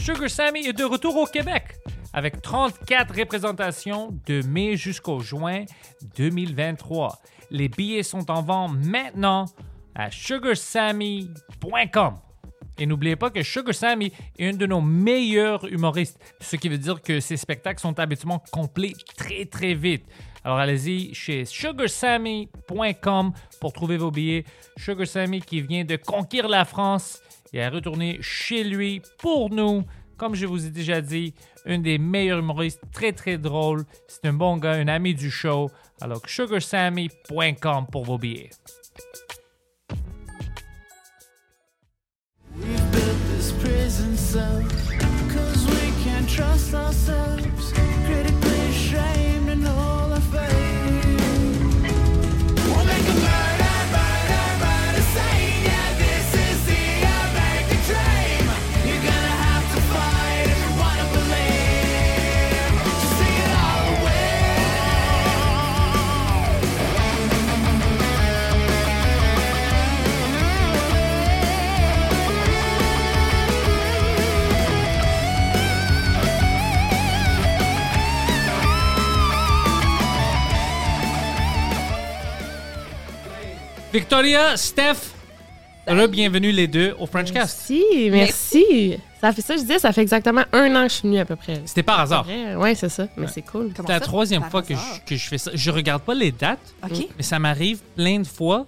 Sugar Sammy est de retour au Québec avec 34 représentations de mai jusqu'au juin 2023. Les billets sont en vente maintenant à sugarsammy.com. Et n'oubliez pas que Sugar Sammy est un de nos meilleurs humoristes, ce qui veut dire que ses spectacles sont habituellement complets très très vite. Alors allez-y chez sugarsammy.com pour trouver vos billets. Sugar Sammy qui vient de conquérir la France et à retourner chez lui pour nous. Comme je vous ai déjà dit, un des meilleurs humoristes, très très drôle. C'est un bon gars, un ami du show. Alors sugarsammy.com pour vos billets. Victoria, Steph, bienvenue les deux au Frenchcast. Merci, merci. Ça fait ça, je disais, ça fait exactement un an que je suis venue à peu près. C'était par hasard. Ouais, ouais, c'est ça. Mais c'est cool. C'est la troisième fois que je, que je fais ça. Je regarde pas les dates, OK. mais ça m'arrive plein de fois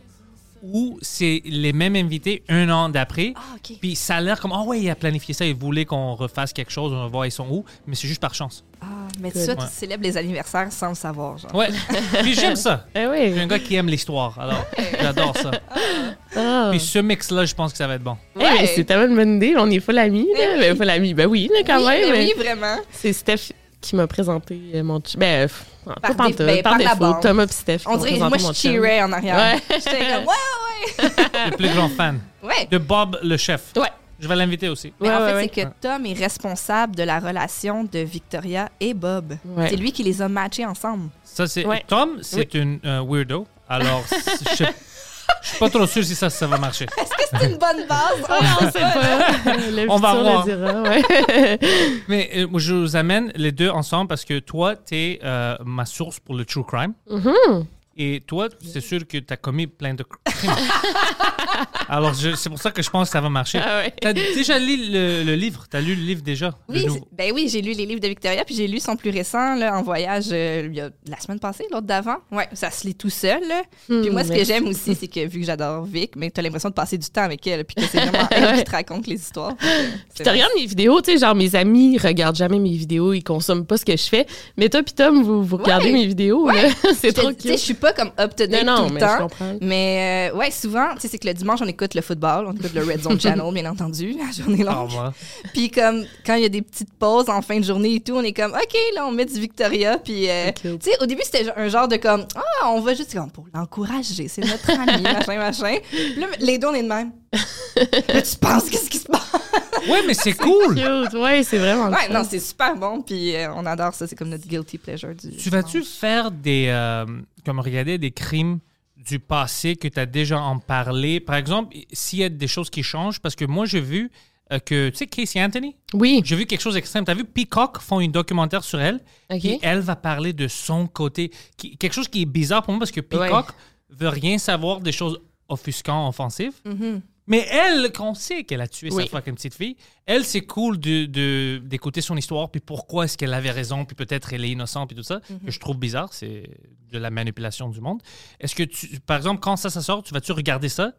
où c'est les mêmes invités un an d'après. Ah, OK. Puis ça a l'air comme, oh ouais, il a planifié ça, il voulait qu'on refasse quelque chose, on va voir ils sont où, mais c'est juste par chance. Ah, mais tu sais, tu Ouais. célèbres les anniversaires sans le savoir, genre. Ouais. Puis j'aime ça. Eh Je oui. suis un gars qui aime l'histoire, alors j'adore ça. Ah. Puis ce mix-là, je pense que ça va être bon. Eh, mais c'est tellement une bonne idée. On est full amis. Là. Eh oui. Ben, full amis. Ben oui, là, quand oui, même. mais mais oui, vraiment. C'est Steph qui m'a présenté mon ch- Ben, pff, pas Par par, dé- ben, par par la défaut. bande. Thomas et Steph. On dirait, moi, je chum. cheerais en arrière. Ouais. J'étais comme, ouais, ouais, Le plus grand fan. Ouais. de Bob le chef. Ouais. Je vais l'inviter aussi. Mais Ouais, en fait, ouais, ouais. c'est que Tom est responsable de la relation de Victoria et Bob. Ouais. C'est lui qui les a matchés ensemble. Ça, c'est Ouais. Tom, c'est une euh, weirdo. Alors, je je suis pas trop sûr si ça, ça va marcher. Est-ce que c'est une bonne base? Ouais, on sait pas. Le On va voir. le dira, ouais. Mais euh, moi, je vous amène les deux ensemble parce que toi, tu es ma source pour le true crime. Mm-hmm. Et toi, c'est sûr que tu as commis plein de crimes. Alors, c'est pour ça que je pense que ça va marcher. Ah ouais. Tu as déjà lu le, le livre? Tu as lu le livre déjà? Oui, ben oui, j'ai lu les livres de Victoria, puis j'ai lu son plus récent là, en voyage euh, il y a la semaine passée, l'autre d'avant. Ouais, ça se lit tout seul. là. Hmm, puis moi, ce que j'aime aussi, c'est que vu que j'adore Vic, mais t'as l'impression de passer du temps avec elle, puis que c'est vraiment elle qui te raconte les histoires. Puis tu regardes mes vidéos, tu sais, genre mes amis regardent jamais mes vidéos, ils consomment pas ce que je fais. Mais toi, puis Tom, vous, vous regardez Ouais. mes vidéos, c'est trop Tu sais, je cute. suis pas comme up to date Non, non, tout le mais je temps. comprends. Mais euh, ouais, souvent, tu sais, c'est que le dimanche, on écoute le football, on écoute le Red Zone Channel, bien entendu, la journée longue. moi. Puis comme quand il y a des petites pauses en fin de journée et tout, on est comme OK, là on met du Victoria puis euh, tu sais au début c'était un genre de comme ah, on va juste comme pour l'encourager, c'est notre ami, machin machin. Puis là les deux on est de même. là tu penses qu'est-ce qui se passe? Ouais, mais c'est cool. Cute, ouais, c'est vraiment Ouais, non, c'est super bon puis euh, on adore ça, c'est comme notre guilty pleasure du Tu vas-tu faire des. euh, comme regarder des crimes du passé que tu as déjà en parlé? Par exemple, s'il y a des choses qui changent, parce que moi, j'ai vu euh, que. Tu sais, Casey Anthony? Oui. J'ai vu quelque chose d'extrême. Tu as vu Peacock font un documentaire sur elle? Et elle va parler de son côté. Qui- quelque chose qui est bizarre pour moi parce que Peacock veut rien savoir des choses offusquantes, offensives. Mais elle, qu'on sait qu'elle a tué Oui. sa fucking petite fille, elle, c'est cool de, de- d'écouter son histoire, puis pourquoi est-ce qu'elle avait raison, puis peut-être elle est innocente, puis tout ça, que je trouve bizarre, c'est de la manipulation du monde. Est-ce que, tu, par exemple, quand ça, ça sort, tu vas-tu regarder ça,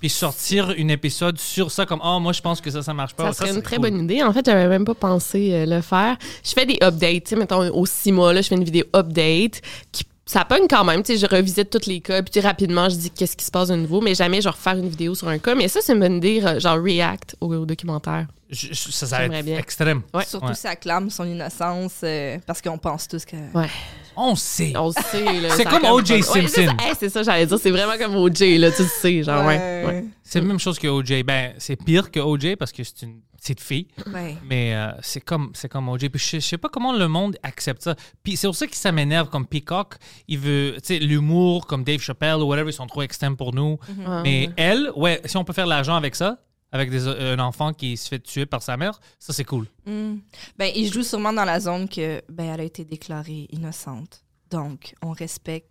puis sortir un épisode sur ça, comme, oh, moi, je pense que ça, ça marche pas. Ça serait une très cool. bonne idée. En fait, j'avais même pas pensé euh, le faire. Je fais des updates. Tu sais, mettons, aux six mois, là, je fais une vidéo update qui ça pogne quand même. Tu sais, je revisite tous les cas, puis rapidement, je dis qu'est-ce qui se passe de nouveau, mais jamais je vais refaire une vidéo sur un cas. Mais ça, c'est bonne idée, euh, genre react au, au documentaire. Je- je- ça, ça va J'aimerais être bien. extrême. Ouais. Surtout Ouais. si elle clame son innocence euh, parce qu'on pense tous que. Ouais. On sait. On le sait. C'est comme O.J. Ouais, c'est Simpson. ça, Hey, ça, j'allais dire. C'est vraiment comme O.J., là, tu le sais, genre, ouais. ouais. C'est la même chose que OJ. Ben, c'est pire que OJ parce que c'est une petite fille. Ouais. Mais euh, c'est comme c'est comme OJ. Puis je, je sais pas comment le monde accepte ça. Puis c'est pour ça que ça m'énerve comme Peacock. Il veut, tu sais, l'humour comme Dave Chappelle ou whatever, ils sont trop extrêmes pour nous. Ah, Mais elle, ouais, si on peut faire de l'argent avec ça, avec des, un enfant qui se fait tuer par sa mère, ça c'est cool. Mm. Ben, il joue sûrement dans la zone que ben, elle a été déclarée innocente. Donc, on respecte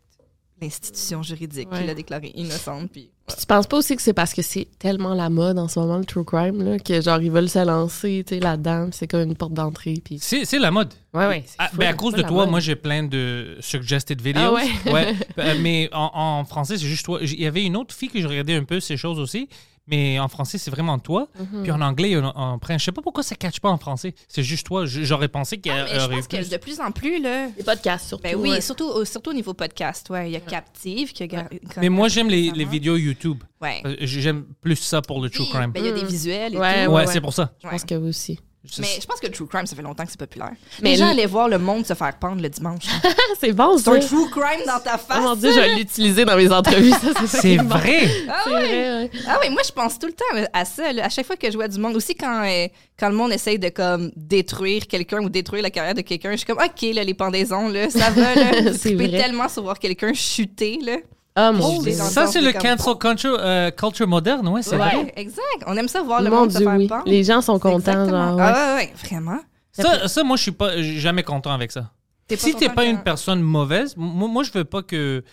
l'institution juridique qui l'a déclarée innocente. Puis, Puis tu penses pas aussi que c'est parce que c'est tellement la mode en ce moment, le true crime, là, que genre, ils veulent se lancer, tu sais, là-dedans, c'est comme une porte d'entrée, puis... C'est c'est la mode. Ouais, ouais. Ah, fou, ben, à cause de toi, mode. moi j'ai plein de suggested videos. Ah ouais? Euh, mais en, en français, c'est juste toi. Il y avait une autre fille que je regardais un peu ces choses aussi. Mais en français, c'est vraiment toi. Mhm. Puis en anglais, en, en prince. Je sais pas pourquoi ça ne catch pas en français. C'est juste toi. J'aurais pensé qu'il y Ah, mais je aurait eu pense que plus. de plus en plus, là. Les podcasts, surtout. Ben oui, ouais. surtout, au- surtout au niveau podcast. Ouais. Il y a Captive qui a Mais moi, j'aime les, les vidéos YouTube. Ouais. Euh, J'aime plus ça pour le true Oui, crime. ben, il y a des visuels et Ouais, tout. ouais, ouais. c'est pour ça. Je pense que vous aussi. Mais je pense que le true crime, ça fait longtemps que c'est populaire. Mais les gens allaient voir le monde se faire pendre le dimanche. Ah, c'est bon, C'est un true crime dans ta face. Oh mon dieu, je vais l'utiliser dans mes entrevues, ça, c'est vrai. Ah C'est ouais. ouais. Ah oui, moi je pense tout le temps là, à ça. là. À chaque fois que je vois du monde, aussi quand, euh, quand le monde essaye de comme détruire quelqu'un ou détruire la carrière de quelqu'un, je suis comme ok là les pendaisons là, ça va là. C'est tellement sur voir quelqu'un chuter là. Ah, mon Oh, dieu. Ça, c'est le cancel culture, euh, culture moderne. Ouais, c'est Ouais. vrai. Ouais, exact. On aime ça voir le Mon monde se dieu, faire oui. pendre. Les gens sont contents, genre, ouais. Ah ouais, ouais, vraiment. Ça, ça, moi, je suis pas jamais content avec ça. T'es si t'es pas une personne mauvaise, moi, moi je veux pas que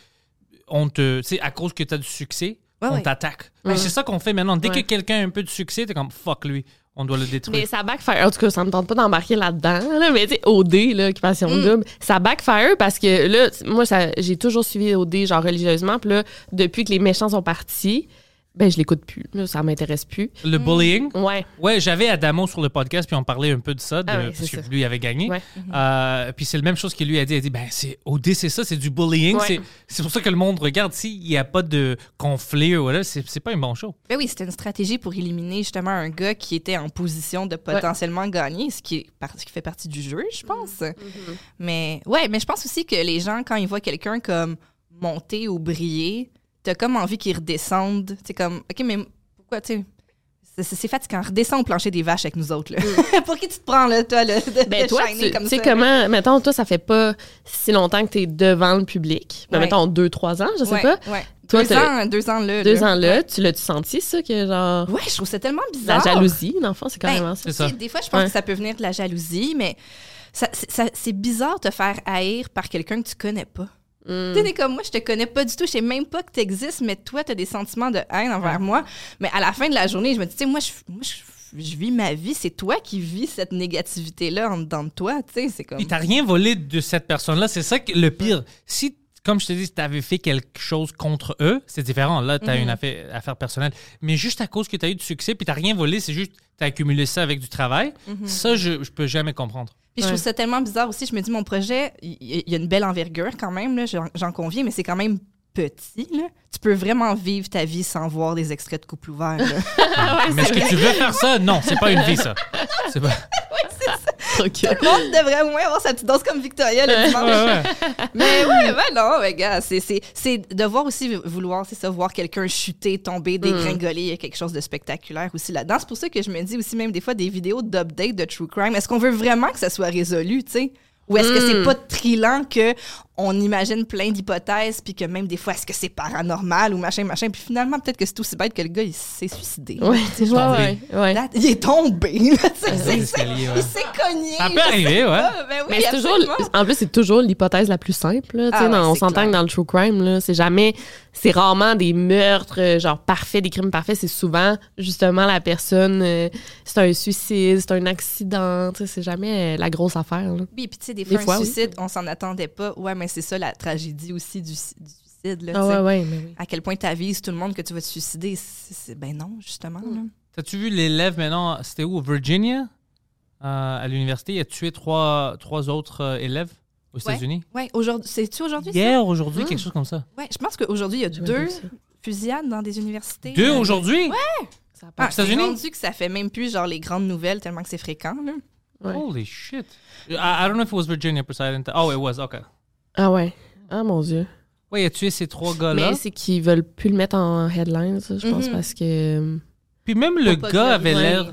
on te, tu sais, à cause que t'as du succès, Ouais, on ouais. t'attaque. Mais C'est ça qu'on fait maintenant. Dès Ouais. que quelqu'un a un peu de succès, t'es comme fuck lui, on doit le détruire. Mais ça backfire. En tout cas, ça me tente pas d'embarquer là-dedans. Là, mais tu sais, OD, là, Occupation Mm. double, ça backfire parce que là, moi, ça, j'ai toujours suivi OD, genre religieusement. Puis là, depuis que les méchants sont partis, ben, je l'écoute plus. Ça m'intéresse plus. Le bullying? Ouais. Ouais, j'avais Adamo sur le podcast, puis on parlait un peu de ça, de- Ah ouais, parce que ça. lui avait gagné. Ouais. Euh, puis c'est la même chose qu'il lui a dit. Il a dit, ben, c'est OD, c'est ça, c'est du bullying. Ouais. C'est- C'est pour ça que le monde regarde. S'il n'y a pas de conflit ou whatever, c'est c'est pas un bon show. Ben oui, c'était une stratégie pour éliminer justement un gars qui était en position de potentiellement gagner, ce qui, est par- ce qui fait partie du jeu, je pense. Mais ouais, mais je pense aussi que les gens, quand ils voient quelqu'un comme monter ou briller, t'as comme envie qu'ils redescendent. C'est comme, OK, mais pourquoi, tu sais... c'est- fatigant. Redescends au plancher des vaches avec nous autres. Là. Pour qui tu te prends, là, toi, là, de, Ben de toi, tu comme tu sais ça, comment, mettons, toi, ça fait pas si longtemps que t'es devant le public. Ben, Ouais. mettons, deux, trois ans, je sais Ouais, pas. ouais. Toi, deux, ans, deux ans là. Deux là. ans là, tu l'as-tu senti, ça, que genre. Ouais, je trouve ça tellement La bizarre. jalousie, dans le fond, c'est Ben, carrément ça. C'est ça. Tu sais, Des fois, je pense Ouais. que ça peut venir de la jalousie, mais ça- c'est ça- c'est bizarre de te faire haïr par quelqu'un que tu connais pas. Mm. Tu sais, comme moi, je te connais pas du tout, je sais même pas que tu existes, mais toi, tu as des sentiments de haine envers moi. Mais à la fin de la journée, je me dis, tu sais, moi, je, moi je, je vis ma vie, c'est toi qui vis cette négativité-là en dedans de toi, tu sais, c'est comme. Puis t'as rien volé de cette personne-là. C'est ça que le pire. Si, comme je te dis, si t'avais fait quelque chose contre eux, c'est différent. Là, t'as une affaire, affaire personnelle. Mais juste à cause que t'as eu du succès, puis t'as rien volé, c'est juste t'as accumulé ça avec du travail. Ça, je, je peux jamais comprendre. Puis je trouve ça tellement bizarre aussi. Je me dis, mon projet, il y a une belle envergure quand même, là, j'en j'en conviens, mais c'est quand même petit. Là. Tu peux vraiment vivre ta vie sans voir des extraits de couple ouvert. là. Mais est-ce que tu veux faire ça? Non, c'est pas une vie, ça. C'est pas... Tout le monde devrait au moins avoir sa petite dose comme Victoria le dimanche. Ouais, ouais. Mais ouais, ben non, mais gars, c'est, de voir aussi vouloir, c'est ça, voir quelqu'un chuter, tomber, dégringoler, il y a quelque chose de spectaculaire aussi là-dedans. C'est pour ça que je me dis aussi même des fois des vidéos d'update de True Crime. Est-ce qu'on veut vraiment que ça soit résolu, tu sais? Ou est-ce que c'est pas trillant que on imagine plein d'hypothèses puis que même des fois est-ce que c'est paranormal ou machin machin? Puis finalement peut-être que c'est aussi bête que le gars il s'est suicidé. Ouais, je ouais, il est tombé. là. Il s'est cogné. Ça peut arriver, ouais. Ben oui, Mais c'est toujours, en plus, c'est toujours l'hypothèse la plus simple. Là, tu sais, Ah on s'entend clair. que dans le true crime, là, c'est jamais, c'est rarement des meurtres, euh, genre parfaits, des crimes parfaits. C'est souvent justement la personne, euh, c'est un suicide, c'est un accident. C'est jamais euh, la grosse affaire. Là. Oui, puis tu sais, des Des fois, fois, un oui. suicide, on s'en attendait pas. Ouais, mais c'est ça la tragédie aussi du, du suicide. Là, Ah ouais, ouais, mais oui. À quel point tu avises tout le monde que tu vas te suicider. C'est, ben non, justement. là. T'as-tu vu l'élève maintenant, c'était où? Virginia? Euh, à l'université, il a tué trois, trois autres euh, élèves. Aux États-Unis? Ouais, aujourd'hui. C'est-tu aujourd'hui? ça? Hier, aujourd'hui, quelque chose comme ça. Ouais, je pense qu'aujourd'hui? Il y a deux fusillades dans des universités. Deux Euh, aujourd'hui? Pas- Ah, c'est États-Unis? rendu que ça fait même plus genre les grandes nouvelles tellement que c'est fréquent. Là. Ouais. Holy shit. I, I don't know if it was Virginia Poseidon. Oh, it was, okay. Ah ouais. Ah mon Dieu. Ouais, il a tué ces trois gars-là. Mais c'est qu'ils veulent plus le mettre en headline, ça, je pense, Mhm. parce que. Puis même le gars avait l'air,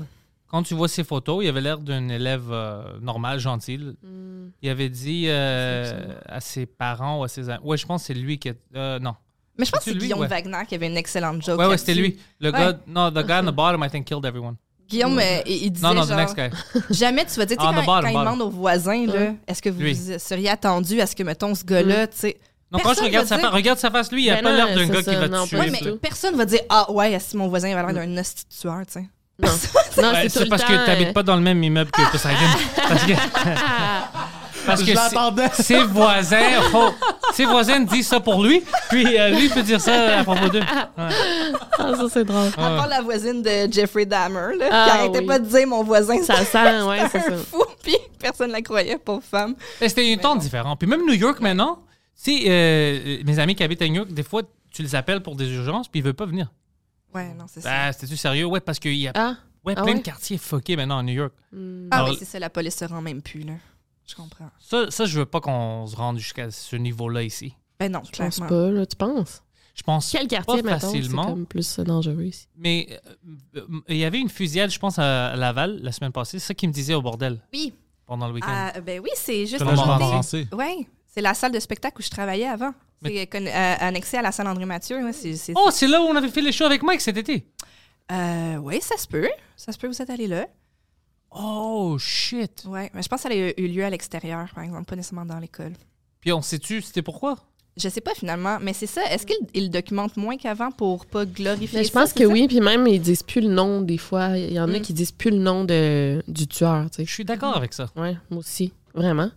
quand tu vois ses photos, il avait l'air d'un élève euh, normal, gentil. Hmm. Il avait dit euh, à ses parents ou à ses amis. Ouais, je pense que c'est lui qui a. euh, non. Mais je pense que C'est Guillaume ouais. Wagner qui avait une excellente joke. Ouais, ouais, c'était lui. Le Ouais. gars. Non, the guy on the bottom, I think, killed everyone. Guillaume, il, il disait Non, non, the genre, next guy. jamais tu vas dire, the quand, bottom, quand il demande aux voisins, là, est-ce que vous Lui. seriez attendu à ce que, mettons, ce gars-là, tu sais... Non, quand je regarde sa dire- face, regarde sa face, lui, il a Ben pas l'air d'un gars qui va non, te tuer. Ouais, mais personne va dire, ah ouais, si mon voisin avait l'air d'un hostie tueur, tu sais? Non, non c'est parce temps, que t'habites euh, pas dans le même immeuble que Poseidon. parce que, parce que ses- ses voisins, oh, ses voisins disent ça pour lui, puis euh, lui peut dire ça à propos d'eux. Ah, ça, c'est drôle. À part la voisine de Jeffrey Dahmer, là, Ah, qui arrêtait oui. pas de dire mon voisin, Ça sent, ouais, c'est un ça. fou, puis personne la croyait, pauvre femme. Mais C'était un temps différent. Puis même New York maintenant, sais, euh, mes amis qui habitent à New York, des fois, tu les appelles pour des urgences, puis ils veulent pas venir. Ouais, non, c'est ça. Ah, c'était-tu sérieux? Ouais, parce qu'il y a Ah, ouais, ah plein ouais? de quartiers fuckés maintenant à New York. Ah Alors- oui, c'est ça, la police se rend même plus, là. Je comprends. Ça, ça je veux pas qu'on se rende jusqu'à ce niveau-là ici. Ben non, je pense clairement. pas, là, tu penses? Je pense Quel quartier, pas mettons, c'est facilement. comme plus euh, dangereux ici? Mais euh, euh, il y avait une fusillade, je pense, à Laval la semaine passée. C'est ça qu'il me disait au bordel Oui, pendant le week-end. Ah, ben oui, c'est juste m'en côté. pensais. Ouais, c'est la salle de spectacle où je travaillais avant. C'est euh, annexé à la salle André Mathieu. Ouais, c'est, c'est- Oh, c'est là où on avait fait les shows avec Mike cet été. Euh, oui, ça se peut. Ça se peut, vous êtes allé là. Oh, shit. Ouais, mais je pense que ça a eu lieu à l'extérieur, par exemple, pas nécessairement dans l'école. Puis on sait-tu, c'était pourquoi? Je sais pas finalement, mais c'est ça. Est-ce qu'il il documente moins qu'avant pour pas glorifier Mais je ça, pense que ça? oui, puis même, ils disent plus le nom des fois. Il y en a Mm. qui disent plus le nom de, du tueur, tu sais. Je suis d'accord avec ça. Ouais, moi aussi. Vraiment.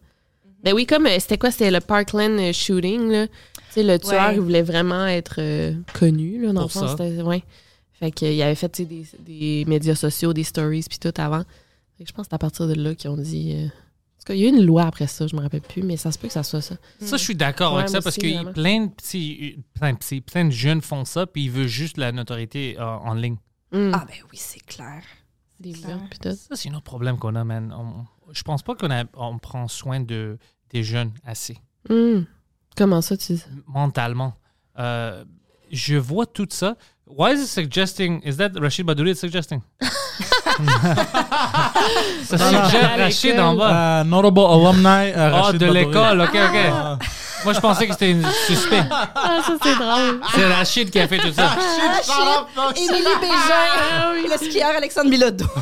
Ben oui, comme euh, c'était quoi? C'était le Parkland euh, shooting, là. Tu sais, le tueur, Ouais. il voulait vraiment être euh, connu, là, dans le fond. ça. c'était- Ouais. Fait qu'il avait fait, tu sais, des, des médias sociaux, des stories, puis tout avant. Fait que je pense que c'est à partir de là qu'ils ont dit... euh, En tout cas, il y a eu une loi après ça, je me rappelle plus, mais ça se peut que ça soit ça. Ça, je suis d'accord Ouais, avec ça parce aussi, que plein de petits, plein de petits, plein de jeunes font ça puis ils veulent juste la notoriété euh, en ligne. Mm. Ah ben oui, c'est clair. des. Ça, c'est un autre problème qu'on a, man. On- je pense pas qu'on a- on prend soin de, des jeunes assez, Mm. Comment ça, tu dis? mentalement. Euh, je vois tout ça. Why is it suggesting? Is that Rachid Badouri is suggesting? ça suggère Rachid en bas. Euh, notable alumni. euh, Oh, Rachid de l'école, ok, ok. Ah. Moi, je pensais que c'était une suspect. Ah, ça, c'est drôle. C'est Rachid qui a fait tout ça. Émilie Bégin, le skieur Alexandre Bilodeau.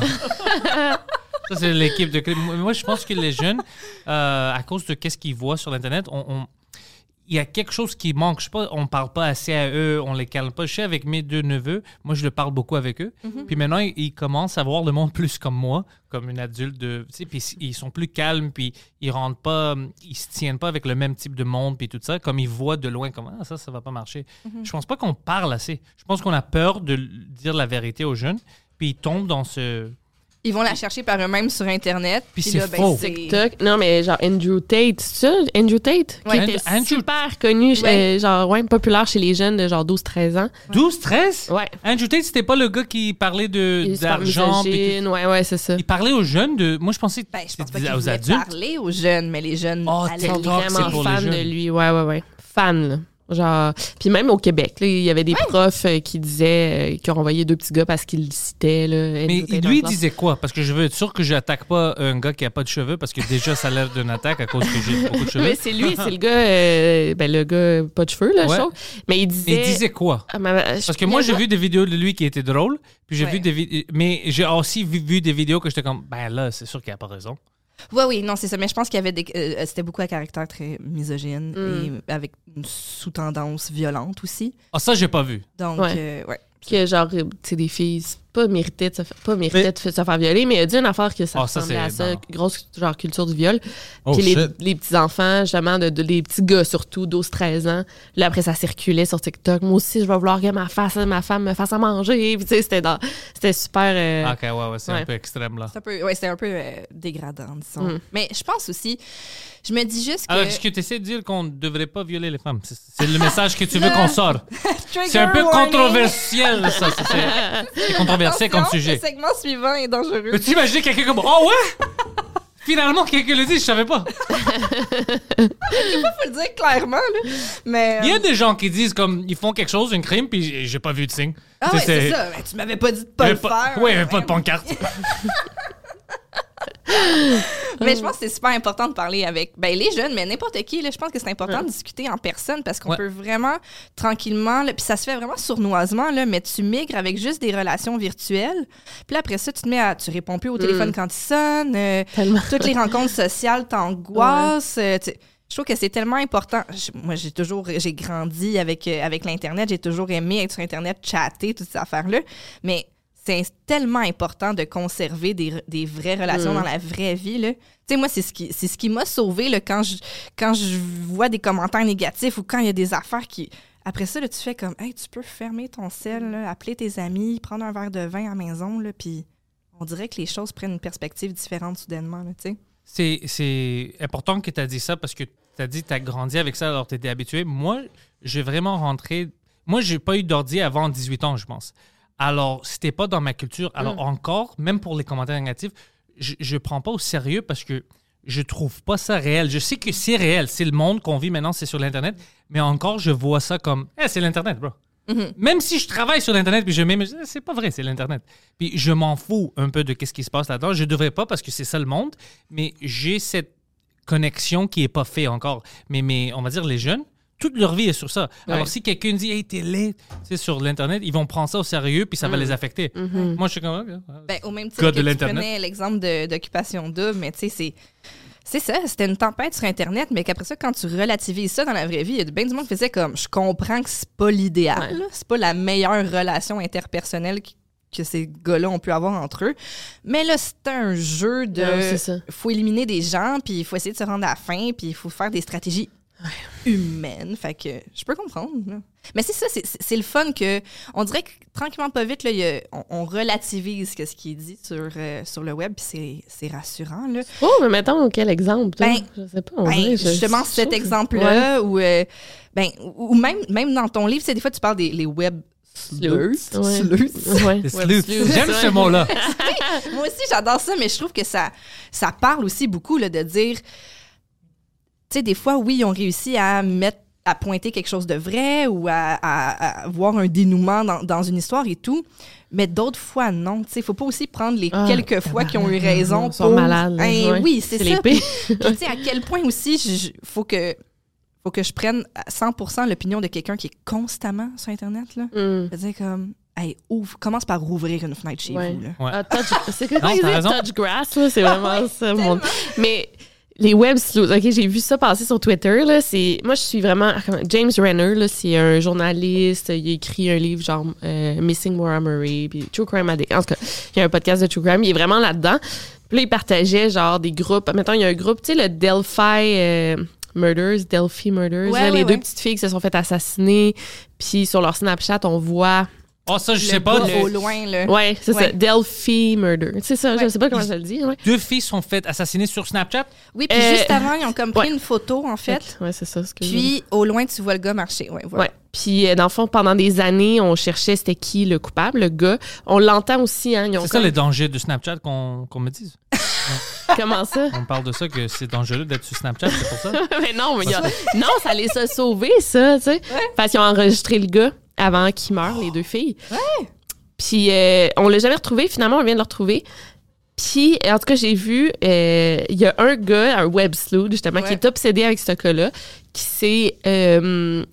Ça, c'est l'équipe de. Moi, je pense que les jeunes, euh, à cause de qu'est-ce qu'ils voient sur l'Internet, on, on- il y a quelque chose qui manque. Je sais pas, on parle pas assez à eux, on les calme pas. Je sais, avec mes deux neveux, moi, je le parle beaucoup avec eux. Puis maintenant, ils, ils commencent à voir le monde plus comme moi, comme une adulte. De, tu sais, puis ils sont plus calmes, puis ils rentrent pas, ils se tiennent pas avec le même type de monde, puis tout ça. Comme ils voient de loin, comme ah, ça, ça va pas marcher. Je pense pas qu'on parle assez. Je pense qu'on a peur de dire la vérité aux jeunes, puis ils tombent dans ce. Ils vont la chercher par eux-mêmes sur Internet. Puis puis c'est là, ben, faux. c'est- TikTok. Non, mais genre Andrew Tate, c'est ça? Andrew Tate? Ouais. Qui était Andrew- super connu, Ouais. euh, genre, ouais, populaire chez les jeunes de genre 12-13 ans. 12, 13 Ouais. Andrew Tate, c'était pas le gars qui parlait de Il d'argent. ouais, ouais, c'est ça. Il parlait aux jeunes de. Moi, je pensais que Ben, je pense pas qu'ils aux adultes. parler aux jeunes, mais les jeunes Oh, TikTok, c'est vraiment pour les fans de jeunes. lui, ouais, ouais, ouais. Fan, là. Genre, puis même au Québec, là, il y avait des profs euh, qui disaient euh, qui ont envoyé deux petits gars parce qu'ils le citaient. Là, Mais lui, il classe. disait quoi? Parce que je veux être sûr que j'attaque pas un gars qui a pas de cheveux, parce que déjà, ça a l'air d'une attaque à cause que j'ai beaucoup de cheveux. Mais c'est lui, c'est le gars, euh, ben le gars pas de cheveux, là, Ouais. je trouve. Mais il disait. Mais il disait quoi? Ah, ma- je- Parce que moi, j'ai vu des vidéos de lui qui étaient drôles, puis j'ai Ouais. vu des vidéos. Mais j'ai aussi vu, vu des vidéos que j'étais comme, ben là, c'est sûr qu'il a pas raison. Oui, oui, non, c'est ça. Mais je pense qu'il y avait des. euh, c'était beaucoup à caractère très misogyne Mm. et avec une sous-tendance violente aussi. Ah, ça, j'ai pas vu. Donc, Ouais. euh, ouais. Que genre, euh, tu sais, des filles pas méritait de se faire, pas Mais- de se faire violer, mais il a dit une affaire que ça ça, ressemblait à c'est- ça, non. grosse genre culture du viol. Oh, Puis les, les petits enfants, justement, de, de- les petits gars surtout, 12-13 ans. Là, après, ça circulait sur TikTok. Moi aussi, je vais vouloir que ma, face, ma femme me fasse à manger. Puis, tu sais, c'était dans- c'était super. euh, Ah, Ok, ouais, ouais, c'est Ouais. un peu extrême, là. C'est un peu, ouais, c'est un peu euh, dégradant, disons. Mm. Mais je pense aussi, je me dis juste que. Alors, est-ce que tu essaies de dire qu'on ne devrait pas violer les femmes? C'est le message que tu veux qu'on sorte. C'est un peu warning. controversiel, ça. c'est- controversé comme sujet. Le segment suivant est dangereux. Peux-tu imaginer quelqu'un comme Oh ouais? Finalement, quelqu'un le dit, je savais pas. faut le dire clairement, là. Mais. Il y a euh, des gens qui disent comme ils font quelque chose, un crime, puis j'ai- pas vu de signe. Ah ouais, c'est ça. Mais tu m'avais pas dit de pas le pas- faire. Ouais, il y avait pas de pancarte. Mais je pense que c'est super important de parler avec ben, les jeunes, mais n'importe qui. Là, je pense que c'est important de discuter en personne parce qu'on Ouais. peut vraiment tranquillement, puis ça se fait vraiment sournoisement, là, mais tu migres avec juste des relations virtuelles. Puis après ça, tu te mets à. Tu réponds plus au téléphone quand il sonne. euh, toutes les rencontres sociales t'angoissent. euh, je trouve que c'est tellement important. Je- moi, j'ai toujours, j'ai grandi avec, euh, avec l'Internet. J'ai toujours aimé être sur Internet, chatter, toutes ces affaires-là. Mais c'est tellement important de conserver des, des vraies relations Mm. dans la vraie vie. Là. Tu sais, moi, c'est ce qui, c'est ce qui m'a sauvé là, quand, je, quand je vois des commentaires négatifs ou quand il y a des affaires qui. Après ça, là, tu fais comme, hey, tu peux fermer ton sel, là, appeler tes amis, prendre un verre de vin à la maison, là, puis on dirait que les choses prennent une perspective différente soudainement, là, tu sais. C'est, c'est important que tu as dit ça parce que tu as dit que tu as grandi avec ça alors tu étais habitué. Moi, j'ai vraiment rentré. Moi, j'ai pas eu d'ordi avant 18 ans, je pense. Alors, c'était pas dans ma culture. Alors, encore, même pour les commentaires négatifs, je, je prends pas au sérieux parce que je trouve pas ça réel. Je sais que c'est réel. C'est le monde qu'on vit maintenant, c'est sur l'Internet. Mais encore, je vois ça comme. Eh, c'est l'Internet, bro. Même si je travaille sur l'Internet puis je mets, c'est pas vrai, c'est l'Internet. Puis je m'en fous un peu de qu'est-ce qui se passe là-dedans. Je devrais pas parce que c'est ça le monde, mais j'ai cette connexion qui est pas faite encore. Mais, mais on va dire les jeunes, toute leur vie est sur ça. Alors si quelqu'un dit hey t'es laid, c'est sur l'internet, ils vont prendre ça au sérieux puis ça va les affecter. Moi je suis comme Ben, au même titre que de tu l'Internet. prenais l'exemple d'occupation double, mais tu sais, c'est... C'est ça, c'était une tempête sur Internet, mais qu'après ça, quand tu relativises ça dans la vraie vie, il y a bien du monde qui faisait comme je comprends que c'est pas l'idéal, Ouais. c'est pas la meilleure relation interpersonnelle qui- que ces gars-là ont pu avoir entre eux. Mais là, c'est un jeu de. Ouais, c'est ça. faut éliminer des gens, puis il faut essayer de se rendre à la fin, puis il faut faire des stratégies humaines. Fait que je peux comprendre. là. Mais c'est ça, c'est- c'est c'est le fun que. On dirait que tranquillement, pas vite, là, il y a- on, on relativise que ce qui est dit sur, euh, sur le web, puis c'est- c'est rassurant. Là. Oh, mais mettons quel exemple? toi? Ben, je sais pas. On Ben, dirait, je- justement, cet exemple-là, où, euh, ben, ou ou même, même dans ton livre, tu sais, des fois, tu parles des les web ouais. Ouais. Sleuths, J'aime ce mot-là. Moi aussi, j'adore ça, mais je trouve que ça, ça parle aussi beaucoup là, de dire. Tu sais, des fois, oui, ils ont réussi à mettre à pointer quelque chose de vrai ou à, à- à voir un dénouement dans, dans une histoire et tout. Mais d'autres fois, non. Tu sais, faut pas aussi prendre les Ah, quelques fois qui ont eu raison ils sont pour... malades, Hein, ouais. Oui, c'est C'est ça. l'épée. Puis, puis tu sais, à quel point aussi, je- faut que faut que je prenne à 100% l'opinion de quelqu'un qui est constamment sur Internet. Là. Je veux dire, comme, hey, ouvre, commence par rouvrir une fenêtre chez Ouais. vous. Là. Ouais. Ah, touch, c'est raison. Touch grass, là, c'est vraiment ça. Mon... Mais les web OK, j'ai vu ça passer sur Twitter, là, c'est... Moi, je suis vraiment... comment- James Renner, là, c'est un journaliste, il a écrit un livre genre euh, Missing Maura Murray, puis True Crime Addict. En tout cas, il y a un podcast de True Crime, il est vraiment là-dedans. Puis là, il partageait genre des groupes. Mettons, il y a un groupe, tu sais, le Delphi... euh, Murders, Delphi Murders. Ouais, là, ouais, les deux petites filles qui se sont fait assassiner. Puis sur leur Snapchat, on voit Oh, ça, je Le sais pas. gars le- au loin, là. Ouais, c'est ça. Delphi Murder. C'est ça, je Ouais. sais pas comment ça le dit. Ouais. Deux filles sont faites assassiner sur Snapchat. Oui, puis Euh, juste avant, ils ont comme pris ouais. une photo, en fait. Ouais, c'est ça. ce que je veux Puis, au loin, tu vois le gars marcher. Ouais, voilà. Ouais. Puis, euh, dans le fond, pendant des années, on cherchait c'était qui le coupable, le gars. On l'entend aussi, hein. C'est ça les dangers de Snapchat qu'on qu'on me dise. Comment ça? On parle de ça, que c'est dangereux d'être sur Snapchat, c'est pour ça. mais non, mais il y a- non, ça les a sauvés, ça, tu sais. Parce qu'ils ont enregistré le gars avant qu'il meure, les deux filles. Ouais. Puis, euh, on l'a jamais retrouvé. Finalement, on vient de le retrouver. Puis, en tout cas, j'ai vu, euh, il y a un gars, un web sleuth, justement, qui est obsédé avec ce cas-là, qui s'est. euh,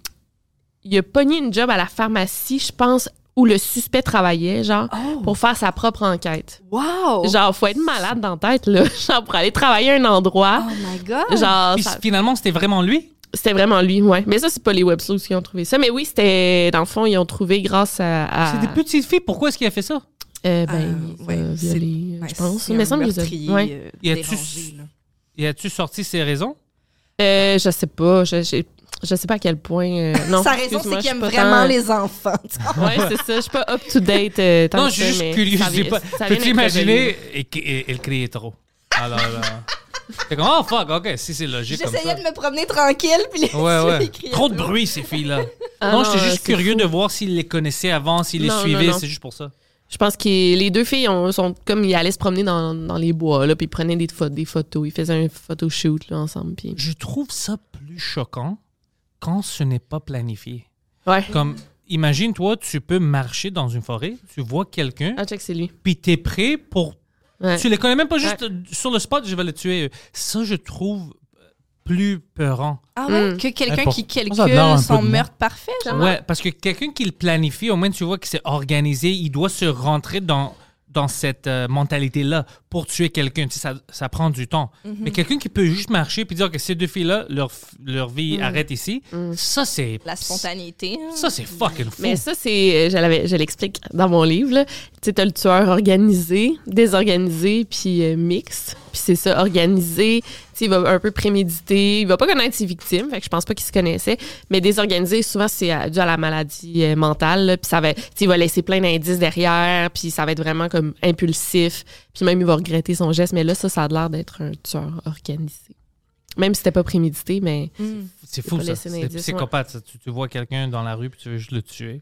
il a pogné une job à la pharmacie, je pense, où le suspect travaillait, genre, pour faire sa propre enquête. Wow! Genre, faut être malade dans la tête, là. Genre, pour aller travailler à un endroit. Oh my God! Genre, Puis ça- finalement, c'était vraiment lui? C'était vraiment lui, ouais. Mais ça, c'est pas les web sleuths qui ont trouvé ça. Mais oui, c'était, dans le fond, ils ont trouvé grâce à. à- C'est des petites filles. Pourquoi est-ce qu'il a fait ça? Euh, ben, Euh, il ouais, violé, je pense. Mais ça me ouais. euh, Y a-tu-. Et sorti ses raisons? Euh, je sais pas. Je, je sais pas à quel point. euh, non, Sa raison, c'est qu'il aime vraiment tant- les enfants. Ouais, c'est ça. Je suis pas up to date. euh, tant non, je suis juste curieux. Peux-tu imaginer révélé. et, et- elle criait trop? Alors C'est comme, oh fuck, ok, si c'est logique. J'essayais de me promener tranquille, puis les Ouais, ouais. Trop de bruit, ces filles-là. Ah non, j'étais juste curieux fou. de voir s'ils les connaissaient avant, s'ils les suivaient, c'est juste pour ça. Je pense que les deux filles ont- sont comme ils allaient se promener dans, dans les bois, là, puis ils prenaient des, pho- des photos. Ils faisaient un photoshoot là, ensemble. Puis... Je trouve ça plus choquant quand ce n'est pas planifié. Ouais. Comme, imagine, toi, tu peux marcher dans une forêt, tu vois quelqu'un, Ah, check, c'est lui. puis t'es prêt pour. Ouais. Tu les connais même pas juste euh, sur le spot, je vais le tuer. Ça, je trouve plus peurant. Ah ouais? Mm. Que quelqu'un pour- qui calcule son meurtre parfait, genre? Ouais, parce que quelqu'un qui le planifie, au moins tu vois que c'est organisé, il doit se rentrer dans, dans cette euh, mentalité-là pour tuer quelqu'un. Tu sais, ça, ça prend du temps. Mhm. Mais quelqu'un qui peut juste marcher puis dire que ces deux filles-là, leur, leur vie Mm. arrête ici, ça c'est. La spontanéité. hein. Ça c'est fucking fou. Mais ça, c'est. Je, l'avais- je l'explique dans mon livre. Tu sais, t'as le tueur organisé, désorganisé, puis euh, mixte. Puis c'est ça, organisé. Il va un peu préméditer. Il va pas connaître ses victimes. Fait que je pense pas qu'il se connaissait. Mais désorganisé, souvent, c'est euh, dû à la maladie euh, mentale. Puis ça va. Il va laisser plein d'indices derrière. Puis ça va être vraiment comme impulsif. Puis même, il va regretter son geste. Mais là, ça, ça a l'air d'être un tueur organisé. Même si c'était pas prémédité, mais. Mm. c'est fou ça. C'est psychopathe. ça. Tu, tu vois quelqu'un dans la rue puis tu veux juste le tuer.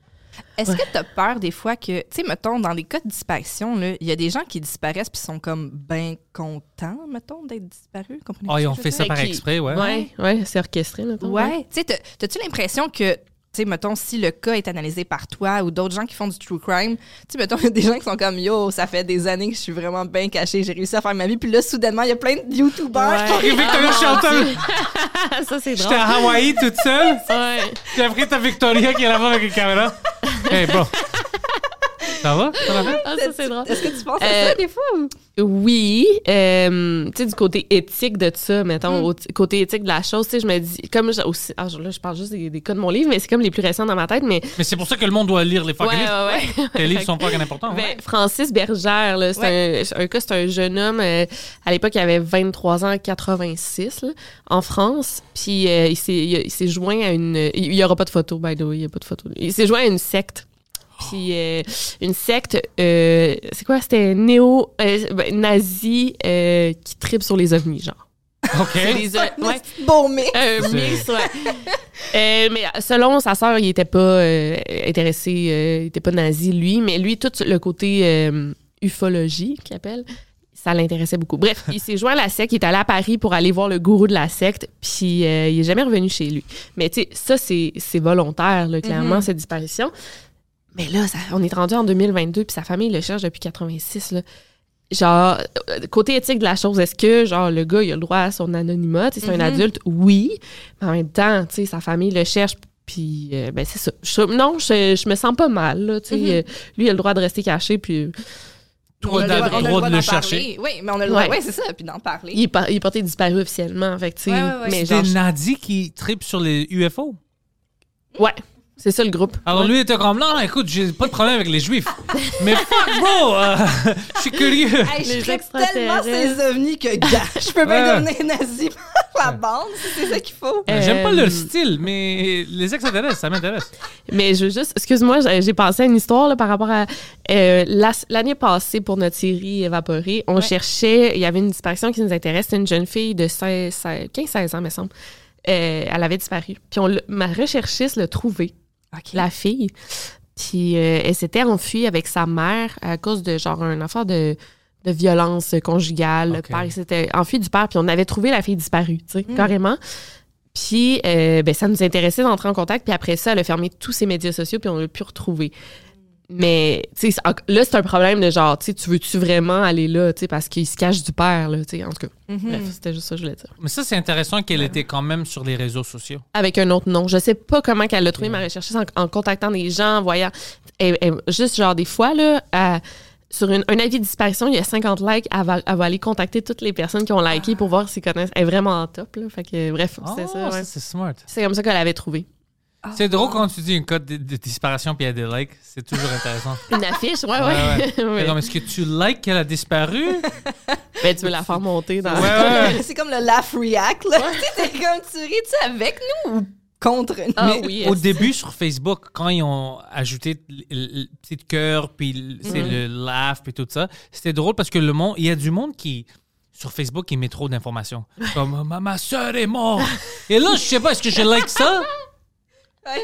Est-ce que t'as peur des fois que, tu sais, mettons, dans les cas de disparition, là, il y a des gens qui disparaissent puis sont comme bien contents, mettons, d'être disparus? Comprenez-vous Ah, ce ils ont fait ça par qui- exprès, ouais. Ouais, ouais, c'est orchestré, maintenant. Ouais. Tu sais, t'as-tu l'impression que, tu sais, mettons, si le cas est analysé par toi ou d'autres gens qui font du true crime, tu sais, mettons, il y a des gens qui sont comme, yo, ça fait des années que je suis vraiment bien caché, j'ai réussi à faire ma vie, puis là, soudainement, il y a plein de YouTubers qui Et Victoria Shelton, ça, c'est j'étais drôle. à Hawaï toute seule. Ouais. J'ai appris ta Victoria qui est là-bas avec une caméra. Hey, bro. Ça va? Ça va bien? Ah, ça, c'est drôle. Est-ce que tu penses à Euh, ça des fois? ou- Oui, euh, tu sais, du côté éthique de ça, mettons, Mm. au côté éthique de la chose, tu sais, je me dis, comme je- aussi, ah, là, je parle juste des, des cas de mon livre, mais c'est comme les plus récents dans ma tête, mais Mais c'est pour ça que le monde doit lire les ouais, fucking livres. ouais, ouais. Tes livres sont fucking importants. Ben, ouais. Francis Bergère, là, c'est un, un cas, c'est un jeune homme. euh, à l'époque, il avait 23 ans, 86, là, en France. Puis euh, il s'est joint à une. Il n'y aura pas de photo, by the way, il n'y a pas de photo. Il s'est joint à une secte. Puis euh, une secte, euh, c'est quoi? C'était néo-nazi qui tripe sur les ovnis, genre. OK. O- ouais. Bon, mais. Un mix, ouais. Euh, mais selon sa sœur, il était pas euh, intéressé, euh, il était pas nazi, lui, mais lui, tout le côté euh, ufologie, qu'il appelle, ça l'intéressait beaucoup. Bref, il s'est joint à la secte, il est allé à Paris pour aller voir le gourou de la secte, puis euh, il est jamais revenu chez lui. Mais tu sais, ça, c'est c'est volontaire, là, clairement, Mhm. cette disparition. Mais là, ça- on est rendu en 2022, puis sa famille le cherche depuis 86, là. Genre, euh, côté éthique de la chose, est-ce que, genre, le gars, il a le droit à son anonymat? Tu sais, C'est un adulte, oui. Mais en même temps, tu sais, sa famille le cherche, puis, euh, ben, c'est ça. Je- non, je, je me sens pas mal, là. Tu sais, Mhm. euh, lui, il a le droit de rester caché, puis Toi, On a le droit- on a le droit droit de le parler. chercher. Oui, mais on a le droit. Ouais. Oui, c'est ça, puis d'en parler. il est, pas- il est porté disparu officiellement. Fait que, tu sais, Ouais, ouais, ouais. mais C'est genre, Nadi qui tripe sur les UFO. ouais, c'est ça le groupe. Alors lui était comme non, écoute, j'ai pas de problème avec les juifs. Mais fuck bro, euh, je suis curieux. Hey, je traite tellement ces ovnis que, gars, je peux bien Ouais. devenir nazi par la bande, c'est ça qu'il faut. J'aime pas Euh, leur style, mais les extraterrestres, ça m'intéresse. Mais je veux juste, excuse-moi, j'ai pensé à une histoire là, par rapport à euh, la- l'année passée pour notre série Évaporée. On Ouais. cherchait, il y avait une disparition qui nous intéresse. C'était une jeune fille de 15-16 ans, me semble. Euh, elle avait disparu. Puis on ma recherchiste l'a trouvée, La fille. Puis euh, elle s'était enfuie avec sa mère à cause de genre un affaire de, de violence conjugale. Le Ok. père s'était enfui du père, puis on avait trouvé la fille disparue, tu sais, Mm. carrément. Puis euh, ben, ça nous intéressait d'entrer en contact, puis après ça, elle a fermé tous ses médias sociaux, puis on l'a pu retrouver. Mais tu sais, c'est- là, c'est un problème de genre, tu sais, tu veux-tu vraiment aller là, tu sais, parce qu'il se cache du père, là, tu sais, en tout cas. Mhm. Bref, c'était juste ça que je voulais dire. Mais ça, c'est intéressant qu'elle était quand même sur les réseaux sociaux. avec un autre nom. Je sais pas comment qu'elle l'a trouvé, ma recherche en, en contactant des gens, en voyant. juste genre des fois, là, sur une- un avis de disparition, il y a 50 likes, elle va, elle va aller contacter toutes les personnes qui ont liké pour voir s'ils connaissent. Elle est vraiment en top, là. Fait que, bref, c'est Ah, ça, ouais. c'est smart. C'est comme ça qu'elle avait trouvé. C'est drôle quand tu dis une code de, de disparition puis il y a des likes. C'est toujours intéressant. Une affiche, ouais, ouais. Ouais, Ouais. Mais non, mais est-ce que tu likes qu'elle a disparu? Ben, tu veux la faire monter dans. Ouais, ouais. C'est comme le laugh react, là. T'es comme, tu ris-tu avec nous ou contre nous? Ah Mais oui. au début sur Facebook, quand ils ont ajouté le, petit cœur, puis le- c'est Mhm. le laugh, puis tout ça, c'était drôle parce que le monde, il y a du monde qui sur Facebook qui met trop d'informations. Comme ma, ma soeur est morte. Et là, je sais pas, est-ce que je like ça?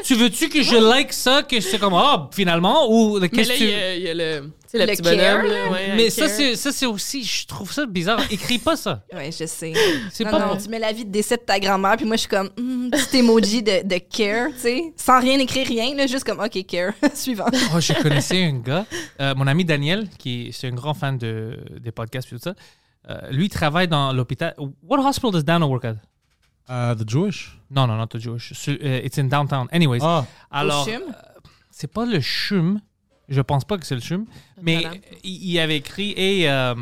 Tu veux-tu que je like ça, que c'est comme ah finalement ou qu'est-ce que il tu y a, il y a le, tu sais, le, Le petit care, bonhomme. là. Là, ouais, mais ça c'est ça c'est aussi je trouve ça bizarre. Écris pas ça. Ouais, je sais. C'est Non, pas non, tu mets la vie de décès de ta grand-mère, puis moi, je suis comme, hmm, petit emoji de, de care, tu sais, sans rien écrire, rien, là, juste comme, OK, care, suivant. Oh, je connaissais un gars, euh, mon ami Daniel, qui est c'est un grand fan de, des podcasts et tout ça. Euh, lui, il travaille dans l'hôpital. What hospital does Dano work at? Uh, the Jewish? Non, non, not the Jewish. Euh, it's in downtown. Anyways. Ah, Alors, euh, c'est pas le CHUM. Je pense pas que c'est le CHUM. Mais Madame. il, il avait écrit et euh,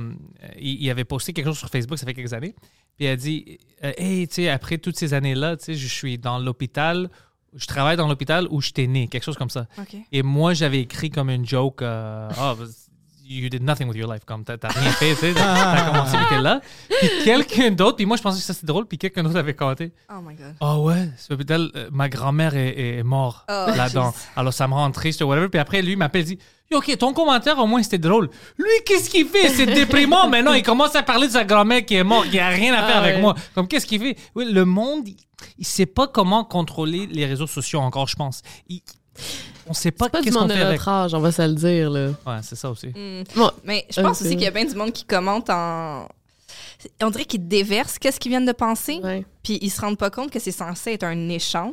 il, avait posté quelque chose sur Facebook, ça fait quelques années. Puis il a dit euh, Hey, tu sais, après toutes ces années-là, tu sais, je suis dans l'hôpital, je travaille dans l'hôpital où je t'ai né, quelque chose comme ça. OK. Et moi, j'avais écrit comme une joke, euh, Ah, you did nothing with your life, comme t'as rien fait, tu sais, t'as commencé, t'es là. Puis quelqu'un d'autre, puis moi, je pensais que ça c'était drôle, puis quelqu'un d'autre avait commenté, Oh my God. Ah ouais, cet hôpital, euh, ma grand-mère est, est morte Oh, là-dedans. Alors ça me rend triste ou whatever. Puis après, lui m'appelle dit Ok, ton commentaire au moins c'était drôle. Lui, qu'est-ce qu'il fait? C'est déprimant maintenant. Il commence à parler de sa grand-mère qui est morte, qui a rien à faire Ah avec ouais. moi. Comme qu'est-ce qu'il fait? Oui, le monde, il, il sait pas comment contrôler les réseaux sociaux encore, je pense. Il- on sait pas qu'est-ce qu'on de fait avec. notre âge, on va se le dire, là. Ouais, c'est ça aussi. Bon, Mais je pense aussi qu'il y a bien du monde qui commente en. On dirait qu'ils déversent qu'est-ce qu'ils viennent de penser, ouais. puis ils se rendent pas compte que c'est censé être un échange.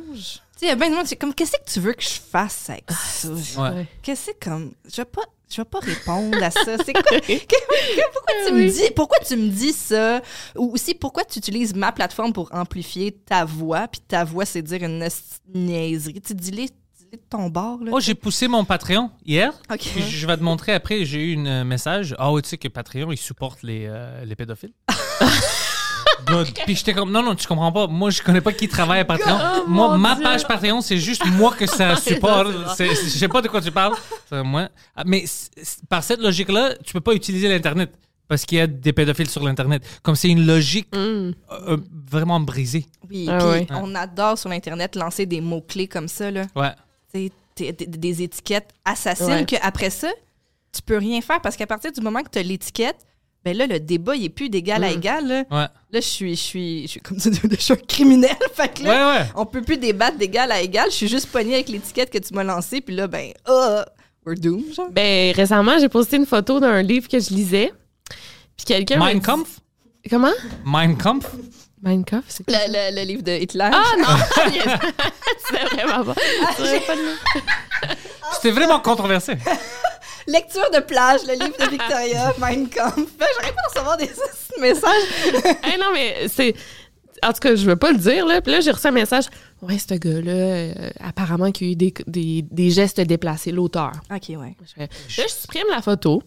Tu sais, il y a bien du monde qui comme, qu'est-ce que tu veux que je fasse avec ça? Ouais. Qu'est-ce que c'est comme. Je vais pas. Je vais pas répondre à ça. C'est quoi? pourquoi tu Oui. me dis pourquoi tu me dis ça? Ou aussi pourquoi tu utilises ma plateforme pour amplifier ta voix puis ta voix c'est dire une niaiserie? Tu dis-les de ton bord là. Oh, j'ai poussé mon Patreon hier. OK. Puis je vais te montrer après, j'ai eu un message. Ah, ouais, tu sais que Patreon, il supporte les, euh, les pédophiles? Puis j'étais comme, non, non, tu comprends pas. Moi, je connais pas qui travaille à Patreon. Oh, moi, ma Dieu. page Patreon, c'est juste moi que ça supporte. Je sais pas de quoi tu parles. C'est moi. Ah, Mais par cette logique-là, tu peux pas utiliser l'Internet. Parce qu'il y a des pédophiles sur l'Internet. Comme c'est une logique Mm. euh, euh, vraiment brisée. Oui, Ah puis ouais. on adore sur internet lancer des mots clés comme ça là. Ouais. Tu des étiquettes assassines que après ça, tu peux rien faire parce qu'à partir du moment que tu as l'étiquette, ben là le débat il est plus d'égal à Mm. égal là. Ouais. Là, je suis, je suis, je suis comme ça, je suis un criminel. Fait que là, ouais. on peut plus débattre d'égal à égal. Je suis juste pognée avec l'étiquette que tu m'as lancée. Puis là, ben, ah, we're doomed, genre. Ben, récemment, j'ai posté une photo d'un livre que je lisais. Puis quelqu'un. Mein Kampf? Comment? Mein Kampf? Mein Kampf, c'est quoi? Le, le- le livre de Hitler. Ah non! c'est vraiment pas. c'est pas de- C'était vraiment controversé. Lecture de plage, le livre de Victoria, Mein Kampf. Ben, J'arrive pas à recevoir des messages. Hey, non, mais c'est. En tout cas, je veux pas le dire, là. Puis là, j'ai reçu un message. Ouais, ce gars-là, euh, apparemment, qu'il y a eu des, des, des gestes déplacés, l'auteur. OK, ouais. Je Là, je supprime la photo,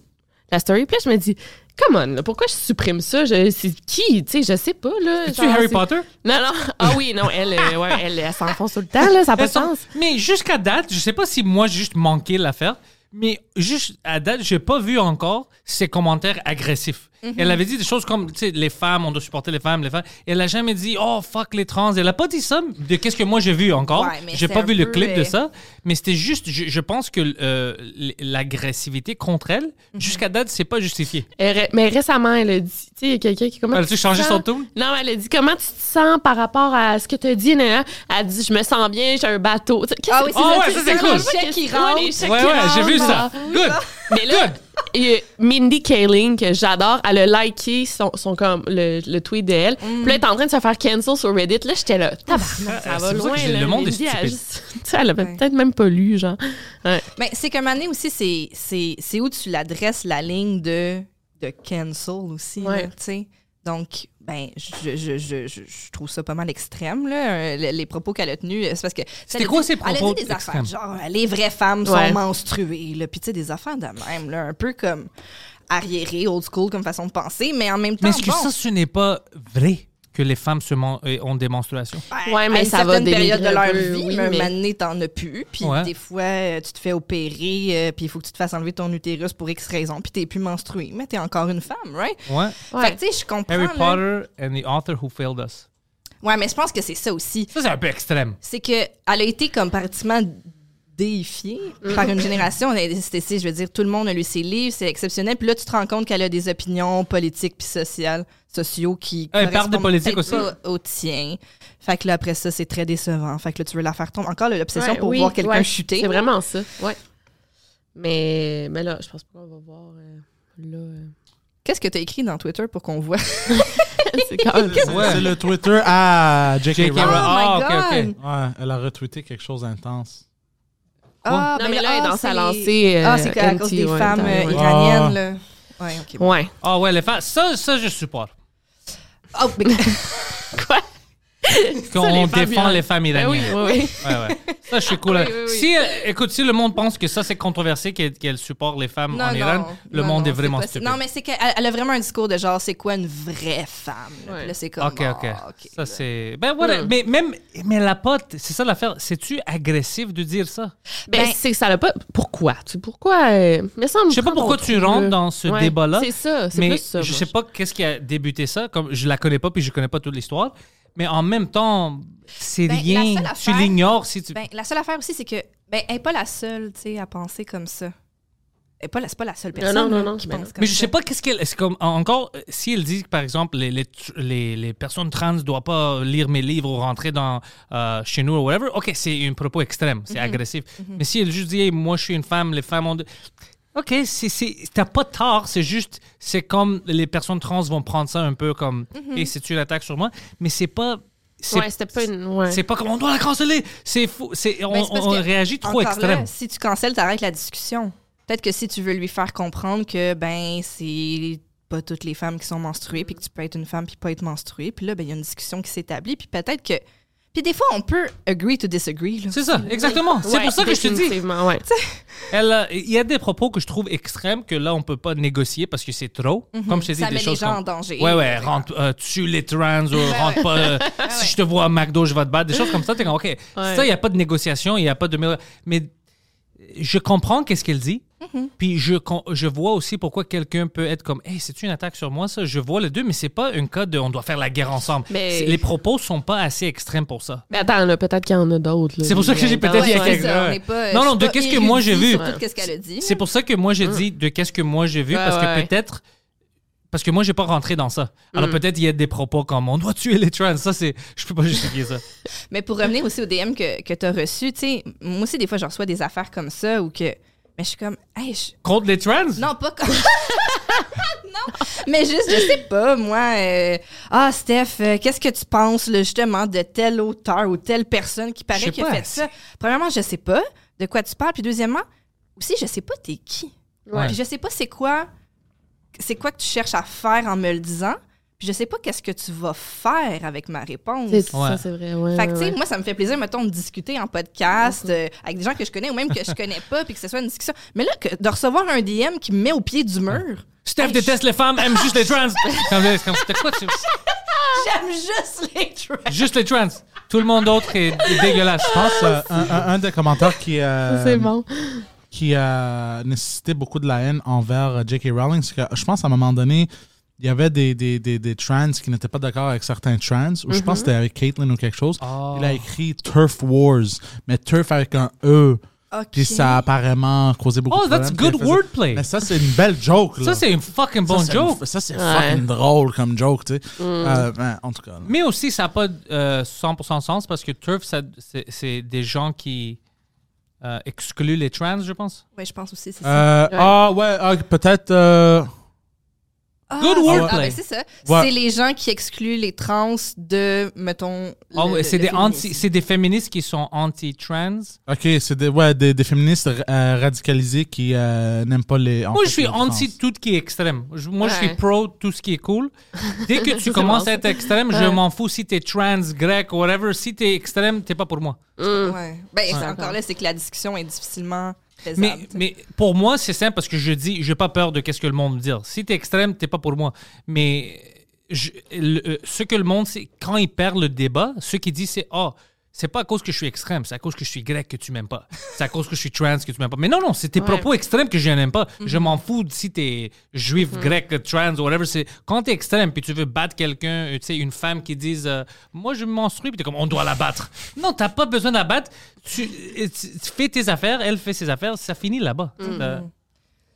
la story, puis là, je me dis, come on, là, pourquoi je supprime ça? Je- C'est qui? Tu sais, je sais pas, là. Genre, Harry Potter? Non, non. Ah oui, non, elle, euh, ouais, elle, elle s'enfonce tout le temps, là. Ça n'a pas de sens. Mais jusqu'à date, je sais pas si moi j'ai juste manqué l'affaire, mais juste à date, j'ai pas vu encore ses commentaires agressifs. Mhm. Elle avait dit des choses comme, tu sais, les femmes, on doit supporter les femmes, les femmes. Elle a jamais dit, oh fuck les trans. Elle a pas dit ça de qu'est-ce que moi j'ai vu encore. Ouais, j'ai pas vu le clip de ça, mais c'était juste, je, je pense que euh, l'agressivité contre elle, Mhm. jusqu'à date, c'est pas justifié. Ré- mais récemment, elle a dit, tu sais, il y a quelqu'un qui comment Elle a-tu changé son tone? Non, elle a dit comment tu te sens par rapport à ce que tu as dit. nan, nan. Elle a dit je me sens bien, j'ai un bateau. Ah que- oui, c'est ça, ouais, c'est ça, c'est cool. les chèques qui rentrent. les chèques Ouais, ouais, j'ai vu ça. Good. Mais là, et, euh, Mindy Kaling, que j'adore, elle a liké son, son comme, le, le tweet d'elle. Puis là, elle est en train de se faire cancel sur Reddit. Là, j'étais là, tabarnak, ça Mm. va que loin. là. le monde est Mindy, elle a tu sais, elle avait Ouais. peut-être même pas lu, genre. Ouais. Mais c'est qu'à un moment donné aussi, c'est- c'est c'est où tu l'adresses la ligne de, de cancel aussi, Ouais. tu sais. Donc, ben, je, je, je, je, trouve ça pas mal extrême, là, euh, les, les propos qu'elle a tenus. C'est parce que... C'était elle quoi dit- Elle propos a dit des affaires, extrêmes? genre, euh, les vraies femmes Ouais. sont menstruées, là, puis tu sais, des affaires de même, là, un peu comme arriéré, old school comme façon de penser, mais en même temps, Mais est-ce que ça, ce n'est pas vrai? Que les femmes se euh, ont des menstruations. Ouais, mais à une ça va période de leur peu, vie, oui, mais un mais- moment donné, t'en as plus. Puis Ouais. des fois, euh, tu te fais opérer, euh, puis il faut que tu te fasses enlever ton utérus pour X raison, puis t'es plus menstrué. Mais t'es encore une femme, right? Ouais. Ouais. Fait que tu sais, je comprends. Harry là. Potter and the author who failed us. Ouais, mais je pense que c'est ça aussi. Ça, c'est un peu extrême. C'est que elle a été comme pratiquement déifiée par une génération. Je veux dire, tout le monde a lu ses livres, c'est exceptionnel. Puis là, tu te rends compte qu'elle a des opinions politiques puis sociales, sociaux qui Elle parle de politique pas au tien. Fait que là, après ça, c'est très décevant. Fait que là, tu veux la faire tomber. Encore l'obsession Ouais, pour oui, voir quelqu'un ouais, chuter. C'est vraiment ça, ouais. Mais, mais là, je pense pas qu'on va voir euh, là. euh, Qu'est-ce que tu as écrit dans Twitter pour qu'on voit? c'est quand même C'est Ouais. c'est le Twitter à J.K. J.K. Rowling. Oh Ah, my ok, God! ok. Ouais, elle a retweeté quelque chose d'intense. Ah, Non, ben mais là, elle est dans sa c'est- lancée, euh, ah, c'est à cause des ouais, femmes euh, iraniennes, Ah. là. Ouais, ok. Ouais. Ah ouais, les femmes, ça, ça, je supporte. Oh, mais- Qu'on les femmes défend iraniennes. les femmes Ben oui, iraniennes. oui, oui. Ouais, ouais. Ça, je suis cool. Oui, oui, oui. Si, euh, écoute, si le monde pense que ça, c'est controversé, qu'elle supporte les femmes en Iran, le non, monde non, est vraiment stupide. Non, mais c'est qu'elle elle a vraiment un discours de genre, c'est quoi une vraie femme? là? C'est comme. Ok, ok. ah, ça, c'est. Ben voilà. Hmm. Mais même. Mais la pote, c'est ça l'affaire. C'est-tu agressif de dire ça? Ben, Ben- c'est que ça l'a pas. Pourquoi? Tu sais, pourquoi? euh, mais ça me Je sais pas pourquoi tu rentres dans ce Ouais, débat-là. C'est ça, c'est Mais plus ça. je sais pas qu'est-ce qui a débuté ça. Comme je la connais pas puis je connais pas toute l'histoire. Mais en même temps, c'est Ben, rien. seule Tu affaire- l'ignores si tu. Ben, la seule affaire aussi, c'est que. Ben, elle n'est pas la seule, tu sais, à penser comme ça. Elle n'est pas, pas la seule personne non, non, non, qui ben pense non. comme Mais je ça. sais pas qu'est-ce qu'elle. C'est comme encore euh, si elle dit que par exemple les, les, les, les personnes trans ne doivent pas lire mes livres ou rentrer dans euh, chez nous ou whatever. Ok, c'est un propos extrême, c'est agressif. Mais si elle juste dit Hey, moi je suis une femme, les femmes ont. Ok, t'as pas tort. C'est juste c'est comme les personnes trans vont prendre ça un peu comme et c'est une attaque sur moi. Mais c'est pas. C'est Ouais, pas une. Ouais. c'est pas comme on doit la canceller. C'est fou. C'est on, Ben, on que, réagit trop extrême. là, si tu cancelles, t'arrêtes la discussion. Peut-être que si tu veux lui faire comprendre que, ben, c'est pas toutes les femmes qui sont menstruées, puis que tu peux être une femme puis pas être menstruée, puis là, ben, il y a une discussion qui s'établit, puis peut-être que. Puis des fois, on peut agree to disagree. C'est ça, exactement. C'est Ouais, pour ça que je te dis. ouais. Elle, il y a des propos que je trouve extrêmes que là, on peut pas négocier parce que c'est trop. Comme je t'ai dit, Ça des met les gens comme... en danger. Ouais, ouais, rentre, euh, tue les trans ou rentre pas. euh, si je te vois à McDo, je vais te battre. Des choses comme ça, t'es comme, OK. Ça, il n'y a pas de négociation, il n'y a pas de. Mais je comprends qu'est-ce qu'elle dit. Puis je, je vois aussi pourquoi quelqu'un peut être comme, hey, c'est une attaque sur moi, ça? Je vois les deux, mais c'est pas un cas de on doit faire la guerre ensemble. Mais- Les propos sont pas assez extrêmes pour ça. Mais attends, là, peut-être qu'il y en a d'autres. là. C'est pour ça que j'ai peut-être- c'est quelqu'un- Non, je non, de qu'est-ce que moi j'ai vu? dit. C'est pour ça que moi j'ai dit de qu'est-ce que moi j'ai vu parce que peut-être parce que moi j'ai pas rentré dans ça. Mm. Alors peut-être il y a des propos comme on doit tuer les trans, ça c'est je peux pas justifier ça. Mais pour revenir aussi au DM que, que tu as reçu, tu sais, moi aussi, des fois, je reçois des affaires comme ça ou que. Mais je suis comme, hey, je- Contre les trans? Non, pas comme. non, mais juste, je sais pas, moi. euh, Ah, Steph, euh, qu'est-ce que tu penses, là, justement, de tel auteur ou telle personne qui paraît qui a fait ça? Premièrement, je sais pas de quoi tu parles. Puis deuxièmement, aussi, je sais pas t'es qui. Ouais. Puis je sais pas c'est quoi, c'est quoi que tu cherches à faire en me le disant. Puis je sais pas qu'est-ce que tu vas faire avec ma réponse. C'est Ouais. ça, c'est vrai. Ouais, Fait que, tu sais, ouais. moi, ça me fait plaisir, mettons, de discuter en podcast euh, avec des gens que je connais ou même que je connais pas, puis que ce soit une discussion. Mais là, que, de recevoir un DM qui me met au pied du mur, Steph Hey, déteste les femmes, aime juste les trans. Comme, comme, de quoi tu- j'aime juste les tracks. Juste les trans. Tout le monde d'autre est, dégueulasse. Je pense euh, un, un- un des commentaires qui, euh, C'est bon. qui a nécessité beaucoup de la haine envers J.K. Rowling, c'est que je pense à un moment donné, il y avait des, des, des, des trans qui n'étaient pas d'accord avec certains trans, ou je pense que c'était avec Caitlyn ou quelque chose. Oh. Il a écrit Turf Wars, mais Turf avec un E. OK. Puis ça a apparemment causé beaucoup Oh, de that's problèmes. good Puis elle faisait- wordplay. Mais ça, c'est une belle joke. Là. Ça c'est une fucking bon Ça, c'est joke. une- Ça, c'est Ouais. fucking drôle comme joke, tu sais. Euh, ben, en tout cas. là. Mais aussi, ça n'a pas euh, 100% sens parce que TURF, c'est c'est des gens qui euh, excluent les trans, je pense. Ouais, je pense aussi, c'est ça. Euh, Ouais. Ah, ouais, ah, peut-être. Ah, good c'est- wordplay. ah, ben, c'est ça. Ouais. C'est les gens qui excluent les trans de, mettons. Ouais, c'est des, anti- c'est des féministes qui sont anti-trans. Ok, c'est des, ouais, des, des féministes euh, radicalisés qui euh, n'aiment pas les. Moi, je suis trans. anti tout ce qui est extrême. Je- Moi, je suis pro tout ce qui est cool. Dès que tu commences à être extrême, je m'en fous si t'es trans, grec, whatever. Si t'es extrême, t'es pas pour moi. Ouais. Ben, encore là, c'est que la discussion est difficilement Mais, mais pour moi, c'est simple parce que je dis, j'ai pas peur de qu'est-ce que le monde me dit. Si t'es extrême, t'es pas pour moi. Mais euh, ce que le monde, c'est quand ils perdent le débat, ce qu'ils disent, c'est Oh, c'est pas à cause que je suis extrême, c'est à cause que je suis grec que tu m'aimes pas. C'est à cause que je suis trans que tu m'aimes pas. Mais non, non, c'est tes Ouais. propos extrêmes que je n'aime pas. Mhm. Je m'en fous si t'es juif, grec, trans, whatever. C'est quand t'es extrême puis tu veux battre quelqu'un, euh, tu sais, une femme qui dise euh, Moi, je me menstrue, puis t'es comme On doit la battre. non, t'as pas besoin de la battre. Tu, euh, tu- tu fais tes affaires, elle fait ses affaires, ça finit là-bas. Euh,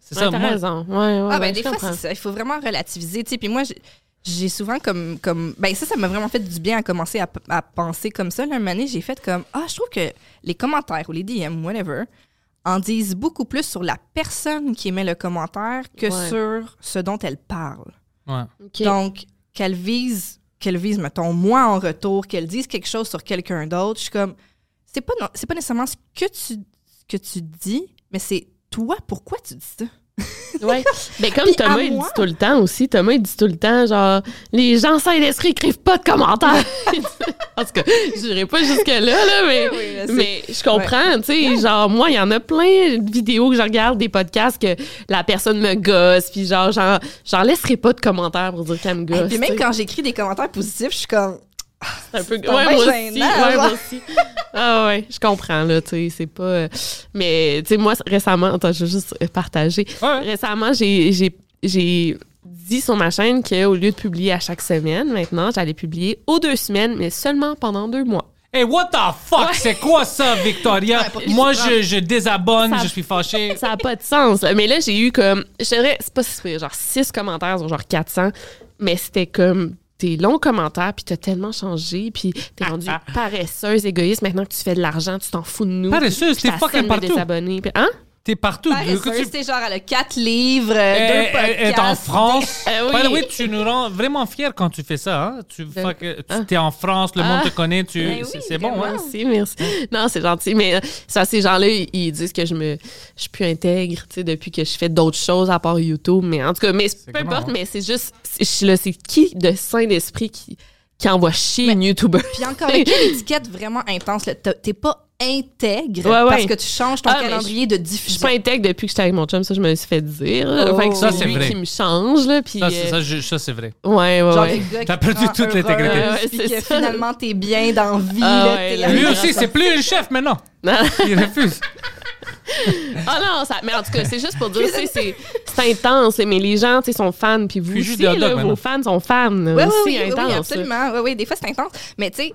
C'est Ouais, ça, t'as moi. raison. Ouais, ouais, Ah, ben, ouais, des je fois, comprends. c'est ça. Il faut vraiment relativiser. Tu sais, puis moi, j'ai- j'ai souvent comme, comme. Ben, ça, ça m'a vraiment fait du bien à commencer à, à penser comme ça. Là, un j'ai fait comme. Ah, je trouve que les commentaires ou les DM, whatever, en disent beaucoup plus sur la personne qui émet le commentaire que Ouais. sur ce dont elle parle. Ouais. Donc, qu'elle vise, qu'elle vise, mettons, moi en retour, qu'elle dise quelque chose sur quelqu'un d'autre, je suis comme, c'est pas, c'est pas nécessairement ce que tu, ce que tu dis, mais c'est toi, pourquoi tu dis ça? Ouais. Ben, comme Puis Thomas, il dit tout le temps aussi. Thomas, il dit tout le temps, genre, les gens sans l'esprit écrivent pas de commentaires. en tout cas, je dirais pas jusque-là, là, mais, Oui, mais mais je comprends, tu sais. Genre, moi, il y en a plein de vidéos que je regarde, des podcasts que la personne me gosse, puis genre, j'en, j'en laisserai pas de commentaires pour dire qu'elle me Et gosse. puis même quand j'écris des commentaires positifs, je suis comme, C'est un peu. Ouais, moi aussi. gênant, Ouais, moi aussi. Ah ouais, je comprends, là, tu sais, c'est pas... euh, Mais, tu sais, moi, récemment, attends, je vais juste partager. Ouais. Récemment, j'ai- dit sur ma chaîne qu'au lieu de publier à chaque semaine, maintenant, j'allais publier aux deux semaines, mais seulement pendant deux mois. Hey, what the fuck? C'est quoi ça, Victoria? Ouais, Moi, je, je désabonne, je suis fâché. Ça n'a pas de sens. Mais là, j'ai eu comme, je dirais, c'est pas si genre six commentaires sur genre 400, mais c'était comme tes longs commentaires, puis t'as tellement changé, puis t'es rendue paresseuse, égoïste. Maintenant que tu fais de l'argent, tu t'en fous de nous. Paresseuse, t'es fucking partout. Hein? T'es partout. paresseuse, tu- c'est genre, elle a quatre livres, Elle- deux elle- podcasts. elle est en France. Euh, oui. By the way, tu nous rends vraiment fiers quand tu fais ça. Hein? Tu, fuck, euh, tu Ah. es en France, le monde Ah. te connaît. Tu, Ben c'est oui, c'est bon, vraiment. hein? Merci, merci. Non, c'est gentil, mais euh, ça, ces gens-là, ils- ils disent que je me, je suis plus intègre, tu sais, depuis que je fais d'autres choses à part YouTube. Mais en tout cas, mais peu importe, hein? mais c'est juste, je suis là, c'est qui de saint d'esprit qui, qui envoie chier une YouTuber? Puis encore une étiquette vraiment intense, t'es pas intègre Ouais, ouais. parce que tu changes ton Ah, calendrier de Je suis diffusion. pas intègre depuis que j'étais avec mon chum, ça, je me suis fait dire. là. Oh. Fait que Ça, c'est lui vrai. qui me change, là. Puis, Ça, c'est, euh, ça, je- ça, c'est vrai. ouais, ouais, Genre ouais. gars T'as perdu toute l'intégrité. puis c'est que ça. finalement t'es bien dans vie. Ah là, ouais, t'es là. la Lui aussi, c'est plus un chef maintenant. Il refuse. Ah non, ça, mais en tout cas, c'est juste pour dire, c'est c'est intense, mais les gens, tu sais, sont fans, puis vous aussi, là, maintenant. vos fans sont fans. Oui, oui, oui, oui, intense. oui, absolument. Oui, oui, des fois, c'est intense. Mais tu sais,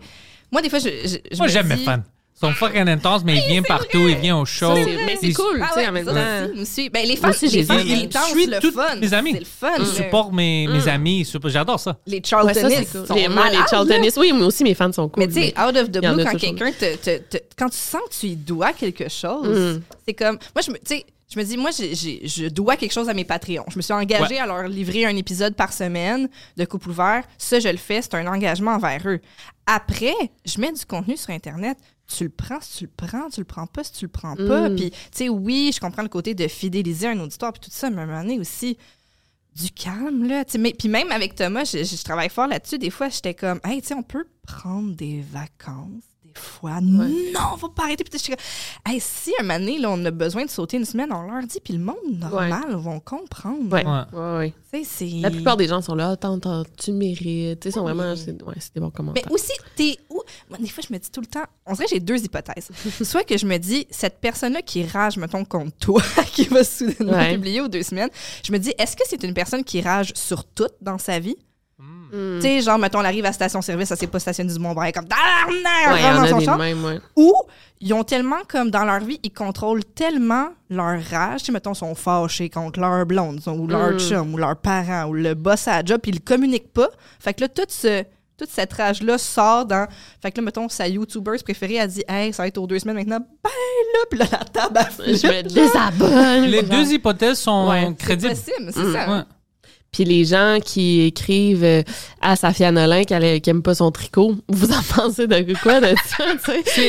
moi, des fois, je. je, je Moi, me j'aime mes fans. Ils sont fucking intenses, mais ils viennent partout, ils viennent au show. Mais c'est cool, Ah tu sais, en même ça temps. Ben, les fans, Moi aussi, j'ai les fans le fun. mes amis. C'est le fun. Je supporte mes, mes amis. J'adore ça. Les Ouais, ça, c'est Charltonistes cool. sont Les, moi, les malades, là. Charltonistes, oui, mais aussi mes fans sont cool. Mais tu sais, out of the il blue, quand quelqu'un te, Quand tu sens que tu y dois quelque chose, Mm. c'est comme. Moi, je me. Tu sais, je me dis, moi, j'ai- j'ai- je dois quelque chose à mes Patreons. Je me suis engagée Ouais. à leur livrer un épisode par semaine de Couple ouvert. Ça, je le fais. C'est un engagement envers eux. Après, je mets du contenu sur Internet. Tu le prends si tu le prends, tu le prends pas si tu le prends pas. Mm. Puis, tu sais, oui, je comprends le côté de fidéliser un auditoire puis tout ça, mais à un moment donné aussi, du calme, là. Mais, puis même avec Thomas, je, je travaille fort là-dessus. Des fois, j'étais comme, hey, tu sais, on peut prendre des vacances. Fois, non, faut pas arrêter. Puis tu sais, j'étais comme, hey, si un moment donné, là, on a besoin de sauter une semaine, on leur dit, puis le monde normal vont comprendre. Ouais, Ouais. ouais, ouais. La plupart des gens sont là, attends, attends, tu le mérites. Tu sais, sont vraiment, c'est ouais, c'est des bons Mais commentaires. aussi, t'es où? Moi, des fois, je me dis tout le temps, on dirait que j'ai deux hypothèses. Soit que je me dis, cette personne-là qui rage, mettons, contre toi, qui va soudainement Ouais. publier aux deux semaines, je me dis, est-ce que c'est une personne qui rage sur tout dans sa vie? Mm. Tu sais, genre, mettons, on arrive à station-service, ça s'est pas stationné du bon bras, comme dans a son des char. mêmes, ouais. Ou ils ont tellement, comme dans leur vie, ils contrôlent tellement leur rage, tu sais, mettons, ils sont fâchés contre leur blonde, ou leur Mm. chum, ou leurs parents, ou le boss à la job, puis ils le communiquent pas. Fait que là, tout ce, toute cette rage-là sort dans. Fait que là, mettons, sa YouTuber préférée a dit, hey, ça va être aux deux semaines maintenant. Ben là, puis là, la table a Je me désabonne. Les deux hypothèses sont Ouais, C'est crédibles. possible, c'est Mm. ça. Ouais. Puis les gens qui écrivent euh, à Safia Nolin qu'elle qui aime pas son tricot, vous en pensez de quoi de ça, tu sais?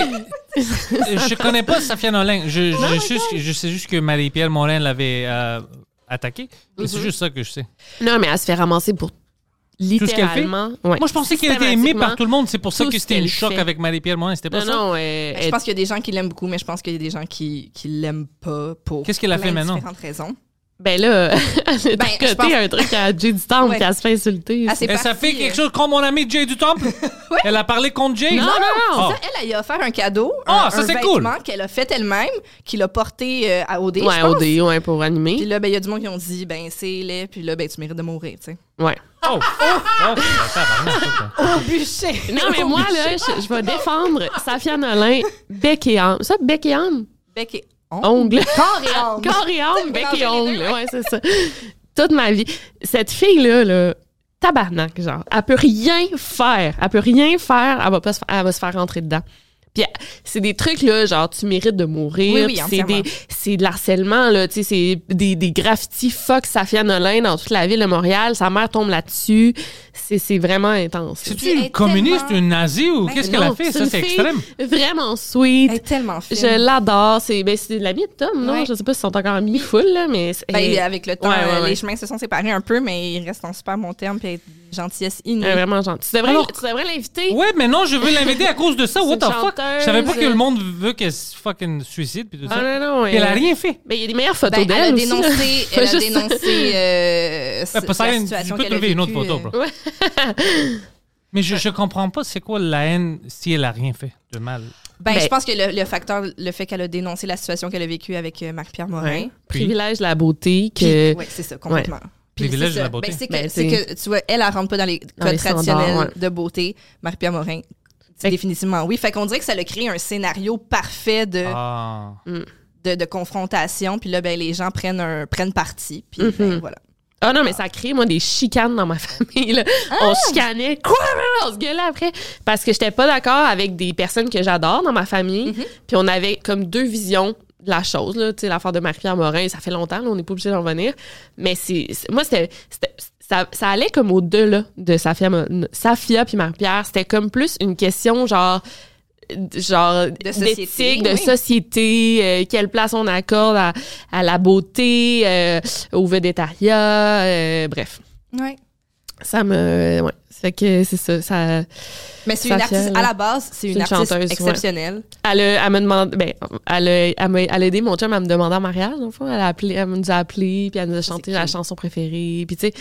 je connais pas Safia Nolin. Je, je, je, sais- je sais juste que Marie-Pierre Morin l'avait euh, attaqué. Et C'est Mhm. juste ça que je sais. Non, mais elle se fait ramasser pour ce qu'elle fait? littéralement. ouais, Moi, je pensais qu'elle était aimée par tout le monde. C'est pour ça que c'était qu'elle choc fait. avec Marie-Pierre Morin. C'était pas Non, ça? non, euh, Je elle- pense qu'il y a des gens qui l'aiment beaucoup, mais je pense qu'il y a des gens qui, qui l'aiment pas pour Qu'est-ce qu'elle a plein fait de maintenant? différentes raisons. Ben là, elle a Ben, je tricoté pense- un truc à Jay du Temple, Ouais. se fait insulter. Ah, ça fait quelque euh, chose comme mon ami Jay du Temple? Elle a parlé contre Jay? Non, non, non. Oh. Ça, elle, elle a offert un cadeau, Ah, un, ça, c'est cool. vêtement qu'elle a fait elle-même, qu'il a porté euh, à OD, ouais. OD, ouais, pour animer. Puis là, ben, il y a du monde qui ont dit, ben, c'est laid, puis là, ben, tu mérites de mourir, tu sais. Ouais. Oh! Oh! tabarnak, ça. Au bûcher! Non, mais moi, là, je, je vais défendre Safia Nolin, bec et âme. Ça, bec et âme? Bec et Ongle. Corps et âme. Corps et âme, bec et ongle. Ouais, c'est ça. Toute ma vie. Cette fille-là, là, tabarnak, genre, elle peut rien faire. Elle peut rien faire, elle va, pas se, elle va se faire rentrer dedans. Puis c'est des trucs, là, genre, tu mérites de mourir. Oui, oui, c'est des c'est de l'harcèlement, là, tu sais, c'est des, des graffitis fuck Safia Nolin dans toute la ville de Montréal. Sa mère tombe là-dessus. C'est c'est vraiment intense. C'est-tu une communiste, tellement- une nazie ou qu'est-ce qu'elle a fait? Ça, une c'est extrême. Vraiment sweet. Elle est tellement fine. Je l'adore. C'est ben, c'est l'ami de Tom, non? Ouais. Je sais pas s'ils sont encore amis full, là, mais. c'est- Ben, elle- avec le temps, Ouais, ouais, ouais. les chemins se sont séparés un peu, mais il reste en super bon terme, puis elle est une gentillesse inouïe. vraiment gentille. Tu devrais, Alors- tu devrais l'inviter. Ouais, mais non, je veux l'inviter à cause de ça. What the une fuck? Je savais pas chanteuse. que le monde veut qu'elle se fucking suicide puis tout ça. Ah, non, non. Puis elle a rien fait. Ben, il y a des meilleures photos Ben, elle a d'elle dénoncé, elle a Juste- dénoncé euh, Ouais, ça, la tu situation peux qu'elle a trouver une autre photo, bro. Mais je, je comprends pas c'est quoi la haine si elle a rien fait de mal. Ben, Ben- je pense que le, le facteur, le fait qu'elle a dénoncé la situation qu'elle a vécue avec euh, Marc-Pierre Morin. Ouais. Privilège de la beauté que. ouais, c'est ça, complètement. Privilège de la beauté. Ben, c'est que, Ben, tu vois, elle, elle rentre pas dans les Dans codes les traditionnels ouais. de beauté. Marc-Pierre Morin, Fait définitivement oui. Fait qu'on dirait que ça a créé un scénario parfait de, Ah. de, de confrontation. Puis là, ben, les gens prennent, un, prennent parti. Puis Mhm. ben, voilà. Ah non, mais ça crée, moi, des chicanes dans ma famille. là. On Ah! se chicanait. Quoi? On se gueulait après. Parce que j'étais pas d'accord avec des personnes que j'adore dans ma famille. Mhm. Puis on avait comme deux visions de la chose. là. Tu sais, l'affaire de Marie-Pierre Morin, ça fait longtemps, là, on n'est pas obligé d'en venir. Mais c'est, moi, c'était- ça, ça allait comme au-delà de Safia, Safia puis Marie-Pierre. C'était comme plus une question, genre genre d'éthique, de oui. société, euh, quelle place on accorde à, à la beauté, euh, au végétariat, euh, bref. Ouais. Ça me... Ouais. Fait que c'est ça. ça Mais c'est une artiste, à la base, c'est une, une artiste chanteuse, ouais. exceptionnelle. elle, a, elle me demande... Ben, elle a, elle, m'a- elle a aidé mon chum à me demander en mariage, dans le fond. Elle, a appelé, elle nous a appelé, puis elle nous a chanté la chanson préférée. Puis tu sais,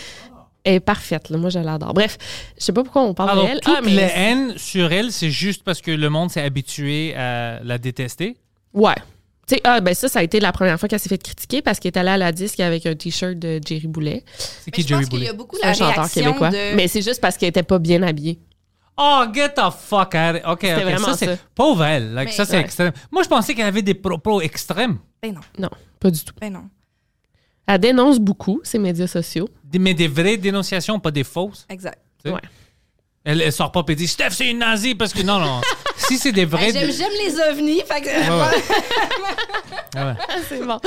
est parfaite. Là. Moi, je l'adore. Bref, je sais pas pourquoi on parle Alors, d'elle. toutes Ah, mais- les haines sur elle, c'est juste parce que le monde s'est habitué à la détester? Ouais. Tu sais, ah, ben ça, ça a été la première fois qu'elle s'est fait critiquer parce qu'elle est allée à la disque avec un T-shirt de Jerry Boulet. C'est qui je Jerry pense qu'il y Boulet? a beaucoup la un chanteur réaction québécois. de... Mais c'est juste parce qu'elle était pas bien habillée. Oh, get the fuck out. OK, OK. vraiment Ça, c'est ça. pauvre elle. Like, Mais- ça, c'est Ouais. extrême. Moi, je pensais qu'elle avait des propos extrêmes. Ben non, Non, pas du tout. ben non. Elle dénonce beaucoup ses médias sociaux. Mais des vraies dénonciations, pas des fausses. Exact. Ouais. Elle, elle sort pas et dit Steph, c'est une nazie parce que non, non. si c'est des vraies. Hey, J'aime j'aime les ovnis, fait que... Ah ouais. c'est bon.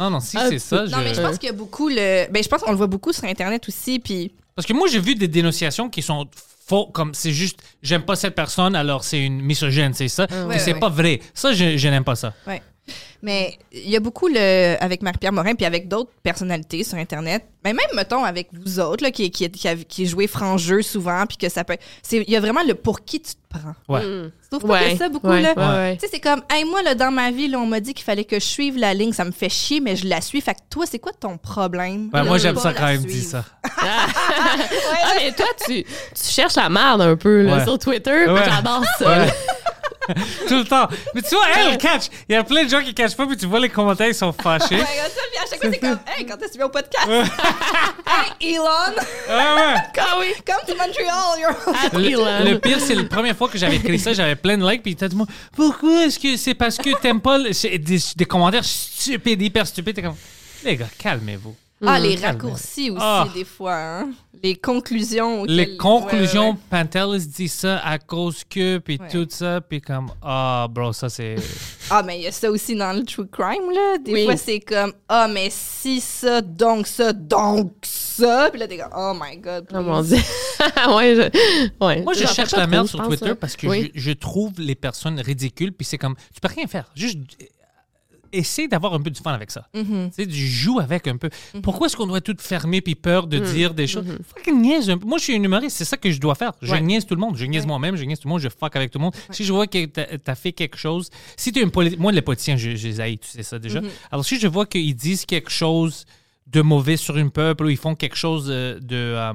Non, non, si Ah, c'est ça. Non, mais je pense qu'il y a beaucoup le. Ben, je pense qu'on le voit beaucoup sur Internet aussi. Puis, Parce que moi, j'ai vu des dénonciations qui sont faux, comme c'est juste, j'aime pas cette personne, alors c'est une misogyne, c'est ça. Mais Ouais, c'est ouais. pas vrai. Ça, je, je n'aime pas ça. Mais il y a beaucoup le avec Marie-Pierre Morin, puis avec d'autres personnalités sur Internet. Mais même, mettons, avec vous autres, là, qui, qui, qui, avez- qui jouez franc jeu souvent, puis que ça peut. c'est- Il y a vraiment le pour qui tu te prends. Ouais. Tu trouves pas qu'il y a Ouais. ça beaucoup, ouais, là? ouais. Tu sais, c'est comme, hey, moi, là, dans ma vie, là, on m'a dit qu'il fallait que je suive la ligne. Ça me fait chier, mais je la suis. Fait que toi, c'est quoi ton problème? Ouais, de moi, j'aime ça quand même dit ça. Ah, mais toi, tu, tu cherches la merde un peu là, Ouais. sur Twitter. Ouais. J'adore ça. Tout le temps. Mais tu vois, elle catch. Il y a plein de gens qui catchent pas, puis tu vois les commentaires, ils sont fâchés. Ouais, comme ça, puis à chaque fois, c'est comme, hey, quand est-ce que tu viens au podcast? hey, Elon, Ah ouais. Oui. come to Montreal, you're. Le, Elon. le pire, c'est la première fois que j'avais écrit ça, j'avais plein de likes, puis t'as dit, moi, pourquoi est-ce que c'est parce que t'aimes pas le- des, des commentaires stupides, hyper stupides. T'es comme, les gars, calmez-vous. Ah, les Calme. raccourcis aussi, Ah. des fois. Hein? Les conclusions. Les conclusions, Ouais, ouais, Pantelis dit ça à cause que, puis Ouais. tout ça, puis comme, ah, bro, ça c'est. Ah, mais il y a ça aussi dans le true crime, là. Des Oui. fois, c'est comme, ah, mais si ça, donc ça, donc ça. Puis là, t'es comme, oh my god. Oh mon dieu. ouais, je, ouais. Moi, je cherche la merde sur Twitter parce que Oui. je, je trouve les personnes ridicules, puis c'est comme, tu peux rien faire. Juste euh, essaie d'avoir un peu du fun avec ça. Mm-hmm. Tu sais, tu joues avec un peu. Pourquoi est-ce qu'on doit tout fermer puis peur de dire des choses? Fucking niaise un peu. Moi, je suis un humoriste, c'est ça que je dois faire. Je Ouais. niaise tout le monde. Je niaise moi-même, je niaise tout le monde, je fuck avec tout le monde. Si je vois que t'as as fait quelque chose, si tu es un politicien, moi, les politiciens, je, je les haïs, tu sais ça déjà. Mm-hmm. Alors, si je vois qu'ils disent quelque chose de mauvais sur une peuple ou ils font quelque chose de, de, euh,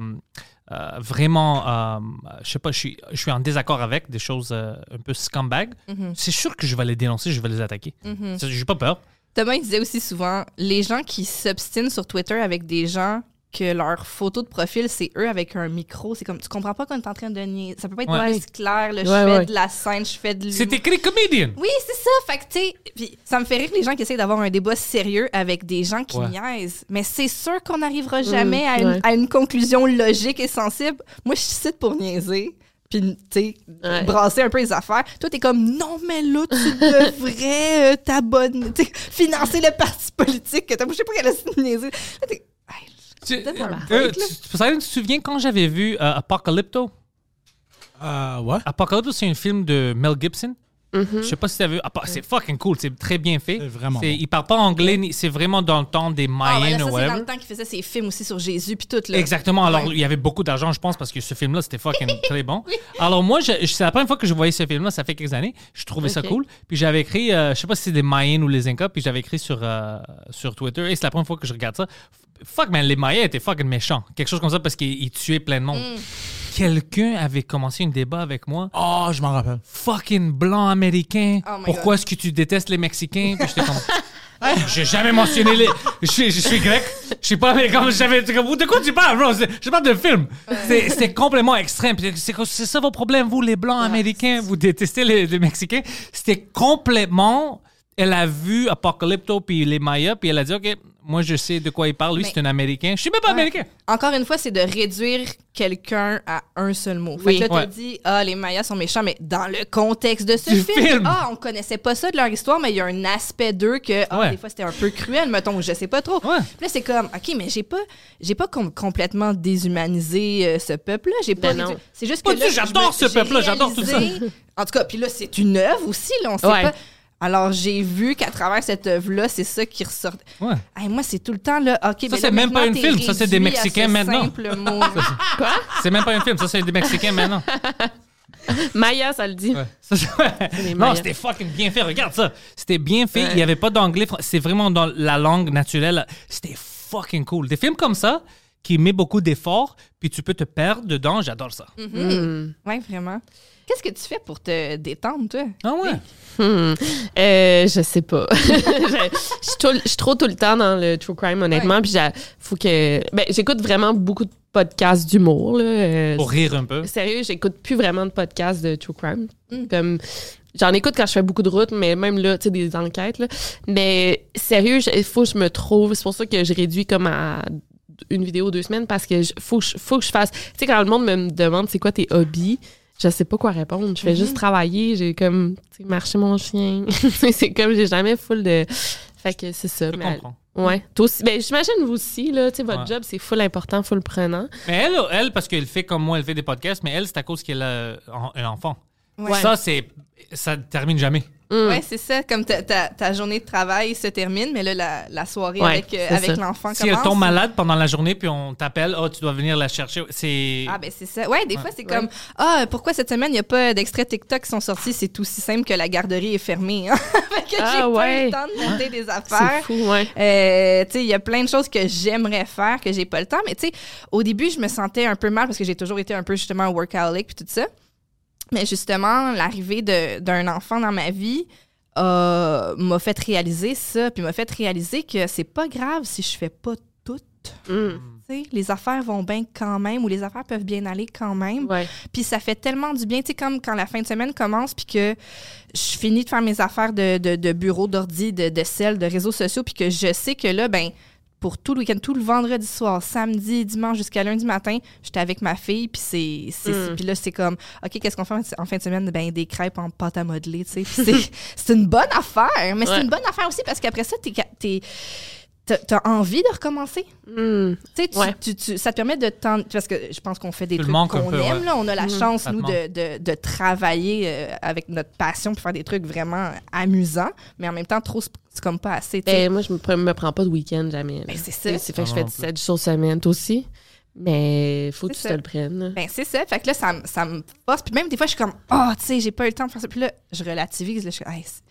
euh, vraiment, euh, je sais pas, je suis, je suis en désaccord avec des choses euh, un peu scumbag, c'est sûr que je vais les dénoncer, je vais les attaquer. Ça, J'ai pas peur. Thomas, il disait aussi souvent, les gens qui s'obstinent sur Twitter avec des gens que leur photo de profil, c'est eux avec un micro. C'est comme, tu comprends pas qu'on est en train de nier. Ça peut pas être Ouais. plus clair. là, je Ouais, fais ouais. de la scène, je fais de l'humour. C'est écrit comedian. Oui, c'est ça. Fait que, tu sais, puis ça me fait rire les gens qui essayent d'avoir un débat sérieux avec des gens qui Ouais. niaisent. Mais c'est sûr qu'on n'arrivera jamais à, une, ouais. à une conclusion logique et sensible. Moi, je cite pour niaiser. Puis, tu sais, Ouais. brasser un peu les affaires. Toi, t'es comme, non, mais là, tu devrais euh, t'abonner, tu sais, financer le parti politique que t'as. Je sais pas quelle est niaiser. Là, Tu, euh, là. tu- tu- Poseidon, tu te souviens quand j'avais vu euh, Apocalypto? Euh, ouais. Apocalypto, c'est un film de Mel Gibson. Je sais pas si tu as vu. C'est fucking cool, c'est très bien fait. C'est vraiment C'est- bon. Il parle pas anglais, ni- c'est vraiment dans le temps des Ah, ouais, Mayens ou ça, c'est dans le temps qu'il faisait ses films aussi sur Jésus, puis tout, là. Exactement. Alors, Ouais. il y avait beaucoup d'argent, je pense, parce que ce film-là, c'était fucking très bon. Alors, moi, je- c'est la première fois que je voyais ce film-là, ça fait quelques années. Je trouvais ça cool. Puis j'avais écrit, euh, je sais pas si c'est des Mayens ou les Incas, puis j'avais écrit sur, euh, sur Twitter, et c'est la première fois que je regarde ça. Fuck, man, les Mayens étaient fucking méchants. Quelque chose comme ça, parce qu'ils ils tuaient plein de monde. Mm. Quelqu'un avait commencé un débat avec moi. Oh, je m'en rappelle. Fucking blanc américain. Oh Pourquoi est-ce que tu détestes les Mexicains? Puis j'étais comme. J'ai jamais mentionné les. Je suis, je suis grec. Je suis pas américain. J'avais. De quoi tu parles, bro? Je parle de film. C'est c'est complètement extrême. C'est ça vos problèmes, vous, les blancs américains? Vous détestez les, les Mexicains? C'était complètement. Elle a vu Apocalypto puis les Mayas, puis elle a dit OK, moi je sais de quoi il parle. Lui, c'est un Américain. Je suis même pas Ouais. américain. Encore une fois, c'est de réduire quelqu'un à un seul mot. Fait Oui. que là, t'as Ouais. dit, ah, les Mayas sont méchants, mais dans le contexte de ce Du film, film. ah, on connaissait pas ça de leur histoire, mais il y a un aspect d'eux que, ah, Ouais. des fois, c'était un peu cruel, mettons, ou je sais pas trop. Ouais. Puis là, c'est comme, OK, mais j'ai pas, j'ai pas com- complètement déshumanisé euh, ce peuple-là. J'ai pas. Ben C'est juste Pas que j'adore ce peuple-là, j'adore tout ça. En tout cas, puis là, c'est une œuvre aussi, là, on sait Ouais. pas. Alors, j'ai vu qu'à travers cette œuvre-là, c'est ça qui ressort. Ouais. Hey, moi, c'est tout le temps là. OK, mais c'est même pas un film, ça, c'est des Mexicains ce maintenant. mot. C'est même pas un film. Ça, c'est des Mexicains maintenant. Maya, ça le dit. Ouais. Ça, non, c'était fucking bien fait. Regarde ça. C'était bien fait. Ouais. Il n'y avait pas d'anglais. C'est vraiment dans la langue naturelle. C'était fucking cool. Des films comme ça qui met beaucoup d'efforts, puis tu peux te perdre dedans. J'adore ça. Mm. Oui, vraiment. Qu'est-ce que tu fais pour te détendre, toi? Ah ouais? Hmm. Euh, je sais pas. je, suis trop tout le temps dans le true crime, honnêtement. Puis faut que. Ben, j'écoute vraiment beaucoup de podcasts d'humour. là. Euh, Pour rire un peu. Sérieux, j'écoute plus vraiment de podcasts de true crime. Mm. Comme j'en écoute quand je fais beaucoup de routes, mais même là, tu sais, des enquêtes. là. Mais sérieux, il faut que je me trouve. C'est pour ça que je réduis comme à une vidéo deux semaines parce que je- faut que je, faut que je fasse. Tu sais, quand le monde me demande c'est quoi tes hobbies, je sais pas quoi répondre. Je fais juste travailler. J'ai comme tu sais, marcher mon chien. c'est comme j'ai jamais full de. Fait que c'est ça. Je mais- comprends. Ouais. Toi aussi. Ben, j'imagine vous aussi, là. Tu sais, votre Ouais. job, c'est full important, full prenant. Mais elle, elle parce qu'elle fait comme moi, elle fait des podcasts, mais elle, c'est à cause qu'elle a un- un enfant. Ouais. Ça, c'est. Ça termine jamais. Mm. Ouais, c'est ça. Comme ta, ta, ta journée de travail se termine, mais là, la, la soirée Ouais, avec, euh, c'est avec ça. l'enfant Si elle commence. tombe malade pendant la journée, puis on t'appelle, oh, tu dois venir la chercher. C'est. Ah, ben c'est ça. Ouais, des fois, c'est Ouais. comme Ah, pourquoi cette semaine, il n'y a pas d'extraits TikTok qui sont sortis? C'est aussi simple que la garderie est fermée. hein. fait que Ah, j'ai pas le temps de monter des C'est affaires. fou, ouais. Euh, tu sais, il y a plein de choses que j'aimerais faire, que j'ai pas le temps. Mais tu sais, au début, je me sentais un peu mal parce que j'ai toujours été un peu justement workaholic puis tout ça. Mais justement, l'arrivée d'un enfant dans ma vie euh, m'a fait réaliser ça, puis m'a fait réaliser que c'est pas grave si je fais pas tout. Mm. Les affaires vont bien quand même, ou les affaires peuvent bien aller quand même. Puis ça fait tellement du bien, tu sais, comme quand la fin de semaine commence, puis que je finis de faire mes affaires de, de, de bureau, d'ordi, de, de sel, de réseaux sociaux, puis que je sais que là, ben pour tout le week-end, tout le vendredi soir, samedi, dimanche jusqu'à lundi matin, j'étais avec ma fille, puis c'est, c'est- Mm. puis là c'est comme, ok, qu'est-ce qu'on fait en fin de semaine? Ben des crêpes en pâte à modeler, tu sais. C'est, c'est une bonne affaire, mais c'est une bonne affaire aussi parce qu'après ça, t'es, t'es, t'as, envie de recommencer? Mm. Tu Ouais. tu- tu- ça te permet de t'en... Parce que je pense qu'on fait des trucs qu'on aime. ouais. Là. On a la chance, nous, de, de, de travailler euh, avec notre passion pour faire des trucs vraiment amusants. Mais en même temps, trop, c'est comme pas assez. Ben, moi, je me, me prends pas de week-end jamais. Ben, c'est ça. C'est fait que je Ah, fais non 17 jours semaine, aussi? Mais faut que tu ça. te le prennes. Ben, c'est ça. Fait que là, ça, me- ça me force. Puis même des fois, je suis comme, ah, tu sais, j'ai pas eu le temps de faire ça. Puis là, je relativise. là, je suis, Hey, c'est-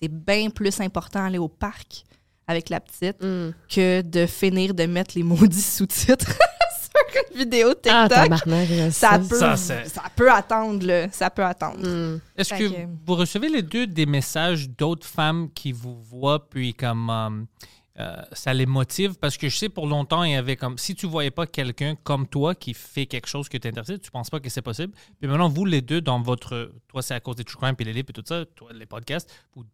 c'est bien plus important aller au parc avec la petite Mm. que de finir de mettre les maudits sous-titres sur une vidéo Ah, TikTok. je ça, peut, Ça, ça, c'est- peut attendre, là. Ça peut attendre. Mm. Est-ce que que- vous recevez les deux des messages d'autres femmes qui vous voient, puis comme euh, euh, ça les motive? Parce que je sais, pour longtemps, il y avait comme, si tu voyais pas quelqu'un comme toi qui fait quelque chose que t'intéresse, tu penses pas que c'est possible. Puis maintenant, vous les deux, dans votre, toi, c'est à cause des true crime, puis les livres, et tout ça, toi, les podcasts, vous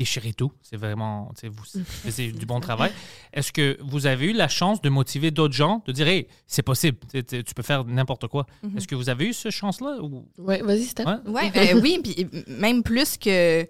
déchirez tout. C'est vraiment, tu sais, vous faisiez du bon travail. Est-ce que vous avez eu la chance de motiver d'autres gens, de dire, hey, c'est possible, tu peux faire n'importe quoi? Est-ce que vous avez eu cette chance-là? Ou... Ouais, vas-y, Steph. Ouais? Ouais, euh, oui, puis même plus que,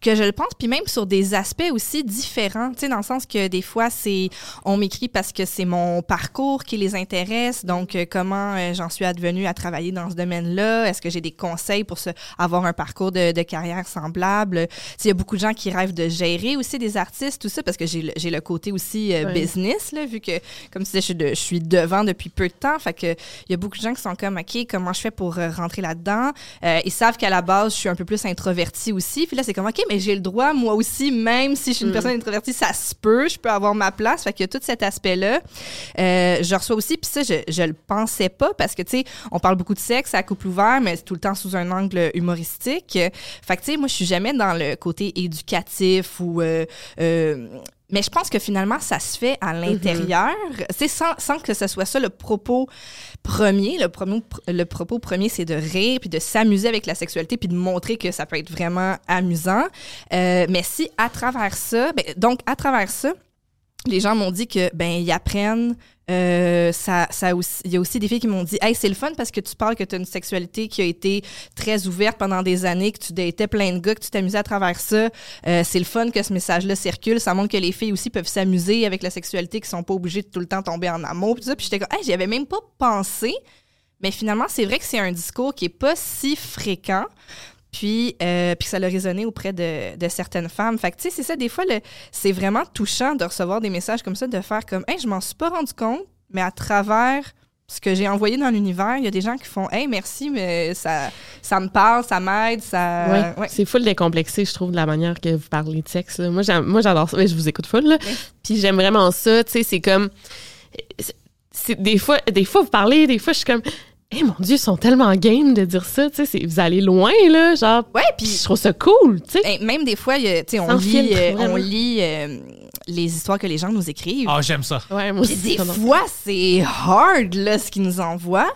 que je le pense, puis même sur des aspects aussi différents, tu sais, dans le sens que des fois, c'est, on m'écrit parce que c'est mon parcours qui les intéresse, donc euh, comment euh, j'en suis advenue à travailler dans ce domaine-là, est-ce que j'ai des conseils pour se, avoir un parcours de, de carrière semblable, Tu sais, il y a beaucoup de gens qui de gérer aussi des artistes, tout ça, parce que j'ai le, le côté aussi euh, business, là, vu que, comme tu disais, je de- je suis devant depuis peu de temps, fait que il y a beaucoup de gens qui sont comme, OK, comment je fais pour euh, rentrer là-dedans? Euh, ils savent qu'à la base, je suis un peu plus introvertie aussi. Puis là, c'est comme, OK, mais j'ai le droit, moi aussi, même si je suis une personne introvertie, ça se peut, je peux avoir ma place. Fait que tout cet aspect-là, je reçois aussi. Puis ça, je, je le pensais pas parce que, tu sais, on parle beaucoup de sexe à couple ouvert, mais c'est tout le temps sous un angle humoristique. Fait que, tu sais, moi, je suis jamais dans le côté ou... euh, euh, mais je pense que finalement, ça se fait à l'intérieur, c'est sans, sans que ce soit ça le propos premier. Le, promo- le propos premier, c'est de rire, puis de s'amuser avec la sexualité, puis de montrer que ça peut être vraiment amusant. Euh, mais si à travers ça, ben, donc à travers ça, les gens m'ont dit que ben ils apprennent. Euh, ça, ça il y a aussi des filles qui m'ont dit, hey, c'est le fun parce que tu parles que tu as une sexualité qui a été très ouverte pendant des années, que tu datais plein de gars, que tu t'amusais à travers ça. Euh, c'est le fun que ce message-là circule. Ça montre que les filles aussi peuvent s'amuser avec la sexualité, qui sont pas obligées de tout le temps tomber en amour. Puis, ça. puis j'étais comme, hey, j'y avais même pas pensé. Mais finalement, c'est vrai que c'est un discours qui est pas si fréquent. Puis, euh, puis ça a résonné auprès de, de certaines femmes. Fait que, tu sais, c'est ça, des fois, c'est vraiment touchant de recevoir des messages comme ça, de faire comme, hey, je m'en suis pas rendu compte, mais à travers ce que j'ai envoyé dans l'univers, il y a des gens qui font, hey, merci, mais ça, ça me parle, ça m'aide, ça. Ouais, ouais. C'est full décomplexé, je trouve, de la manière que vous parlez de sexe. là. Moi, j'adore ça. Ouais, Je vous écoute full, là. Puis j'aime vraiment ça. Tu sais, c'est comme. des, fois, des fois, vous parlez, des fois, je suis comme. Eh mon Dieu, ils sont tellement game de dire ça. Tu sais, c'est- vous allez loin, là. Genre. Ouais, Puis je trouve ça cool, tu sais. Hey, même des fois, tu sais, on lit, euh, vraiment. on lit euh, les histoires que les gens nous écrivent. Ah, j'aime ça. Ouais, moi des fois, c'est hard, là, ce qu'ils nous envoient.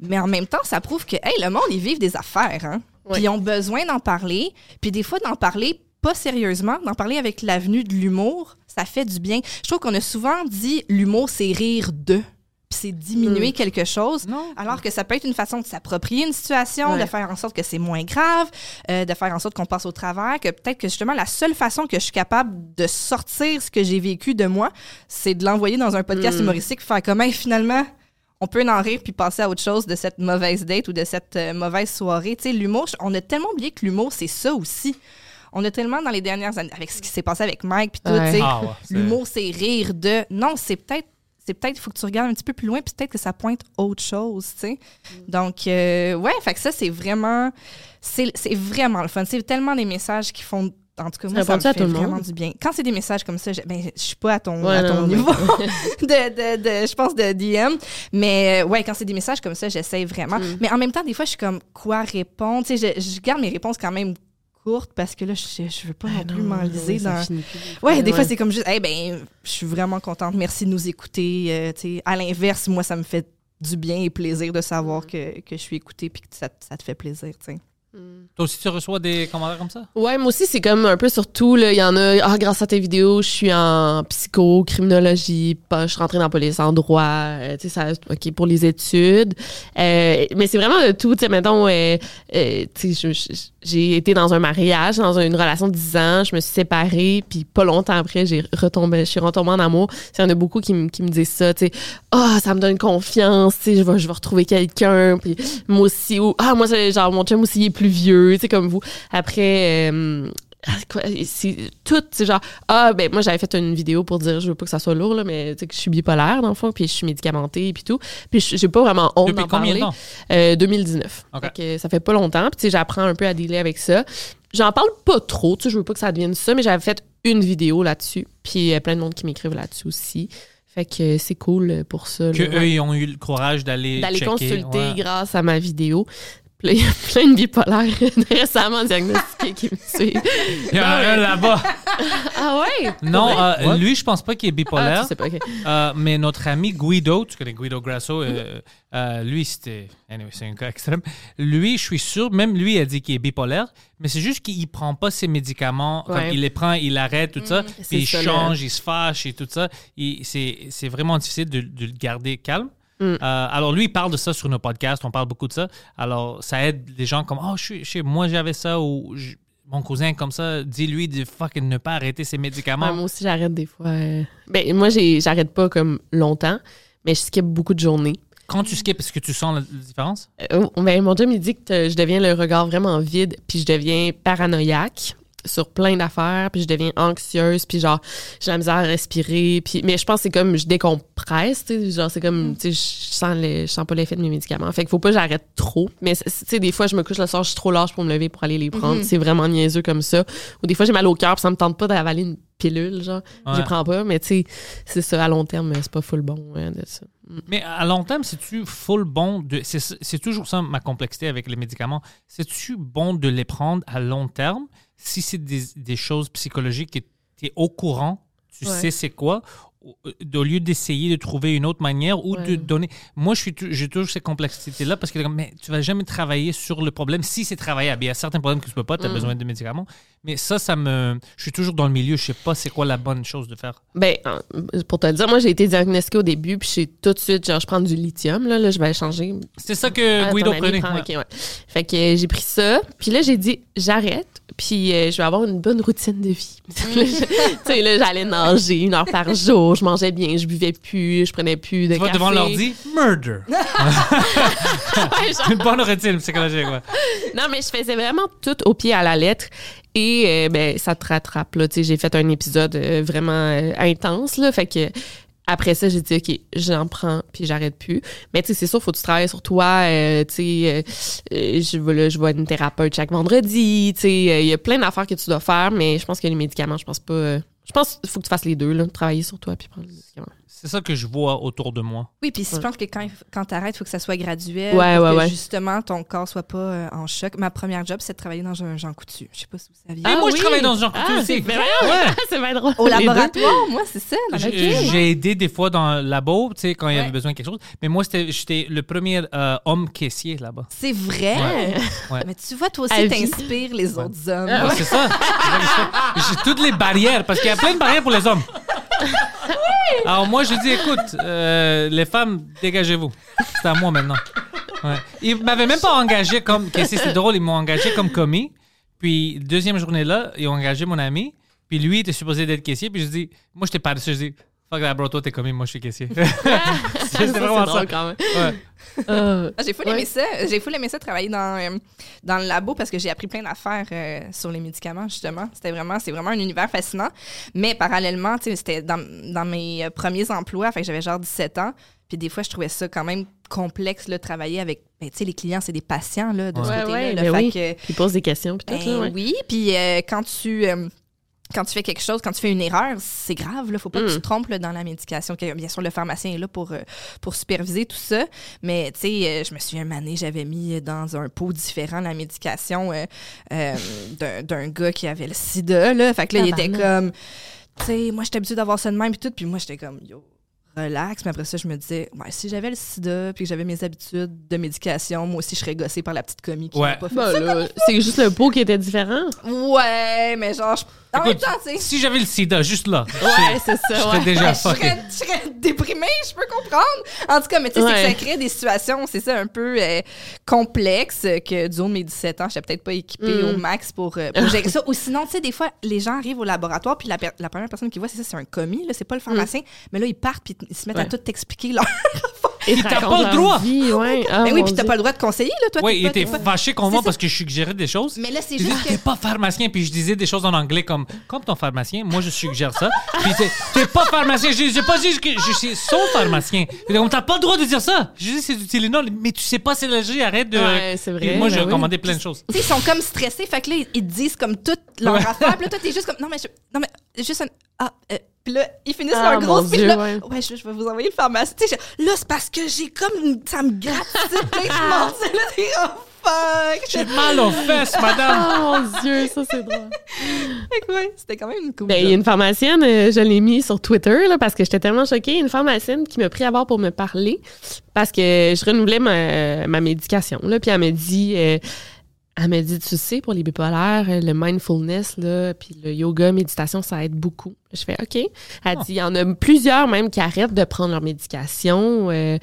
Mais en même temps, ça prouve que, hey, le monde, ils vivent des affaires, hein. Ouais. Puis ils ont besoin d'en parler. Puis des fois, d'en parler pas sérieusement, d'en parler avec l'avenue de l'humour, ça fait du bien. Je trouve qu'on a souvent dit l'humour, c'est rire de. Puis c'est diminuer Mm. quelque chose. Non. Alors que ça peut être une façon de s'approprier une situation, Ouais. de faire en sorte que c'est moins grave, euh, de faire en sorte qu'on passe au travers, que peut-être que justement la seule façon que je suis capable de sortir ce que j'ai vécu de moi, c'est de l'envoyer dans un podcast Mm. humoristique, faire comme Hey, finalement on peut en rire puis passer à autre chose de cette mauvaise date ou de cette euh, mauvaise soirée. Tu sais, l'humour, on a tellement oublié que l'humour, c'est ça aussi. On a tellement dans les dernières années, avec ce qui s'est passé avec Mike puis tout, Ouais. tu sais, Ah, ouais, l'humour, c'est rire de. Non, c'est peut-être. C'est peut-être, faut que tu regardes un petit peu plus loin, puis peut-être que ça pointe autre chose, tu sais. Donc, euh, ouais, fait que ça, c'est vraiment, c'est vraiment le fun. C'est tellement des messages qui font, en tout cas, moi, ça me à fait tout le vraiment monde? du bien. Quand c'est des messages comme ça, je, ben, je suis pas à ton, Ouais, à ton non, niveau de, de, de- je pense, de DM. Mais euh, ouais, quand c'est des messages comme ça, j'essaie vraiment. Mm. Mais en même temps, des fois, je suis comme, quoi répondre? Tu sais, je, je garde mes réponses quand même courtes parce que là, je, je veux pas non plus m'enliser ça dans... plus. Ouais, des fois, c'est comme juste, eh ben, je suis vraiment contente, merci de nous écouter. Euh, tu sais, à l'inverse, moi, ça me fait du bien et plaisir de savoir que, que je suis écoutée puis que ça, ça te fait plaisir, tu sais. Toi aussi, tu reçois des commentaires comme ça? Ouais, moi aussi, c'est comme un peu sur tout. là. Il y en a, ah, grâce à tes vidéos, je suis en psycho, criminologie, pas, je suis rentrée dans la police en droit, euh, tu sais, ça, OK, pour les études. Euh, mais c'est vraiment de tout, tu sais, mettons, euh, euh, tu sais, je- je- j'ai été dans un mariage, dans une relation de 10 ans, je me suis séparée, puis pas longtemps après, j'ai retombé, je suis retombée en amour. Il y en a beaucoup qui, me- qui me disent ça, tu sais, ah, ça me donne confiance, tu sais, je vais, je vais retrouver quelqu'un, puis moi aussi, ou, ah, moi, genre, mon chum aussi, il est plus vieux, tu sais, comme vous. Après, euh, c'est tout, c'est genre, ah, ben, moi, j'avais fait une vidéo pour dire, je veux pas que ça soit lourd, là, mais tu sais, que je suis bipolaire, dans le fond, puis je suis médicamentée, puis tout. Puis je- j'ai pas vraiment honte Depuis d'en combien de parler. temps? Euh, 2019. Ok. Fait que ça fait pas longtemps. Puis tu sais, j'apprends un peu à dealer avec ça. J'en parle pas trop, tu sais, je veux pas que ça devienne ça, mais j'avais fait une vidéo là-dessus. Puis il y a plein de monde qui m'écrivent là-dessus aussi. Fait que c'est cool pour ça. Que là. eux, ils ont eu le courage d'aller D'aller consulter ouais. grâce à ma vidéo. Puis il y a plein de bipolaires récemment diagnostiqués qui me suivent. Il y en a un là-bas. Ah ouais? Non, euh, lui, je pense pas qu'il est Ah, bipolaire. tu sais pas, ok. Euh, mais notre ami Guido, tu connais Guido Grasso, euh, euh, lui, c'était. Anyway, c'est un cas extrême. Lui, je suis sûr, même lui a dit qu'il est bipolaire, mais c'est juste qu'il prend pas ses médicaments. Comme il les prend, il arrête, tout ça. c'est Puis il ça, change, il se fâche et tout ça. C'est c'est vraiment difficile de, de le garder calme. Mm. Euh, alors lui, il parle de ça sur nos podcasts, on parle beaucoup de ça. Alors ça aide les gens comme, oh, je moi j'avais ça ou mon cousin comme ça, dis-lui de fucking ne pas arrêter ses médicaments. Ouais, moi aussi, j'arrête des fois. euh. Ben, moi, j'arrête pas comme longtemps, mais je skip beaucoup de journées. Quand tu skips, est-ce que tu sens la, différence? Euh, ben, mon chum, il dit que je deviens le regard vraiment vide, puis je deviens paranoïaque sur plein d'affaires, puis je deviens anxieuse, puis genre, j'ai la misère à respirer, puis... Mais je pense que c'est comme, je décompresse, tu sais, genre, c'est comme, tu sais, je sens, le- je sens pas l'effet de mes médicaments. Fait qu'il faut pas que j'arrête trop. Mais, tu sais, des fois, je me couche le soir, je suis trop large pour me lever pour aller les prendre. C'est vraiment niaiseux comme ça. Ou des fois, j'ai mal au cœur, puis ça me tente pas d'avaler une pilule, genre. Je Ouais. les prends pas, mais tu sais, c'est ça, à long terme, c'est pas full bon hein, de ça. Mais à long terme, c'est-tu full bon de. C'est c'est toujours ça ma complexité avec les médicaments. C'est-tu bon de les prendre à long terme? Si c'est des, des choses psychologiques que tu es au courant, tu Ouais. sais c'est quoi, au au lieu d'essayer de trouver une autre manière ou de donner. Moi, je suis j'ai toujours cette complexité-là parce que mais tu vas jamais travailler sur le problème si c'est travaillable. Il y a certains problèmes que tu peux pas, tu as Mm. besoin de médicaments. Mais ça, ça me. Je suis toujours dans le milieu, je sais pas c'est quoi la bonne chose de faire. Ben, pour te le dire, moi, j'ai été diagnostiquée au début, puis j'ai tout de suite, genre, je prends du lithium, là, là je vais changer. C'est ça que Ah, Guido prenait. prend, ouais. ok, ouais. Fait que euh, j'ai pris ça, puis là, j'ai dit, j'arrête, puis euh, je vais avoir une bonne routine de vie. Tu sais, là, j'allais nager une heure par jour, je mangeais bien, je buvais plus, je prenais plus de Tu vas café. devant l'ordi, murder. Ouais, genre- Une bonne routine psychologique, ouais. Non, mais je faisais vraiment tout au pied à la lettre. Et euh, ben, ça te rattrape. Là. J'ai fait un épisode euh, vraiment euh, intense. Là, fait que après ça, j'ai dit, OK, j'en prends, puis j'arrête plus. Mais tu sais, c'est sûr, faut que tu travailles sur toi. euh, je, vois une thérapeute chaque vendredi. Tu sais, il y a plein d'affaires que tu dois faire, mais je pense que les médicaments, je pense pas. je pense qu'il faut que tu fasses les deux, là, travailler sur toi puis prendre les médicaments. C'est ça que je vois autour de moi. Oui, puis je pense que quand, quand tu arrêtes, il faut que ça soit graduel. Ouais, pour ouais, que ouais. justement ton corps soit pas euh, en choc. Ma première job, c'est de travailler dans un Jean Coutu. Je sais pas si vous saviez. Ah, moi, je travaille dans ce genre de ah, aussi. vrai? Ouais. c'est bien drôle. Au laboratoire, moi, c'est ça. J'ai aidé des fois dans le labo, tu sais, quand il y avait besoin de quelque chose. Mais moi, c'était- j'étais le premier euh, homme caissier là-bas. C'est vrai? Ouais. Mais tu vois, toi aussi, t'inspires les autres hommes. Ouais, c'est ça. J'ai toutes les barrières, parce qu'il y a plein de barrières pour les hommes. Alors moi, je dis, écoute, euh, les femmes, dégagez-vous. C'est à moi maintenant. Ils m'avaient même pas engagé comme... Que c'est drôle, ils m'ont engagé comme commis. Puis, deuxième journée là, ils ont engagé mon ami. Puis lui, il était supposé d'être caissier. Puis je dis, moi, j'étais paresseux. Je dis, fuck that, bro, toi, t'es commis, moi, je suis caissier. c'est vraiment ça. quand même. Ouais. Euh, Ah, J'ai fou Ouais. aimé ça. J'ai fou aimé ça travailler dans, euh, dans le labo parce que j'ai appris plein d'affaires euh, sur les médicaments, justement. C'était vraiment, c'est vraiment un univers fascinant. Mais parallèlement, c'était dans, dans mes premiers emplois, fait que j'avais genre 17 ans. Puis des fois, je trouvais ça quand même complexe, là, de travailler avec, ben, tu sais, les clients, c'est des patients, là, de ce côté-là. là. ben Fait oui. que, Puis il pose des questions, puis tout, ben là, ouais. oui, puis euh, quand tu euh, quand tu fais quelque chose, quand tu fais une erreur, c'est grave. Là, faut pas que tu Mm. te trompes là, dans la médication. Bien sûr, le pharmacien est là pour euh, pour superviser tout ça, mais tu sais, euh, je me souviens une année, j'avais mis dans un pot différent la médication euh, euh, d'un- d'un gars qui avait le SIDA. Là, fait que là, il était comme, tu sais, moi, j'étais habituée d'avoir ça de même puis tout, puis moi, j'étais comme, yo. Relax, mais après ça, je me disais, ouais, si j'avais le sida puis que j'avais mes habitudes de médication, moi aussi, je serais gossée par la petite commis qui Ouais. n'a pas fait Ben c'est juste le pot qui était différent. Ouais, mais genre, je- en même Écoute, temps, tu sais. si j'avais le sida juste là, Ouais, c'est je serais ouais. déjà Je fucké. serais, je serais déprimée, je peux comprendre. En tout cas, mais tu sais, c'est que Ouais. ça crée des situations, c'est ça, un peu euh, complexes, euh, que du haut de mes 17 ans, je peut-être pas équipée Mm. au max pour, euh, pour gérer ça. Ou sinon, tu sais, des fois, les gens arrivent au laboratoire, puis la, per- la première personne qui voit, c'est ça, c'est un commis, là, c'est pas le pharmacien. Mais là, ils partent, puis ils se mettent à Mm. Ouais. tout t'expliquer leur. Et t'as pas le droit. vie, ouais. Ah, mais oui, mon puis t'as pas le droit de conseiller, là, toi. Oui, il était fâché contre moi parce que je suggérais des choses. Mais là, c'est juste que. t'es pas pharmacien, puis je disais des choses en anglais comme, comme ton pharmacien, moi je suggère ça. Puis t'es, pas pharmacien, j'ai, j'ai pas dit que je suis son pharmacien. Dit, comme, t'as pas le droit de dire ça. Je dis, c'est du Tylenol, mais tu sais pas c'est l'allergie, arrête de. Ouais, c'est vrai, Et moi, ben j'ai oui. commandé plein de choses. Tu sais, ils sont comme stressés. Fait que là, ils- te disent comme toute leur affaire. Puis là, toi, t'es juste comme, non, mais, je- non, mais juste un. Ah, euh, puis là, ils finissent Ah, leur speech, Dieu, là. ouais. Ouais, je, je vais vous envoyer le sais, je- là, c'est parce que j'ai comme. une- Ça me gratte, c'est oh fuck. J'ai mal aux fesses, madame. Oh mon Dieu, ça c'est drôle. Ouais, c'était quand même une cool. Ben, il y a une pharmacienne, euh, je l'ai mis sur Twitter là, parce que j'étais tellement choquée. Une pharmacienne qui m'a pris à bord pour me parler parce que je renouvelais ma, ma médication. Là, puis elle me dit, euh, elle me dit, tu sais, pour les bipolaires, euh, le mindfulness, là, puis le yoga, méditation, ça aide beaucoup. Je fais OK. Elle dit, il y en a plusieurs même qui arrêtent de prendre leur médication. euh,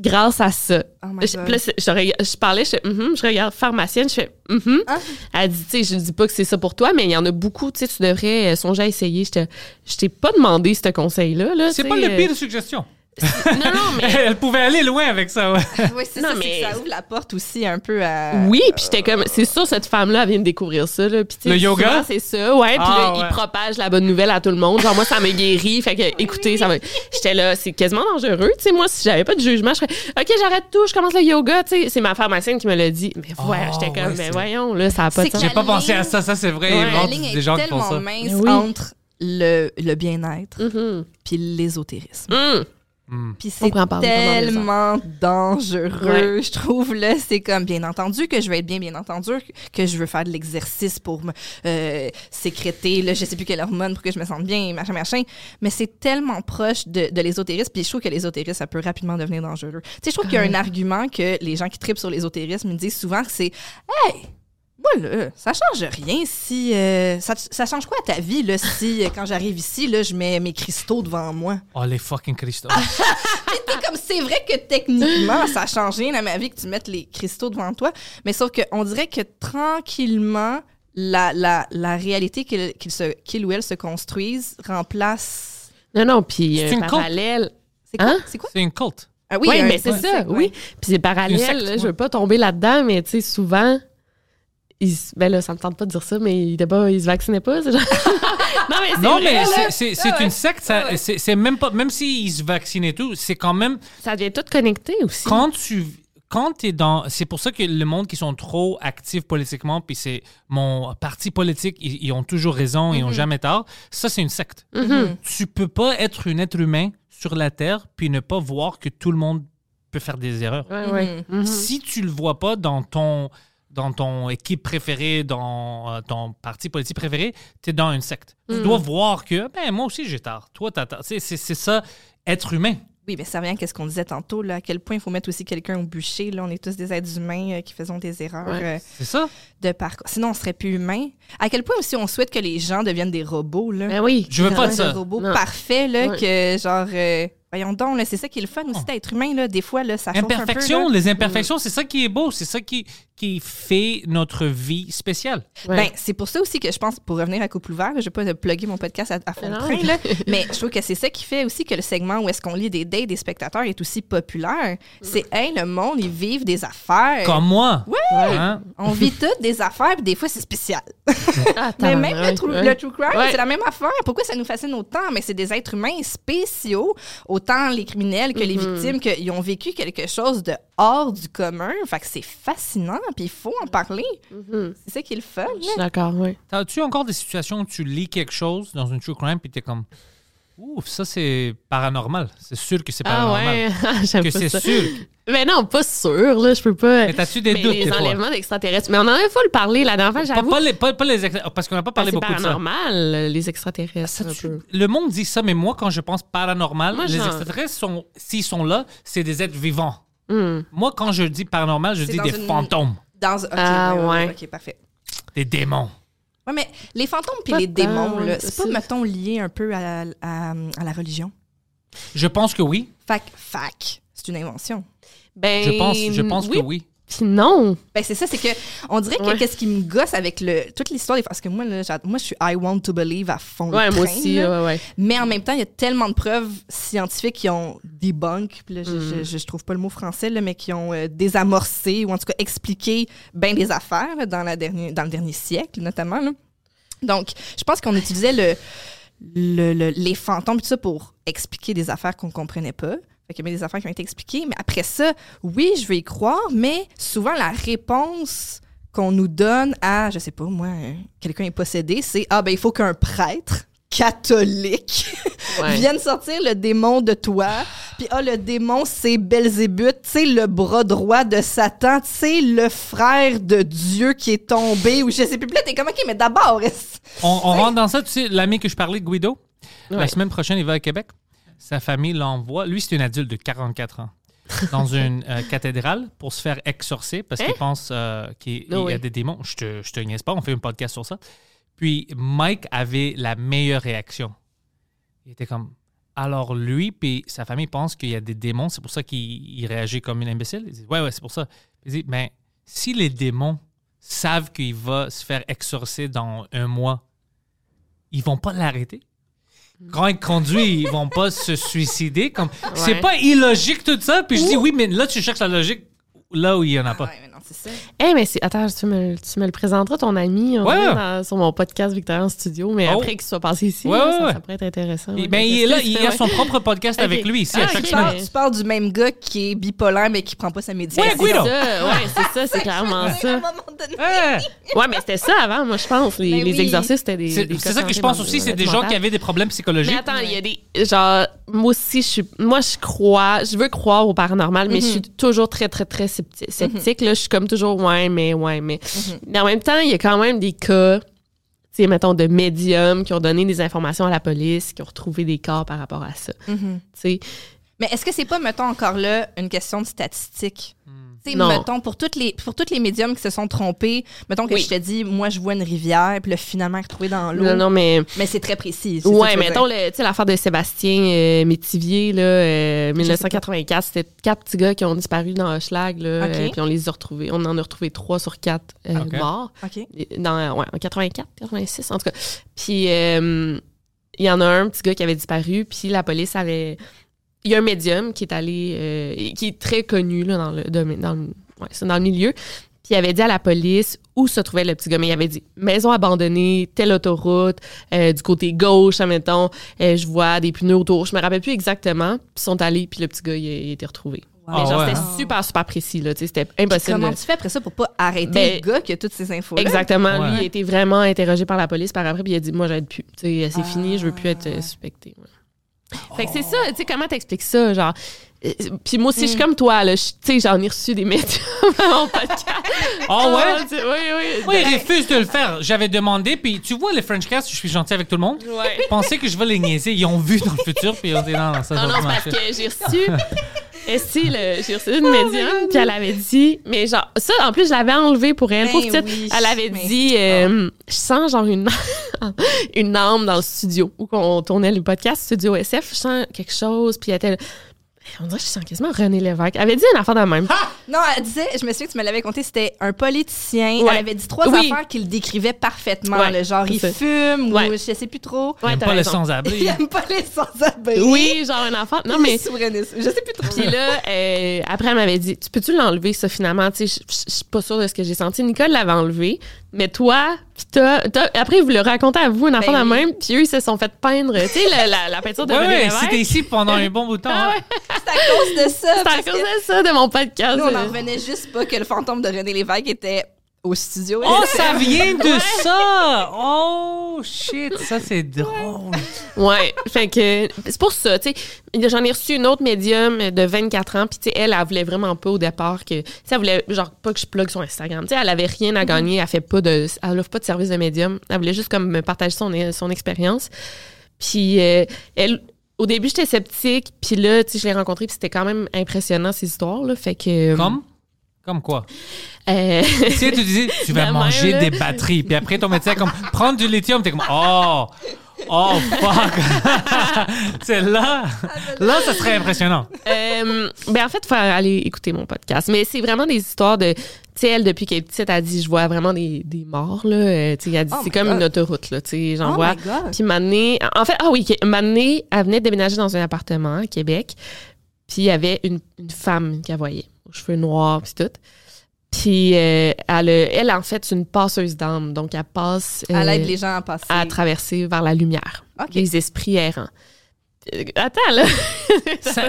grâce à ça. Oh je, là, je, parlais, je, fais, Mhm je regarde pharmacienne, je fais, Mhm Ah. Elle dit, tu sais, je dis pas que c'est ça pour toi, mais il y en a beaucoup, tu sais, tu devrais euh, songer à essayer. Je t'ai pas demandé ce conseil-là. Là, C'est pas le pire suggestion. Non, non, mais. Elle pouvait aller loin avec ça, ouais. Oui, c'est ça, mais- ça ouvre la porte aussi un peu à. Oui, puis j'étais comme, c'est sûr, cette femme-là, elle vient de découvrir ça. Là. Sais, Le yoga? C'est ça, ouais. Puis Ah, ouais. il propage la bonne nouvelle à tout le monde. Genre, moi, ça me guérit. Fait que, écoutez, ça va. J'étais là, c'est quasiment dangereux. Tu sais, moi, si j'avais pas de jugement, je ferais, OK, j'arrête tout, je commence le yoga. Tu sais, c'est ma pharmacienne qui me l'a dit. Mais ouais, Oh, j'étais comme, ouais, mais voyons, là, ça a pas de sens. J'ai pas pensé à ça, ça c'est vrai. Ouais. La ligne des gens qui font ça. mince Oui. entre le, le bien-être Mhm. puis l'ésotérisme. Hum. Hmm. Puis c'est tellement dangereux, je trouve. Là, c'est comme, bien entendu que je veux être bien, bien entendu que je veux faire de l'exercice pour me euh, sécréter, là, je sais plus quelle hormone pour que je me sente bien, machin, machin. Mais c'est tellement proche de, de l'ésotérisme. Puis je trouve que l'ésotérisme, ça peut rapidement devenir dangereux. Tu sais, je trouve qu'il y a un argument que les gens qui tripent sur l'ésotérisme me disent souvent que c'est Hey! Moi, là, ça change rien si. euh, ça, ça change quoi à ta vie, là, si, euh, quand j'arrive ici, là, je mets mes cristaux devant moi? Oh, les fucking cristaux. C'est comme c'est vrai que techniquement, ça change rien à ma vie que tu mettes les cristaux devant toi, mais sauf qu'on dirait que tranquillement, la, la, la réalité qu'il qu'il se- qu'il ou elle se construise remplace. Non, non, puis C'est un une parallèle. C'est quoi? Hein? C'est quoi? C'est une culte. Ah Oui, mais c'est ça, oui. Puis c'est parallèle, secte, là, je veux pas tomber là-dedans, mais tu sais, souvent, se- ben là, ça me tente pas de dire ça, mais ils, d'abord, ils se vaccinaient pas, genre... non, mais c'est Non, vrai, mais c'est- c'est c'est Ah ouais. une secte. ça- Ah ouais. C'est c'est même pas. Même s'ils se vaccinent et tout, c'est quand même. Ça devient tout connecté aussi. Quand tu. Quand tu es dans. C'est pour ça que le monde qui sont trop actifs politiquement, puis c'est mon parti politique, ils, ils ont toujours raison, ils ont jamais tort. Ça, c'est une secte. Mhm. Tu peux pas être un être humain sur la Terre puis ne pas voir que tout le monde peut faire des erreurs. Ouais, ouais. Mhm. Si tu le vois pas dans ton dans ton équipe préférée, dans euh, ton parti politique préféré, tu es dans une secte. Tu Mm. dois voir que ben moi aussi j'ai tort. Toi t'as tort. C'est c'est ça être humain. Oui, mais ça revient à ce qu'on disait tantôt, là, à quel point il faut mettre aussi quelqu'un au bûcher. Là, on est tous des êtres humains euh, qui faisons des erreurs Ouais. euh, C'est ça. de parcours. Sinon, on serait plus humain. À quel point aussi on souhaite que les gens deviennent des robots. Là. Ben oui. Je veux pas de Des ça. robots Non. parfaits, là, Ouais. que genre. euh, voyons donc, là, c'est ça qui est le fun aussi d'être humain, là. Des fois, là, ça chauffe un peu. Imperfection, là. les imperfections, c'est ça qui est beau, c'est ça qui qui fait notre vie spéciale. Ouais. Ben, c'est pour ça aussi que je pense, pour revenir à Couple ouvert, je vais pas plugger mon podcast à, à fond de Non. train, là, mais je trouve que c'est ça qui fait aussi que le segment où est-ce qu'on lit des dates des spectateurs est aussi populaire. C'est, hey, le monde, ils vivent des affaires. Comme moi. Ouais. Hein? On vit toutes des affaires, puis des fois, c'est spécial. Ah, Mais tabarnak, même le, true, ouais. le true crime, Ouais. c'est la même affaire. Pourquoi ça nous fascine autant? Mais c'est des êtres humains spéciaux, autant les criminels que les Mm-hmm. victimes, qu'ils ont vécu quelque chose de hors du commun. Fait que c'est fascinant, puis il faut en parler. Mhm. C'est ça qui est le fun. Je suis d'accord, oui. As-tu encore des situations où tu lis quelque chose dans une true crime puis t'es comme Ouf, ça c'est paranormal. C'est sûr que c'est Ah paranormal. ouais, j'aime Que pas c'est sûr. Mais non, pas sûr, là, je peux pas. Mais t'as-tu des Mais doutes les enlèvements d'extraterrestres. Mais on en avait full parlé la dernière fois, Pas, j'avoue. pas les, pas, pas les ex- parce qu'on n'a pas parlé c'est beaucoup de ça. paranormal, les extraterrestres. Ça, un tu- peu. le monde dit ça, mais moi, quand je pense paranormal, Moi, les genre- extraterrestres, sont, s'ils sont là, c'est des êtres vivants. Hmm. Moi, quand je dis paranormal, je C'est dis dans des une- fantômes, Dans... ok, Ah, ouais, ouais, ouais. ouais, OK, parfait. des démons. Ouais, mais les fantômes puis les démons, là, c'est pas, mettons, lié un peu à, à, à la religion? Je pense que oui. Fac, fac, c'est une invention. Ben, Je pense, je pense oui, que oui. Non. Ben c'est ça, c'est que on dirait que Ouais. qu'est-ce qui me gosse avec le toute l'histoire des parce que moi là, moi je suis I want to believe à fond. Ouais, moi aussi, là. ouais, ouais. Mais en même temps, il y a tellement de preuves scientifiques qui ont debunk, puis là, je, Mm. je, je- je trouve pas le mot français, là, mais qui ont euh, désamorcé ou en tout cas expliqué bien des affaires là, dans, la dernière, dans le dernier siècle, notamment. là. Donc, je pense qu'on utilisait le, le- le- les fantômes tout ça pour expliquer des affaires qu'on comprenait pas. Fait qu'il y a des affaires qui ont été expliquées. Mais après ça, oui, je vais y croire, mais souvent la réponse qu'on nous donne à, je sais pas, moi, euh, quelqu'un est possédé, c'est Ah, ben, il faut qu'un prêtre catholique Ouais. viennent sortir le démon de toi. Puis ah, le démon, c'est Belzébuth, tu sais, le bras droit de Satan, tu sais, le frère de Dieu qui est tombé, ou je sais plus. Puis là, t'es comme, OK, mais d'abord, est-ce- On, on rentre dans ça. Tu sais, l'ami que je parlais, Guido, la semaine prochaine, il va à Québec. Sa famille l'envoie. Lui, c'est un adulte de 44 ans. Dans une euh, cathédrale pour se faire exorcer parce qu'il Hein? pense euh, qu'il il y a des démons. Je te, je te niaise pas, on fait un podcast sur ça. Puis Mike avait la meilleure réaction. Il était comme. Alors lui, puis sa famille pense qu'il y a des démons, c'est pour ça qu'il il réagit comme un imbécile? Il dit Ouais, ouais, c'est pour ça. Il dit Mais si les démons savent qu'il va se faire exorcer dans un mois, ils vont pas l'arrêter? Quand il conduit, ils vont pas se suicider. Comme c'est pas illogique tout ça. Puis je dis oui, mais là tu cherches la logique là où il y en a pas. Ouais, ça. Eh, mais c'est. Attends, tu me, tu me le présenteras, ton ami, on Ouais. dirait, dans- sur mon podcast Victoria en studio, mais Oh. après qu'il soit passé ici, Ouais, là, ouais, ça, ouais. ça pourrait être intéressant. Et ben, il est là, il a Ouais. son propre podcast avec lui ici à Ah, chaque ok. Tu semaine. parles, tu parles du même gars qui est bipolaire, mais qui prend pas sa médication. Ouais, Guido. C'est ça, ouais, c'est ça, c'est clairement À un ça. Ouais. Ouais, mais c'était ça avant, moi, je pense. Les, Ben les oui. exorcistes, c'était des. C'est ça que je pense aussi, c'est des gens qui avaient des problèmes psychologiques. Mais attends, il y a des. Genre, moi aussi, je suis. Moi, je crois. Je veux croire au paranormal, mais je suis toujours très, très, très scepti- sceptique. Là, je suis comme toujours, ouais, mais, ouais, mais. Mais en même temps, il y a quand même des cas, tu sais, mettons, de médiums qui ont donné des informations à la police, qui ont retrouvé des corps par rapport à ça. Tu sais. Mais est-ce que c'est pas, mettons, encore là, une question de statistique? Tu sais, mettons, pour toutes, les, pour toutes les médiums qui se sont trompés, mettons que Oui. je te dis, moi, je vois une rivière, puis là, finalement, retrouvé dans l'eau. Non, non, mais. Mais c'est très précis. Ouais, mettons, le- tu sais, l'affaire de Sébastien euh, Métivier, là, euh, 1984, c'était quatre petits gars qui ont disparu dans Hochelag, là, Ok. euh, puis on les a retrouvés. On en a retrouvé trois sur quatre euh, Ok. morts. OK. Dans, ouais, en 84, 86, en tout cas. Puis, euh, il y en a un petit gars qui avait disparu, puis la police avait... Il y a un médium qui est allé... euh, qui est très connu, là, dans le, domaine- dans le, ouais, c'est dans le milieu, puis il avait dit à la police où se trouvait le petit gars. Mais il avait dit maison abandonnée, telle autoroute, euh, du côté gauche, admettons, euh, je vois des pneus autour. Je me rappelle plus exactement. Puis ils sont allés, puis le petit gars, il a, il a été retrouvé. Ah Mais genre, ouais. c'était super, super précis, là. C'était impossible. Comment de- tu fais après ça pour pas arrêter Ben, le gars qui a toutes ces infos Exactement. Ouais. Lui, il a été vraiment interrogé par la police par après, puis il a dit Moi, j'aide plus. C'est fini, je veux plus être suspecté. ouais. Fait que c'est ça, tu sais, comment t'expliques ça? Genre. euh, Puis moi aussi, je suis comme toi, là. Tu sais, j'en ai reçu des médiums à mon podcast. Ah ouais? Oui, oui. Moi, il refuse de le faire. J'avais demandé, puis tu vois, les French Cast, je suis gentil avec tout le monde. Ouais. Pensais que je vais les niaiser. Ils ont vu dans le futur, puis ils ont dit non, non, ça Non, ça non, va c'est parce que j'ai reçu. Le- j'ai reçu une Oh médium, puis elle avait dit, mais genre, ça, en plus, je l'avais enlevé pour elle. Ben oui, elle avait mais- dit, euh, je sens genre une, une âme dans le studio où on tournait le podcast Studio SF. Je sens quelque chose, puis elle était. On dirait que je sens quasiment René Lévesque. Elle avait dit une affaire de même. Non, elle disait, je me souviens que tu me l'avais conté, c'était un politicien. Ouais. Elle avait dit trois Oui. affaires qui le décrivaient parfaitement. Ouais, le genre, il ça. fume Ouais. ou je sais plus trop. J'aime t'as pas les sans-abri. Il aime pas les sans-abri. Oui, genre une enfant. Non, mais. Souverainisme. Je sais plus trop. Puis là, euh, après, elle m'avait dit Tu peux-tu l'enlever, ça, finalement Tu sais, je suis pas sûre de ce que j'ai senti. Nicole l'avait enlevé, mais toi, puis t'as- t'as- après, vous le racontez à vous, une affaire Ben de oui. même, puis eux, ils se sont fait peindre, tu sais, la, la, la peinture de Ouais, René ouais, Lévesque. c'était ici pendant un bon bout de temps. Ah hein. C'est à cause de ça. C'est à parce cause que de ça, de mon podcast. Nous, on n'en revenait juste pas que le fantôme de René Lévesque était au studio. Oh, ça vient de ça! Oh, shit, ça c'est drôle. Ouais, fait que c'est pour ça, tu sais, j'en ai reçu une autre médium de 24 ans, puis tu sais, elle, elle voulait vraiment pas au départ que, tu sais, elle voulait genre pas que je plug son Instagram, tu sais, elle avait rien à gagner, elle fait pas de, elle offre pas de service de médium, elle voulait juste comme me partager son, son expérience, puis euh, elle, au début j'étais sceptique, puis là, tu sais, je l'ai rencontrée, puis c'était quand même impressionnant ces histoires là, fait que Comme? Comme quoi? euh, Tu sais, tu disais, tu vas manger même, des batteries. Puis après, ton médecin, comme, prendre du lithium, t'es comme, oh, oh, fuck. c'est là, là, ça serait impressionnant. Euh, ben en fait, faut aller écouter mon podcast. Mais c'est vraiment des histoires de. Tu sais, elle, depuis qu'elle est petite, elle dit Je vois vraiment des, des morts, là. Euh, tu sais, elle dit Oh C'est comme God. une autoroute, là. Tu sais, j'en Oh vois. Puis Mané. En fait, ah oui, Mané, elle venait de déménager dans un appartement à Québec. Puis il y avait une, une femme qu'elle voyait, cheveux noirs, puis tout. Puis euh, elle, a- elle, en fait, c'est une passeuse d'âme. Donc, elle passe. Elle euh, aide les gens à passer. à traverser vers la lumière. Les esprits errants. Euh, Attends, là.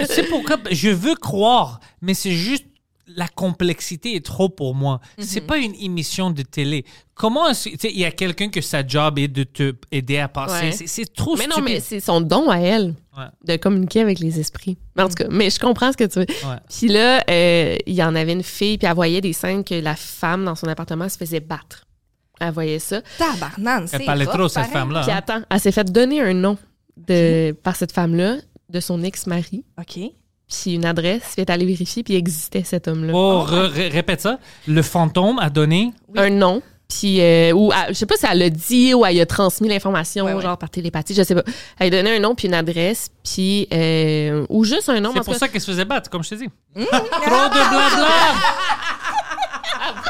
C'est pourquoi je veux croire, mais c'est juste la complexité est trop pour moi. C'est pas une émission de télé. Comment est-ce- tu sais, il y a quelqu'un que sa job est de te aider à passer. Ouais. C'est- trop Mais stupide. non, mais c'est son don à elle Ouais. de communiquer avec les esprits. Mais en tout cas, mais je comprends ce que tu veux. Ouais. Puis là, euh, il y en avait une fille, puis elle voyait des scènes que la femme dans son appartement se faisait battre. Elle voyait ça. Tabarnane, c'est Elle parlait trop, cette femme-là. Puis hein. attends, elle s'est fait donner un nom de, par cette femme-là, de son ex-mari, OK. Puis une adresse, puis elle est allée vérifier, puis il existait cet homme-là. Oh, re- re- répète ça. Le fantôme a donné? Un nom. Puis, euh, ou elle- je sais pas si elle l'a dit ou elle a transmis l'information, Ouais, ouais. genre par télépathie, je sais pas. Elle a donné un nom puis une adresse, puis. euh, ou juste un nom. en C'est pour cas. ça qu'elle se faisait battre, comme je te dis. Trop de blabla!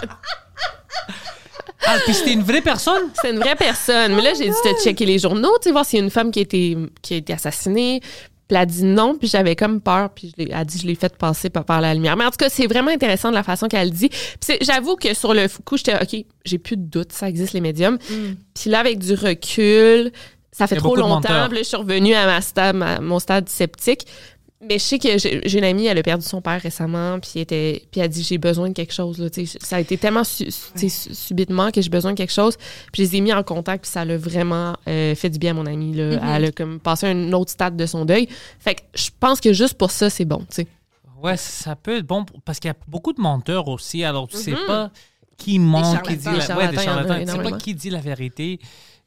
ah, puis c'était une vraie personne? C'est une vraie personne. Mais là, j'ai dit de checker les journaux, tu sais, voir s'il y a une femme qui a été, qui a été assassinée. Puis elle a dit non, puis j'avais comme peur, puis je elle a dit je l'ai fait passer par, la lumière. Mais en tout cas, c'est vraiment intéressant de la façon qu'elle dit. Puis j'avoue que sur le coup, j'étais OK, j'ai plus de doute, ça existe les médiums. Puis là, avec du recul, ça fait trop longtemps. là, je suis revenue à ma stade, ma- mon stade sceptique. Mais je sais que j'ai une amie, elle a perdu son père récemment, puis elle, était, puis elle a dit j'ai besoin de quelque chose. Là, tu sais. ça a été tellement su- subitement que j'ai besoin de quelque chose. Puis je les ai mis en contact, puis ça l'a vraiment euh, fait du bien à mon amie. Là. Elle a comme passé un autre stade de son deuil. Fait que je pense que juste pour ça, c'est bon. tu sais. Ouais, ça peut être bon parce qu'il y a beaucoup de menteurs aussi. Alors, tu sais pas qui ment, qui dit la, ouais, des charlatans. Tu sais pas qui dit la vérité.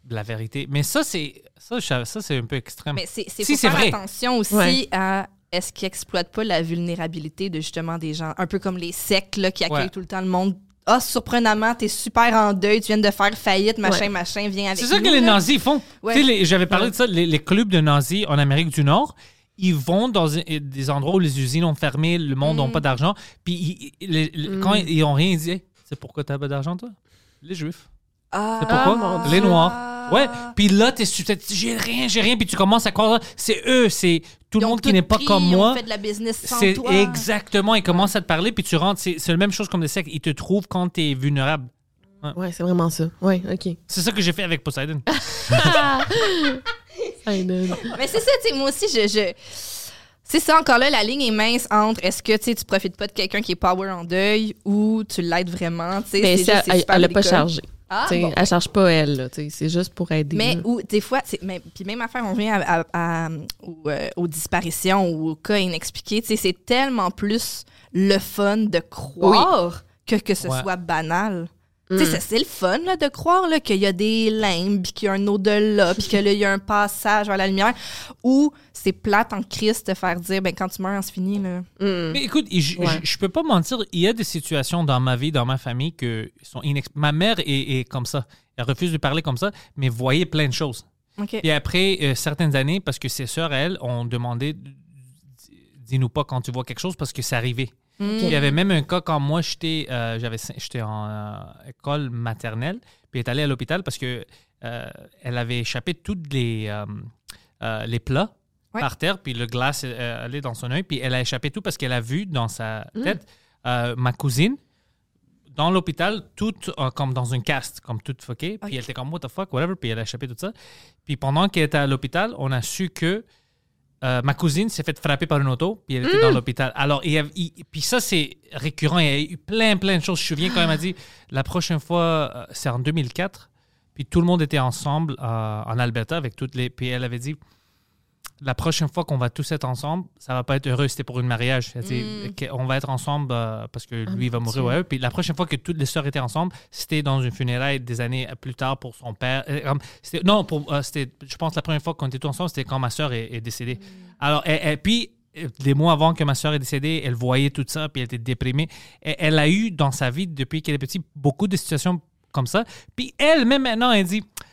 La vérité. Mais ça, c'est ça, ça, c'est un peu extrême. Mais c'est c'est Si, faut faire vrai. attention aussi Ouais. à est-ce qu'ils exploitent pas la vulnérabilité de justement des gens, un peu comme les sectes là, qui accueillent Ouais. tout le temps le monde? Ah, surprenamment, t'es super en deuil, tu viens de faire faillite, machin, Ouais. machin, viens avec C'est ça nous, que les nazis font. Ouais. Tu sais, les- J'avais parlé de ça, les, les clubs de nazis en Amérique du Nord, ils vont dans des endroits où les usines ont fermé, le monde n'a Mm. pas d'argent. Puis ils- les- quand ils ont rien dit, c'est pourquoi t'as pas d'argent, toi? Les Juifs. Ah, C'est pourquoi? mon les Dieu. Noirs. Ouais. Puis là, t'es tu j'ai rien, j'ai rien. Puis tu commences à croire, c'est eux, c'est tout le monde qui n'est pas pris, comme moi. fait de la business sans C'est toi. exactement. Ils commencent à te parler, puis tu rentres. C'est c'est la même chose comme des sectes. Ils te trouvent quand t'es vulnérable. Ouais, c'est vraiment ça. Ouais, OK. C'est ça que j'ai fait avec Poseidon. Mais c'est ça, tu sais, moi aussi, je. je- C'est ça, encore là, la ligne est mince entre est-ce que tu profites pas de quelqu'un qui est power en deuil ou tu l'aides vraiment. tu sais, Mais c'est ça, juste- c'est elle, super elle a pas chargé. Ah, bon. Elle charge pas elle, c'est juste pour aider. Mais ou des fois, puis même affaire, on revient à, à- à- aux, euh, aux disparitions ou aux cas inexpliqués. C'est tellement plus le fun de croire que que ce Ouais. soit banal. Mm. Tu sais, ça, C'est le fun là, de croire qu'il y a des limbes, puis qu'il y a un au-delà, puis que là, il y a un passage vers la lumière. Ou c'est plate en Christ de faire dire ben, quand tu meurs, c'est fini. Là. Mm. Mais écoute, je, Ouais. peux pas mentir, il y a des situations dans ma vie, dans ma famille, que sont inex- Ma mère est, est comme ça. Elle refuse de parler comme ça, mais voyait plein de choses. Et après euh, certaines années, parce que ses sœurs, elles, ont demandé dis-nous pas quand tu vois quelque chose parce que c'est arrivé. Mm. Il y avait même un cas quand moi, j'étais euh, j'étais en euh, école maternelle, puis elle est allée à l'hôpital parce que euh, elle avait échappé tous les, euh, les plats Ouais. par terre, puis le glace allait dans son œil, puis elle a échappé tout parce qu'elle a vu dans sa tête euh, ma cousine dans l'hôpital, toute euh, comme dans une caste, comme toute fuckée. Puis Ok. elle était comme, what the fuck, whatever. Puis elle a échappé tout ça. Puis pendant qu'elle était à l'hôpital, on a su que euh, ma cousine s'est fait frapper par une auto, puis elle était dans l'hôpital. Alors, il y a- il- puis ça, c'est récurrent. Il y a eu plein, plein de choses. Je me souviens quand elle m'a dit, la prochaine fois, euh, c'est en 2004, puis tout le monde était ensemble euh, en Alberta avec toutes les. Puis elle avait dit, la prochaine fois qu'on va tous être ensemble, ça va pas être heureux. C'était pour une mariage. Que- on va être ensemble euh, parce que lui va mourir. Ouais. Puis la prochaine fois que toutes les sœurs étaient ensemble, c'était dans une funéraille des années plus tard pour son père. Euh, non, pour, euh, c'était, je pense la première fois qu'on était tous ensemble, c'était quand ma sœur est, est décédée. Alors, elle- elle- puis des mois avant que ma sœur est décédée, elle voyait tout ça, puis elle était déprimée. Et elle a eu dans sa vie, depuis qu'elle est petite, beaucoup de situations comme ça. Puis elle, même maintenant, elle dit, Ah,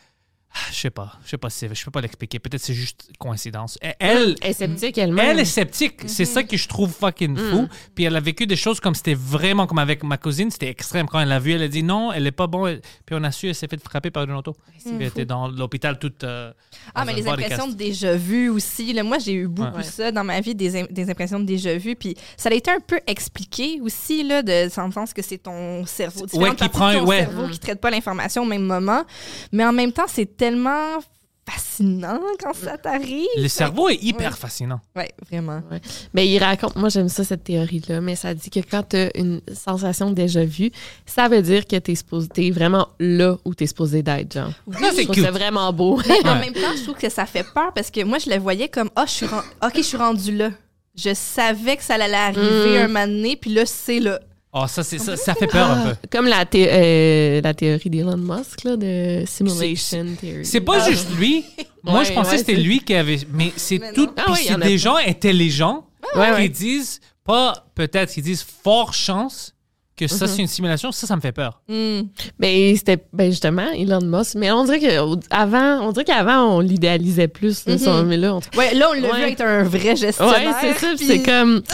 je sais pas, je sais pas si je peux pas l'expliquer. Peut-être c'est juste coïncidence. Elle, elle, est sceptique elle-même. elle est sceptique. C'est ça que je trouve fucking fou. Puis elle a vécu des choses comme c'était vraiment comme avec ma cousine, c'était extrême. Quand elle l'a vu, elle a dit non, elle est pas bon. Puis on a su, elle s'est fait frapper par une auto. Elle était dans l'hôpital toute. euh, Ah, mais les impressions de déjà vu aussi. Là, moi, j'ai eu beaucoup Ouais. ça dans ma vie, des, des impressions de déjà vu. Puis ça a été un peu expliqué aussi, là, de, dans le sens que c'est ton cerveau. Ouais, qui prend- ton ouais. cerveau qui traite pas l'information au même moment. Mais en même temps, c'est tellement fascinant quand ça t'arrive. Le cerveau est hyper fascinant. Ouais, vraiment. Mais il raconte, moi j'aime ça, cette théorie-là, mais ça dit que quand tu as une sensation déjà vue, ça veut dire que tu es, vraiment là où tu es supposé d'être, genre. Ça, c'est vraiment beau. Mais en même temps, je trouve que ça fait peur parce que moi, je le voyais comme Ah, je suis OK, je suis rendu là. Je savais que ça allait arriver Mm. un moment donné, puis là, c'est là. Oh, ça, c'est, ça, ça fait peur un peu. Comme la, thé- euh, la théorie d'Elon Musk, là, de simulation theory. C'est pas Ah. juste lui. Moi, Ouais, je pensais ouais, que c'était c'est- lui qui avait. Mais c'est Mais tout. non. Ah puis ouais, il y c'est en a des pas. gens intelligents Ouais, qui ouais. disent, pas peut-être, ils disent fort chance que ça, c'est une simulation. Ça, ça me fait peur. Hmm. Ben, c'était ben justement Elon Musk. Mais on dirait qu'avant, on dirait qu'avant, on l'idéalisait plus. là, Mhm. ça, mais là, on Ouais, là, on l'a vu être un vrai gestionnaire. Ouais, c'est ça. puis C'est comme.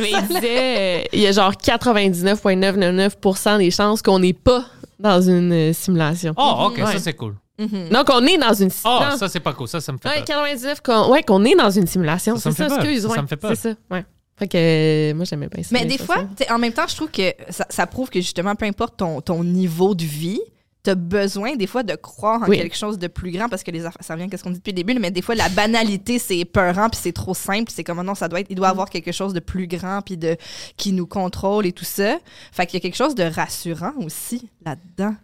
Mais il disait, il y a genre 99,999% des chances qu'on n'est pas dans une euh, simulation. Oh, ok, Ouais. ça, c'est cool. Donc, on est dans une Oh, simulation. ça, c'est pas cool. Ça, ça me fait Ouais, peur. 99, qu'on ouais, qu'on est dans une simulation. Ça, ça C'est ça, fait peur. excuse. Ça, ça me fait peur. C'est ça, ouais. Fait que moi, j'aimais bien ça. Mais des fois, en même temps, je trouve que ça, ça prouve que justement, peu importe ton, ton niveau de vie, t'as besoin des fois de croire en Oui. quelque chose de plus grand parce que les affaires, ça revient à ce qu'on dit depuis le début, mais des fois la banalité c'est épeurant puis c'est trop simple, puis c'est comme oh non, ça doit être, il doit Mm. avoir quelque chose de plus grand puis de qui nous contrôle et tout ça. Fait qu'il y a quelque chose de rassurant aussi là-dedans.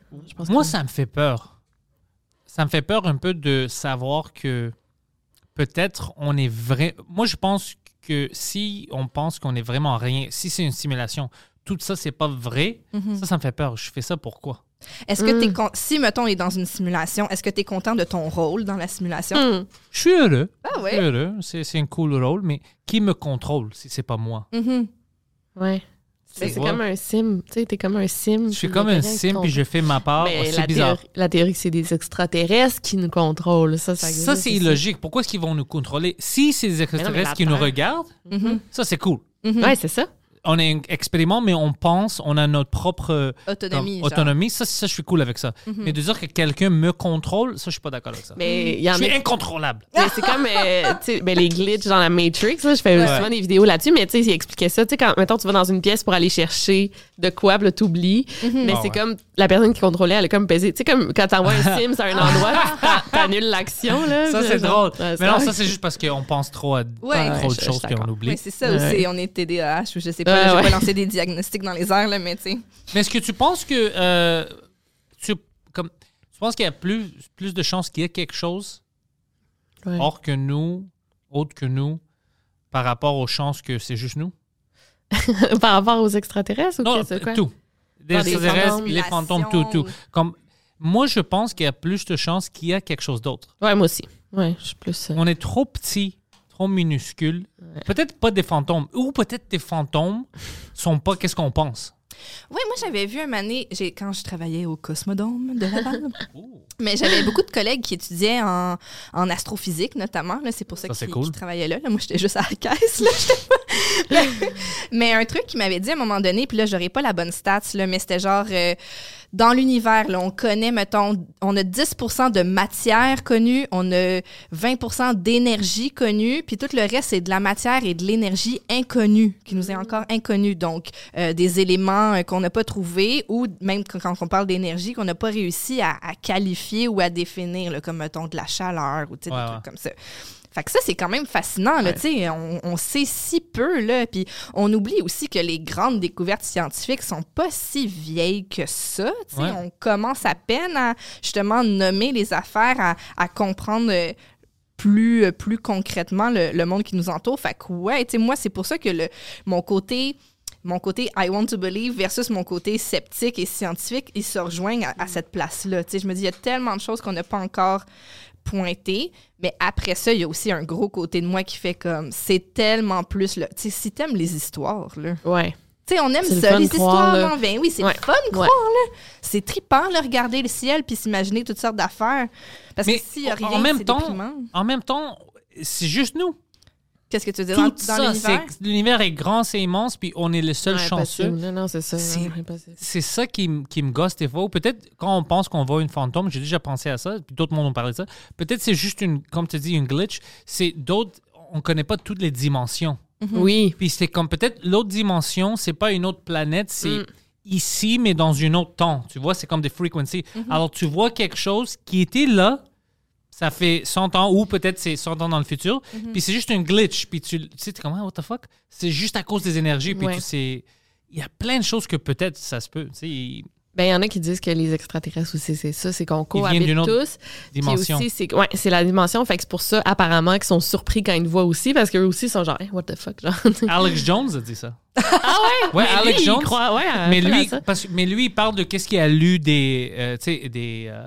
Moi, que- ça me fait peur. Ça me fait peur un peu de savoir que peut-être on est vrai. Moi, je pense que si on pense qu'on est vraiment rien, si c'est une simulation, tout ça, c'est pas vrai, Mhm. ça, ça me fait peur. Je fais ça pourquoi? Est-ce que t'es Mm. con- si mettons on est dans une simulation, est-ce que tu es content de ton rôle dans la simulation? Hmm. Je suis heureux. Ah Je suis ouais. heureux. C'est c'est un cool rôle, mais qui me contrôle si c'est pas moi? Mhm. Ouais. C'est comme un sim. Tu sais, t'es comme un sim. Je suis comme un sim, puis je fais ma part. Oh, la c'est bizarre. théorie, la théorie que c'est des extraterrestres qui nous contrôlent. Ça, ça, c'est illogique. Pourquoi est-ce qu'ils vont nous contrôler? Si c'est des extraterrestres qui nous regardent, Mhm. ça, c'est cool. Mhm. Ouais, c'est ça. On est un expériment, mais on pense, on a notre propre Autonomie. comme, autonomie. Ça, ça, je suis cool avec ça. Mais de dire que quelqu'un me contrôle, ça, je suis pas d'accord avec ça. Mais il y en je suis a. incontrôlable. Mais c'est comme euh, ben, les glitches dans la Matrix. Là, je fais Ouais. souvent des vidéos là-dessus, mais tu sais, il expliquait ça. Tu sais, quand mettons, tu vas dans une pièce pour aller chercher de quoi, puis là, t'oublies. Mais Ah c'est ouais. comme la personne qui contrôlait, elle a comme pesé. Tu sais, comme quand t'envoies un Sims à un endroit, t'annules l'action. Là, Ça, c'est genre, drôle. ouais, mais non, ça, c'est juste parce qu'on pense trop à Ouais, trop de choses qu'on oublie. Oui, c'est ça Ouais. aussi. On est TDAH ou je sais pas. Ouais, je vais ouais. pas lancer des diagnostics dans les airs, là, mais tu sais. Mais est-ce que tu penses que euh, tu, comme, tu penses qu'il y a plus, plus de chances qu'il y ait quelque chose Ouais. hors que nous, autre que nous, par rapport aux chances que c'est juste nous? Par rapport aux extraterrestres ou Non, qu'est-ce que quoi? tout. Des des extraterrestres, fantômes. les fantômes, tout, tout. Comme, moi, je pense qu'il y a plus de chances qu'il y a quelque chose d'autre. Ouais, moi aussi. Ouais, je suis plus. euh, On est trop petit, trop minuscule. Peut-être pas des fantômes, ou peut-être des fantômes sont pas qu'est-ce qu'on pense. Oui, moi, j'avais vu un année, j'ai, quand je travaillais au Cosmodome de Laval. Mais j'avais beaucoup de collègues qui étudiaient en, en astrophysique, notamment. Là, c'est pour ça, Ça, qu'ils, cool. qu'ils travaillaient là. Là, Moi, j'étais juste à la caisse. Là, mais un truc qui m'avait dit à un moment donné, puis là, j'aurais pas la bonne stats, là, mais c'était genre, euh, dans l'univers, on connaît, mettons, on a 10 de matière connue, on a 20 d'énergie connue, puis tout le reste, c'est de la matière et de l'énergie inconnue, qui nous est encore inconnue. Donc, euh, des éléments euh, qu'on n'a pas trouvés, ou même quand, quand on parle d'énergie, qu'on n'a pas réussi à, à qualifier ou à définir, là, comme, mettons, de la chaleur, ou Ouais, des ouais. trucs comme ça. Fait que ça, c'est quand même fascinant, là, tu sais, on, on sait si peu, là, puis on oublie aussi que les grandes découvertes scientifiques sont pas si vieilles que ça, Ouais. on commence à peine à, justement, nommer les affaires, à, à comprendre euh, plus, euh, plus concrètement le, le monde qui nous entoure. Fait que, ouais, moi, c'est pour ça que le, mon côté mon côté I want to believe versus mon côté sceptique et scientifique, ils se rejoignent à, à cette place-là. Je me dis, il y a tellement de choses qu'on n'a pas encore pointées, mais après ça, il y a aussi un gros côté de moi qui fait comme, c'est tellement plus, là. Tu sais, si t'aimes les histoires, là. Ouais. Tu sais, on aime ça, les histoires en vain. Oui, c'est Ouais. le fun de Ouais. là. C'est trippant, là, regarder le ciel puis s'imaginer toutes sortes d'affaires. Parce Mais que s'il y a rien, en même c'est temps, déprimant. En même temps, c'est juste nous. Qu'est-ce que tu veux dire? Dans, Tout dans ça, l'univers? c'est l'univers est grand, c'est immense, puis on est le seul Ouais, chanceux. Non, non, c'est ça. C'est- ça qui, qui me gosse des fois. Ou peut-être quand on pense qu'on voit une fantôme, j'ai déjà pensé à ça, puis d'autres monde ont parlé de ça. Peut-être c'est juste une, comme tu dis, une glitch. C'est d'autres, on connaît pas toutes les dimensions. Oui. Puis c'est comme peut-être l'autre dimension, c'est pas une autre planète, c'est Mm. ici, mais dans un autre temps. Tu vois, c'est comme des frequencies. Mm-hmm. Alors tu vois quelque chose qui était là, ça fait 100 ans ou peut-être c'est 100 ans dans le futur, Mhm. puis c'est juste un glitch, puis tu tu sais, t'es comme, Ah, what the fuck? C'est juste à cause des énergies, puis Ouais. tu sais, il y a plein de choses que peut-être ça se peut, tu sais, Ben, il y en a qui disent que les extraterrestres aussi, c'est ça, c'est qu'on cohabite tous. Puis dimension. aussi, c'est ouais, c'est la dimension. Fait que c'est pour ça, apparemment, qu'ils sont surpris quand ils te voient aussi, parce qu'eux aussi sont genre, Hey, what the fuck, genre. Alex Jones a dit ça. ah ouais? Ouais, Mais Alex lui, Jones. Il croit, ouais, à- mais lui, parce, mais lui, il parle de qu'est-ce qu'il a lu des, euh, tu sais, des, euh,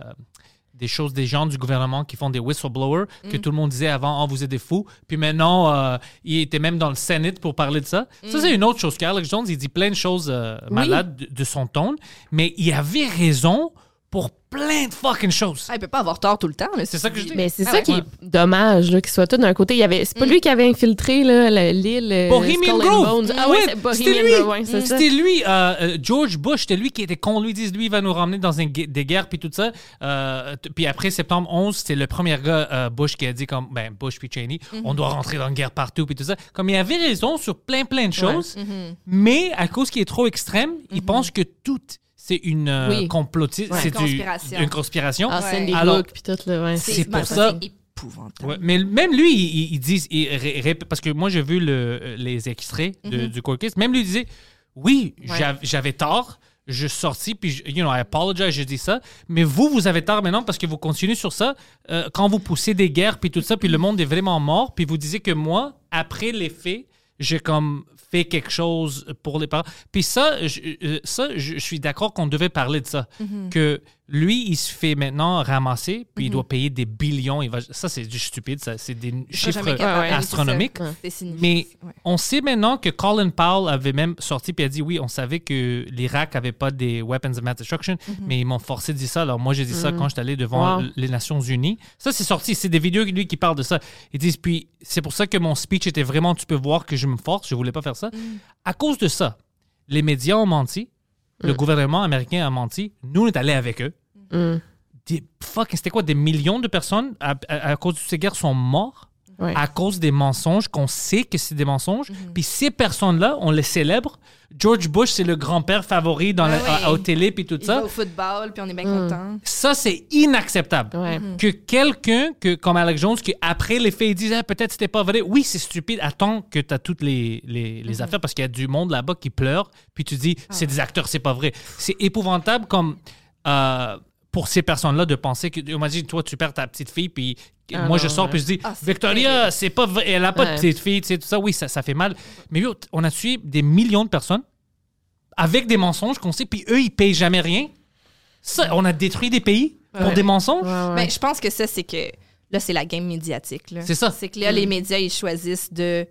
des choses des gens du gouvernement qui font des whistleblowers que Mm. tout le monde disait avant, oh, vous êtes des fous. Puis maintenant, euh, il était même dans le Sénate pour parler de ça. Ça, Mm. c'est une autre chose qu'Alex Jones, il dit plein de choses euh, malades de, de son ton, mais il avait raison pour plein de fucking choses. Ah, il peut pas avoir tort tout le temps. C'est ça que je dis. Mais c'est Ah ça ouais. qui est dommage, là, qu'ils soient tous d'un côté. Il y avait, c'est pas lui qui avait infiltré là, le- l'île. euh, Bohemian Grove. Bones. Ah ouais, c'est c'était Bohemian lui. Ouais, c'est. C'était lui, euh, euh, George Bush, c'était lui qui était con. Lui, disent, lui, il va nous ramener dans une des guerres, puis tout ça. Euh, puis après septembre 11, c'était le premier gars, euh, Bush, qui a dit, comme, ben, Bush puis Cheney, Mhm. on doit rentrer dans une guerre partout, puis tout ça. Comme il avait raison sur plein, plein de choses, mais à cause qu'il est trop extrême, il pense que tout, c'est une euh, Oui. complotiste, Ouais. c'est Une du- conspiration. une conspiration. Ah, Alors- ouais. C'est pour ça- C'est épouvantable. Ouais, mais même lui, il, il- dit, il ré- ré- parce que moi j'ai vu le, les extraits de- du court case, même lui il disait, oui, j'av- j'avais tort, je suis sorti, puis, je- you know, I apologize, je dis ça, mais vous, vous avez tort maintenant parce que vous continuez sur ça, euh, quand vous poussez des guerres, puis tout ça, puis le monde est vraiment mort, puis vous disiez que moi, après les faits, j'ai comme fait quelque chose pour les parents. Puis ça, je, euh, ça, je, je suis d'accord qu'on devait parler de ça. Que lui, il se fait maintenant ramasser, puis il doit payer des billions. Il va, ça, c'est du stupide. C'est des chiffres capable, astronomiques. Mais Ouais. on sait maintenant que Colin Powell avait même sorti puis a dit oui, on savait que l'Irak avait pas des weapons of mass destruction, mais ils m'ont forcé de dire ça. Alors moi, j'ai dit ça quand j'étais allé devant Wow. les Nations Unies. Ça, c'est sorti. C'est des vidéos lui qui parlent de ça. Ils disent puis c'est pour ça que mon speech était vraiment, tu peux voir que je me force, je voulais pas faire ça. À cause de ça, les médias ont menti, le gouvernement américain a menti, nous on est allés avec eux. Mm. Des fucking, c'était quoi, des millions de personnes à, à- à cause de ces guerres sont morts À cause des mensonges, qu'on sait que c'est des mensonges. Puis ces personnes-là, on les célèbre. George Bush, c'est le grand-père favori dans Ah la, oui. à- au télé, puis tout Il ça. va au football, puis on est bien Mm. content. Ça, c'est inacceptable. Ouais. Que quelqu'un, que, comme Alex Jones, qui après les faits, il disait Ah, peut-être c'était pas vrai. Oui, c'est stupide. Attends que tu as toutes les, les, les affaires parce qu'il y a du monde là-bas qui pleure. Puis tu dis C'est des acteurs, c'est pas vrai. C'est épouvantable comme. euh, pour ces personnes-là de penser que on m'a dit toi tu perds ta petite fille puis Ah moi non, je sors ouais. puis je dis Ah, Victoria c'est pas vrai elle a pas de petite fille tu sais tout ça oui ça, ça fait mal mais on a tué des millions de personnes avec des mensonges qu'on sait puis eux ils payent jamais rien ça on a détruit des pays pour des mensonges Ouais, ouais. Mais je pense que ça, c'est que là, c'est la game médiatique. C'est ça. C'est que là, les médias, ils choisissent de.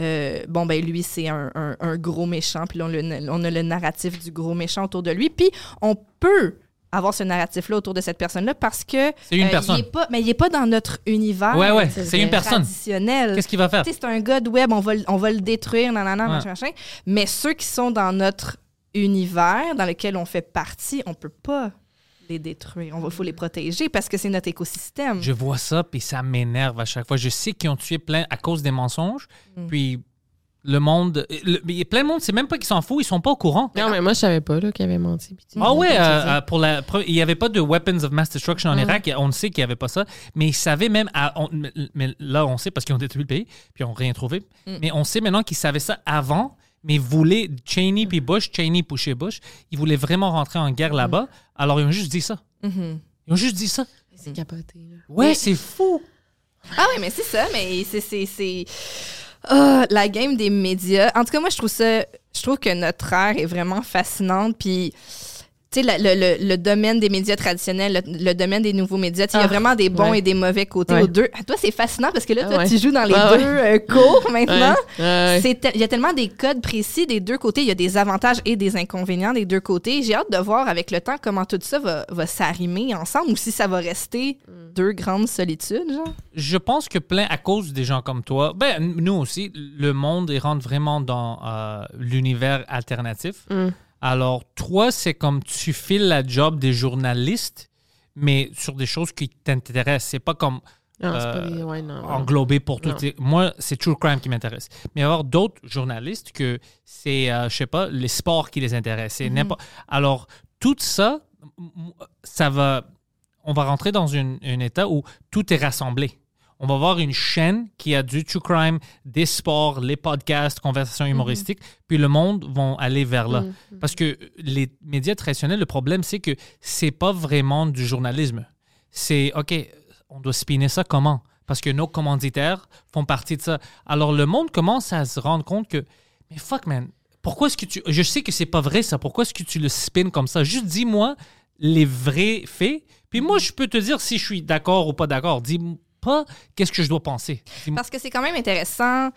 euh, bon, ben lui, c'est un, un- un gros méchant, puis là, on, le- on a le narratif du gros méchant autour de lui. Puis on peut avoir ce narratif-là autour de cette personne-là parce que. C'est une euh, personne. Il est pas, mais il n'est pas dans notre univers. Ouais, ouais, c'est une personne. Traditionnel. Qu'est-ce qu'il va faire? Tu sais, c'est un gars de web, on va, le- on va le détruire, nanana, Ouais. machin, machin. Mais ceux qui sont dans notre univers, dans lequel on fait partie, on peut pas les détruire. Il faut les protéger parce que c'est notre écosystème. Je vois ça, puis ça m'énerve à chaque fois. Je sais qu'ils ont tué plein à cause des mensonges, Mm. puis le monde... le- il y a plein de monde, c'est même pas qu'ils s'en foutent, ils sont pas au courant. Non, mais moi, je savais pas là, qu'il avait menti. Ah ouais, euh, euh, pour la, il n'y avait pas de weapons of mass destruction en Ouais. Irak. On sait qu'il n'y avait pas ça. Mais ils savaient même, à- on- mais- là on sait parce qu'ils ont détruit le pays, puis ils n'ont rien trouvé. Mm. Mais on sait maintenant qu'ils savaient ça avant, mais ils voulaient, Cheney puis Bush, Cheney poussait Bush, ils voulaient vraiment rentrer en guerre là-bas. Alors ils ont juste dit ça. Mhm. Ils ont juste dit ça. C'est capoté. là. Ouais, c'est fou. Ah oui, mais c'est ça, mais c'est. Ah, la game des médias. En tout cas, moi, je trouve ça. Je trouve que notre ère est vraiment fascinante. Puis, tu sais, la- le, le- le domaine des médias traditionnels, le, le domaine des nouveaux médias, il y a Ah, vraiment des bons ouais. et des mauvais côtés Ouais. aux deux. Ah, toi, c'est fascinant parce que là, toi, Ah ouais. tu joues dans les Ouais, deux euh, cours maintenant. Te- Il y a tellement des codes précis des deux côtés. Il y a des avantages et des inconvénients des deux côtés. J'ai hâte de voir avec le temps comment tout ça va, va s'arrimer ensemble ou si ça va rester deux grandes solitudes, genre. Je pense que plein, à cause des gens comme toi, ben, nous aussi, le monde il rentre vraiment dans euh, l'univers alternatif. Mm. Alors, toi, c'est comme tu files la job des journalistes, mais sur des choses qui t'intéressent. C'est pas comme Non, euh, pas des. Ouais, non. ouais. englobé pour tout. Moi, c'est True Crime qui m'intéresse. Mais il y avoir d'autres journalistes que c'est, euh, je sais pas, les sports qui les intéressent. N'importe. Alors, tout ça, ça va. on va rentrer dans un état où tout est rassemblé. On va avoir une chaîne qui a du true crime, des sports, les podcasts, conversations humoristiques, puis le monde va aller vers là. Parce que les médias traditionnels, le problème, c'est que c'est pas vraiment du journalisme. C'est, OK, on doit spinner ça comment? Parce que nos commanditaires font partie de ça. Alors le monde commence à se rendre compte que, mais fuck, man, pourquoi est-ce que tu. Je sais que c'est pas vrai ça. Pourquoi est-ce que tu le spins comme ça? Juste dis-moi les vrais faits. Puis moi, je peux te dire si je suis d'accord ou pas d'accord. Dis pas qu'est-ce que je dois penser? Parce que c'est quand même intéressant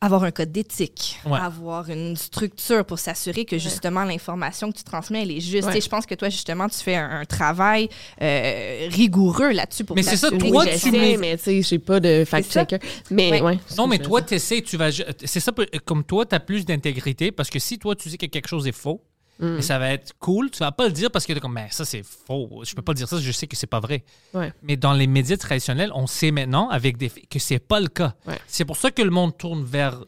avoir un code d'éthique, Ouais. avoir une structure pour s'assurer que justement l'information que tu transmets elle est juste. Ouais. Je pense que toi justement tu fais un, un travail euh, rigoureux là-dessus pour Mais c'est ça, toi, tu sais, mets- mais tu sais, j'ai pas de fact-checker. Mais Ouais. ouais. Non, mais toi, tu essaies, tu vas. C'est ça, comme toi, tu as plus d'intégrité parce que si toi, tu sais que quelque chose est faux, Mm. mais ça va être cool, tu vas pas le dire parce que t'es comme, mais ça, c'est faux. Je peux pas dire ça, je sais que c'est pas vrai. Ouais. Mais dans les médias traditionnels, on sait maintenant avec des que c'est pas le cas. Ouais. C'est pour ça que le monde tourne vers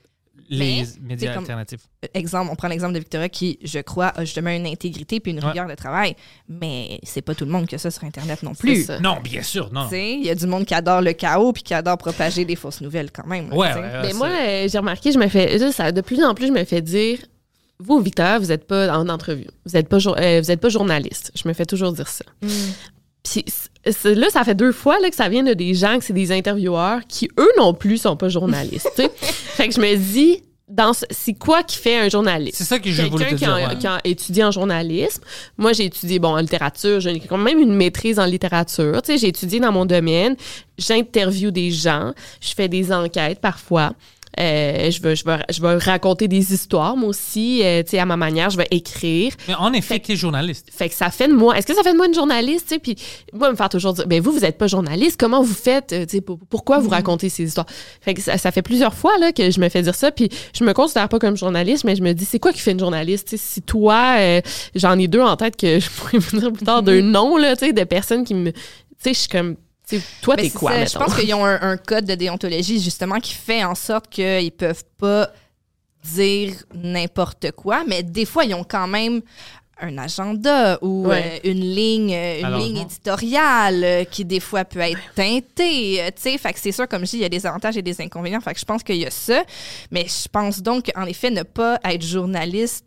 les Mais, médias comme- alternatifs. exemple, on prend l'exemple de Victoria qui, je crois, a justement une intégrité puis une Ouais. rigueur de travail, mais c'est pas tout le monde qui a ça sur Internet non plus. Non, bien sûr, non. Tu sais, Il y a du monde qui adore le chaos puis qui adore propager des fausses nouvelles quand même. Ouais, tu sais. ouais, ouais, Mais moi, euh, j'ai remarqué, je me fais. ça, de plus en plus, je me fais dire Vous, Victor, vous n'êtes pas en entrevue. Vous n'êtes pas, jour- euh, vous êtes pas journaliste. Je me fais toujours dire ça. Puis c- c'est- là, ça fait deux fois là, que ça vient de des gens, que c'est des intervieweurs qui, eux non plus, sont pas journalistes. tu sais. fait que je me dis dans ce- c'est quoi qui fait un journaliste? C'est ça que je voulais te Quelqu'un qui, dire. a- ouais. qui a étudié en journalisme. Moi, j'ai étudié, bon, en littérature. J'ai quand même une maîtrise en littérature. Tu sais, j'ai étudié dans mon domaine. J'interviewe des gens. Je fais des enquêtes parfois. Euh, je, veux, je, veux, je veux raconter des histoires, moi aussi, euh, tu sais, à ma manière. Je vais écrire. Mais en effet, tu es journaliste. Fait que ça fait de moi. Est-ce que ça fait de moi une journaliste, tu sais? Puis moi, me faire toujours dire, ben vous, vous êtes pas journaliste. Comment vous faites? euh, tu sais, pour- pourquoi vous racontez ces histoires? Fait que ça, ça fait plusieurs fois là que je me fais dire ça. Puis je me considère pas comme journaliste, mais je me dis, c'est quoi qui fait une journaliste? Tu sais, si toi, euh, j'en ai deux en tête que je pourrais vous dire plus tard d'un nom là, tu sais, de personnes qui me, tu sais, je suis comme, toi t'es quoi? Je pense qu'ils ont un, un code de déontologie justement qui fait en sorte qu'ils peuvent pas dire n'importe quoi, mais des fois ils ont quand même un agenda ou Ouais. euh, une ligne, euh, une ligne éditoriale euh, qui des fois peut être teintée. euh, tu sais, fait que c'est sûr, comme je dis, il y a des avantages et des inconvénients. Fait que je pense qu'il y a ça, mais je pense donc qu'en effet, ne pas être journaliste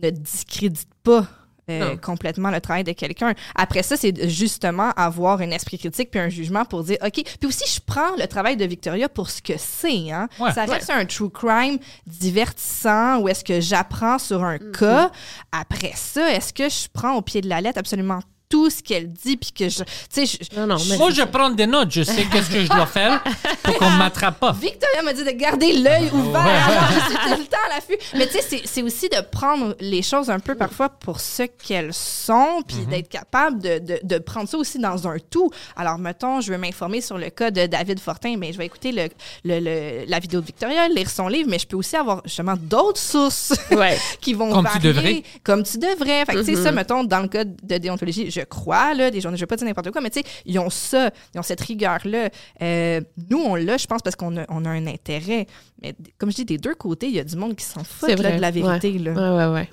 ne discrédite pas. Euh, complètement le travail de quelqu'un. Après ça, c'est justement avoir un esprit critique puis un jugement pour dire OK. Puis aussi, je prends le travail de Victoria pour ce que c'est. Hein? Ouais. ça reste un true crime divertissant où est-ce que j'apprends sur un cas. Après ça, est-ce que je prends au pied de la lettre? Absolument tout ce qu'elle dit puis que je, tu sais, je- Non, non, mais Moi, je prends des notes. Je sais qu'est-ce que je dois faire pour qu'on ne m'attrape pas. Victoria m'a dit de garder l'œil ouvert. Ouais. Alors, je suis tout le temps à l'affût. Mais tu sais, c'est- aussi de prendre les choses un peu parfois pour ce qu'elles sont, puis Mhm. d'être capable de, de, de prendre ça aussi dans un tout. Alors, mettons, je veux m'informer sur le cas de David Fortin, mais je vais écouter le, le- le- la vidéo de Victoria, lire son livre, mais je peux aussi avoir justement d'autres sources Ouais. qui vont Comme tu devrais. Comme tu devrais. Fait que, tu sais, Mhm. ça, mettons, dans le cas de déontologie, je crois, là, des journalistes, je vais pas dire n'importe quoi, mais tu sais, ils ont ça, ils ont cette rigueur-là. Euh, nous, on l'a, je pense, parce qu'on a, on a un intérêt. Mais comme je dis, des deux côtés, il y a du monde qui s'en fout de la vérité. Ouais, Là. ouais, ouais.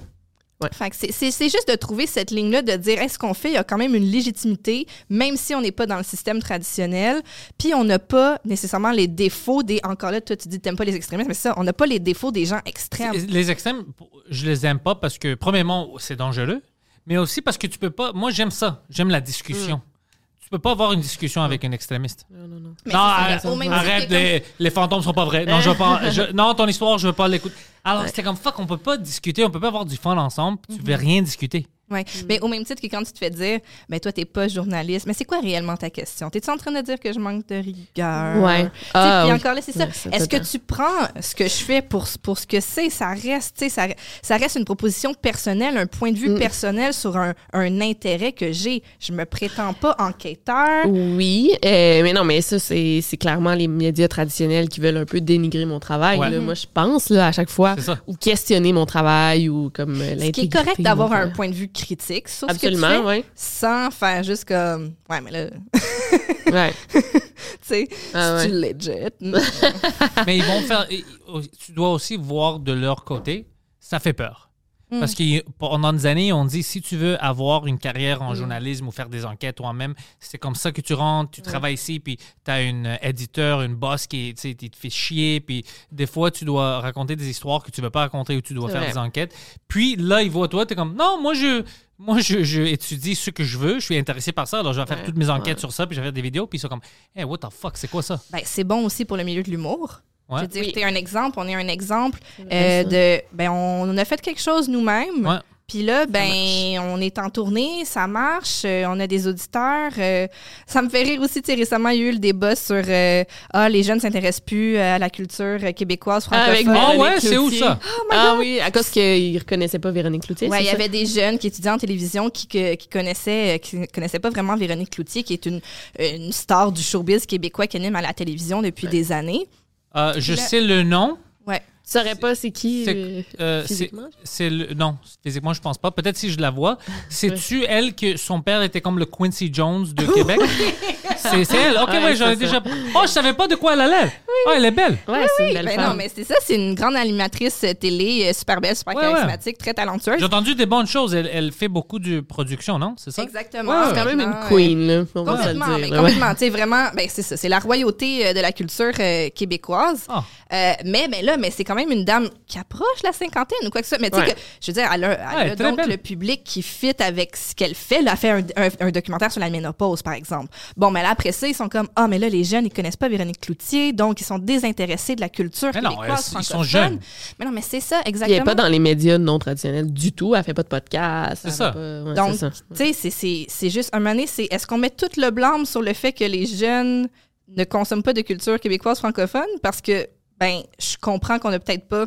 Fait que c'est- c'est c'est juste de trouver cette ligne-là, de dire est-ce qu'on fait, il y a quand même une légitimité, même si on n'est pas dans le système traditionnel, puis on n'a pas nécessairement les défauts des. Encore là, toi, tu dis que t'aimes pas les extrémistes, mais ça, on n'a pas les défauts des gens extrêmes. Les extrêmes, je les aime pas parce que, premièrement, c'est dangereux, mais aussi parce que tu peux pas. Moi, j'aime ça. J'aime la discussion. Tu peux pas avoir une discussion avec un extrémiste. Non, non, non. Mais non, arrête, comme- les, les fantômes sont pas vrais. Non, je veux pas, je- non, ton histoire, je veux pas l'écouter. Alors, c'était comme fuck, on peut pas discuter, on peut pas avoir du fun ensemble, tu veux rien discuter. Ouais. Mais au même titre que quand tu te fais dire, ben toi, t'es pas journaliste, mais c'est quoi réellement ta question? T'es-tu en train de dire que je manque de rigueur? Ouais. Ah, puis oui. encore là, c'est ça. Est-ce que tu prends ce que je fais pour, pour ce que c'est? Ça reste, tu sais, ça, ça reste une proposition personnelle, un point de vue Mm. personnel sur un, un intérêt que j'ai. Je me prétends pas enquêteur. Oui, euh, mais non, mais ça, c'est c'est clairement les médias traditionnels qui veulent un peu dénigrer mon travail. Ouais. là. Moi, je pense, là, à chaque fois, ou questionner mon travail, ou comme euh, Ce qui l'intégrité. est correct d'avoir un point de vue critique sur ce que Absolument, tu fais, ouais. sans faire juste comme, ouais, mais là, Ouais. tu sais, Ah, ouais. legit? Mais ils vont faire. Tu dois aussi voir de leur côté, ça fait peur. Mm. Parce que pendant des années, on dit si tu veux avoir une carrière Mm. en journalisme ou faire des enquêtes toi-même, c'est comme ça que tu rentres, tu travailles ici, puis tu as une euh, éditeur, une boss qui te fait chier, puis des fois, tu dois raconter des histoires que tu veux pas raconter ou tu dois faire vrai. des enquêtes. Puis là, ils voient toi, tu es comme non, moi, je. Moi, je, je étudie ce que je veux, je suis intéressé par ça, alors je vais faire toutes mes enquêtes ouais. sur ça, puis je vais faire des vidéos, puis ils sont comme, hey, what the fuck, c'est quoi ça? Ben, c'est bon aussi pour le milieu de l'humour. Ouais. Je veux dire, Oui. t'es un exemple, on est un exemple euh, de. Ben, on a fait quelque chose nous-mêmes. Ouais. Puis là, ben, on est en tournée, ça marche, euh, on a des auditeurs. euh, ça me fait rire aussi, tu sais, récemment, il y a eu le débat sur euh, Ah, les jeunes s'intéressent plus à la culture québécoise, Avec francophone. Ah Véronique ouais, c'est où ça? ah oui, à cause qu'ils reconnaissaient pas Véronique Cloutier. Ouais, il y avait des jeunes qui étudiaient en télévision qui, que- qui connaissaient qui connaissaient pas vraiment Véronique Cloutier, qui est une, une star du showbiz québécois qui anime à la télévision depuis des années. Euh, je sais le nom. Tu saurais pas c'est qui C'est- euh, Euh, physiquement? c'est le non physiquement je pense pas peut-être si je la vois c'est tu elle que son père était comme le Quincy Jones de Québec? C'est c'est elle ok Ouais, ouais, j'en ai déjà oh je savais pas de quoi elle allait oh elle est belle Ouais, c'est une belle Ben femme. non, mais c'est ça, c'est une grande animatrice euh, télé, super belle, super Ouais, ouais. charismatique, très talentueuse. j'ai entendu des bonnes choses elle, elle fait beaucoup de production non? C'est ça? Exactement. Ouais, C'est quand même une queen, là. On va se le Complètement, dire. mais complètement. Tu sais, vraiment, ben, c'est ça. C'est la royauté de la culture euh, québécoise. Ah. Euh, mais, mais là, mais c'est quand même une dame qui approche la cinquantaine ou quoi que ce soit. Mais tu sais, Ouais. que, je veux dire, elle a, elle Ouais, a donc belle. le public qui fit avec ce qu'elle fait. Là, elle fait un, un- un documentaire sur la ménopause, par exemple. Bon, mais là, après ça, ils sont comme, ah, mais là, les jeunes, ils connaissent pas Véronique Cloutier, donc ils sont désintéressés de la culture Mais non, québécoise, elles- ils sont francophone. jeunes. Mais non, mais c'est ça, Puis elle exactement. est pas dans les médias non traditionnels du tout. Elle fait pas de podcast. C'est ça. fait pas- ouais, Donc, tu sais, c'est- c'est- c'est juste, un moment donné, c'est est-ce qu'on met tout le blâme sur le fait que les jeunes ne consomment pas de culture québécoise francophone? Parce que, ben, je comprends qu'on a peut-être pas,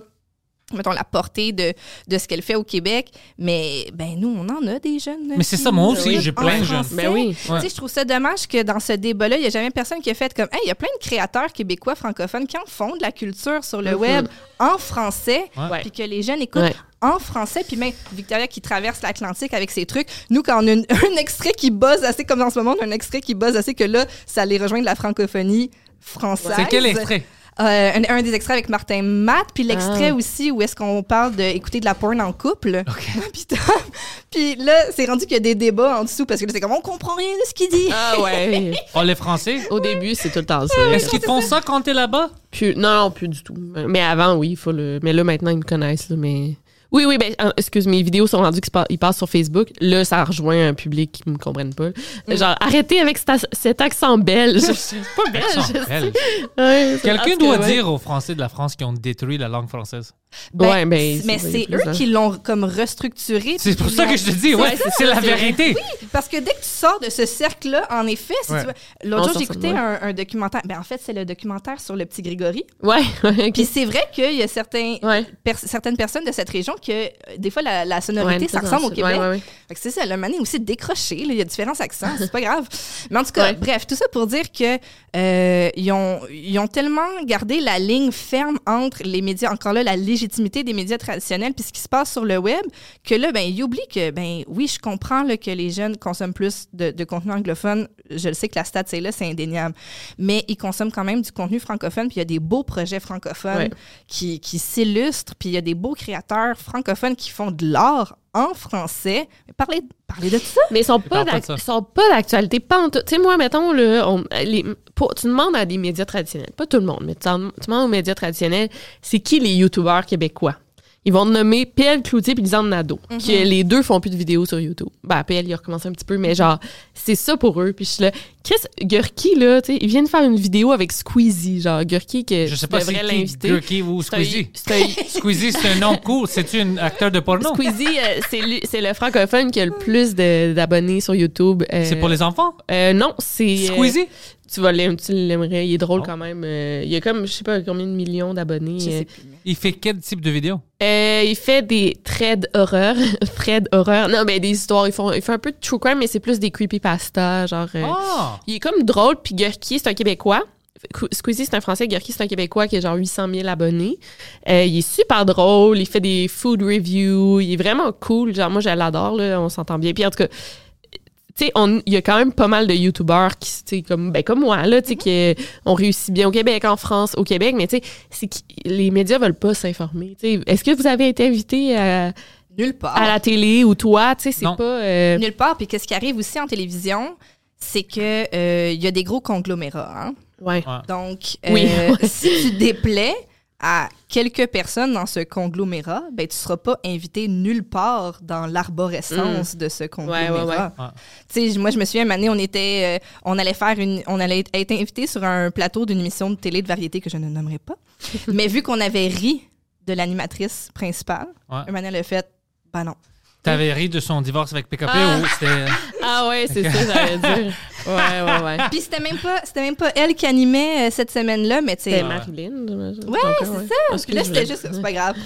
mettons, la portée de, de ce qu'elle fait au Québec, mais, ben, nous, on en a des jeunes. Mais c'est ça, moi aussi, j'ai plein de jeunes. français. Ben oui. Tu sais, je trouve ça dommage que dans ce débat-là, il n'y a jamais personne qui a fait comme, hey, il y a plein de créateurs québécois francophones qui en font de la culture sur le web en français, Ouais. puis que les jeunes écoutent Ouais. en français, puis même Victoria qui traverse l'Atlantique avec ses trucs. Nous, quand on a une- un extrait qui buzz assez, comme dans ce moment, on a un extrait qui buzz assez que là, ça les rejoint de la francophonie française. c'est quel extrait? Euh, un, un des extraits avec Martin Matt, puis l'extrait Ah. aussi où est-ce qu'on parle d'écouter de la porn en couple. puis, là, c'est rendu qu'il y a des débats en dessous parce que là, c'est comme on comprend rien de ce qu'il dit. Ah ouais. oh les Français? Au début, c'est tout le temps ça. est-ce qu'ils font ça quand t'es là-bas? Plus, non, non, plus du tout. Mais avant, oui, il faut le. Mais là, maintenant, ils me connaissent. là, mais oui, oui, ben, euh, excuse, mes vidéos sont rendues qu'ils pa- ils passent sur Facebook. Là, ça rejoint un public qui me comprenne pas. Mm. Genre, arrêtez avec cet, ac- cet accent belge. Je suis pas belge. Ouais, quelqu'un que, doit ouais. dire aux Français de la France qui ont détruit la langue française Ben, ouais, ben, mais c'est eux qui l'ont comme restructuré. c'est pour ça que je te dis ouais C'est c'est la c'est- vérité Parce que dès que tu sors de ce cercle-là, en effet, si Ouais. tu veux. L'autre On jour, j'écoutais un, un documentaire. Ben, en fait, c'est le documentaire sur le petit Grégory. Ouais, ouais, ok. Puis c'est vrai qu'il y a certains, certaines personnes de cette région que, euh, des fois, la, la Ouais, sonorité, ça ressemble au. Québec. Ouais, ouais, ouais. Fait que c'est ça, le mané aussi décroché. là, Il y a différents accents, c'est pas grave. Mais en tout cas, bref, tout ça pour dire que euh, ils, ont, ils ont tellement gardé la ligne ferme entre les médias, encore là, la légitimité des médias traditionnels puis ce qui se passe sur le web, que là, ben, ils oublient que, ben oui, je comprends là, que les jeunes consomment plus de, de contenu anglophone. Je le sais que la stat, c'est là, c'est indéniable. Mais ils consomment quand même du contenu francophone, puis il y a des beaux projets francophones Ouais. qui, qui s'illustrent, puis il y a des beaux créateurs francophones qui font de l'art en français. Parlez, parlez de ça. Mais ils sont pas sont pas d'actualité. Pas tout. Tu sais, moi, mettons, là, on- les, pour- tu demandes à des médias traditionnels, pas tout le monde, mais tu demandes aux médias traditionnels, c'est qui les youtubeurs québécois? Ils vont te nommer PL Cloutier puis Lisanne Nadeau, que les deux font plus de vidéos sur YouTube. Ben, PL, il a recommencé un petit peu, mais genre, c'est ça pour eux. Puis je suis là, Chris Gurki, là, tu sais, il vient de faire une vidéo avec Squeezie, genre, Gurki, que je sais pas si l'inviter. Gurky ou C'est un- Squeezie c'est un- Squeezie c'est un nom cool c'est-tu un acteur de porno? Squeezie, euh, c'est lui- c'est le francophone qui a le plus d'abonnés sur YouTube. euh, c'est pour les enfants? euh, non, c'est. euh, Squeezie? Tu vas l'aimer, tu l'aimerais. Il est drôle Oh. quand même. Euh, il y a comme, je sais pas combien de millions d'abonnés. Je euh. sais plus. mais- il fait quel type de vidéo? Euh, il fait des threads horreur. threads horreur. Non, mais des histoires. Il, font, il fait un peu de true crime, mais c'est plus des creepypasta. Genre. euh, ah Il est comme drôle. Puis Gurki, c'est un Québécois. Qu- Squeezie, c'est un Français. Gurki, c'est un Québécois qui a genre 800 000 abonnés. Euh, il est super drôle. Il fait des food reviews. Il est vraiment cool. Genre, moi, je l'adore. là. On s'entend bien. Puis en tout cas, tu sais, on- il y a quand même pas mal de youtubeurs qui, tu sais, comme, ben, comme moi, là, tu sais, qui ont réussi bien au Québec, en France, au Québec, mais tu sais, c'est que les médias veulent pas s'informer. Tu sais, est-ce que vous avez été invité à Nulle part. à la télé ou toi, tu sais, c'est pas. euh, Nulle part. Puis qu'est-ce qui arrive aussi en télévision, c'est que euh, il y a des gros conglomérats. hein. ouais. Ouais. Donc, Oui. euh, si tu déplais à quelques personnes dans ce conglomérat, ben tu seras pas invité nulle part dans l'arborescence de ce conglomérat. Mm. Ouais, ouais, ouais. Ouais. Tu sais, moi je me souviens, une année, on était, euh, on allait faire une, on allait être invité sur un plateau d'une émission de télé de variété que je ne nommerai pas, mais vu qu'on avait ri de l'animatrice principale, elle a fait, ben non. T'avais ri de son divorce avec PKP Ah. ou c'était. Ah ouais, c'est ça, j'allais dire. Ouais, ouais, ouais. Puis c'était même pas, c'était même pas elle qui animait euh, cette semaine-là, mais tu sais, C'était Marilyn, j'imagine. Ouais, c'est ouais. ça. Parce Puis là, c'était juste, c'est pas grave.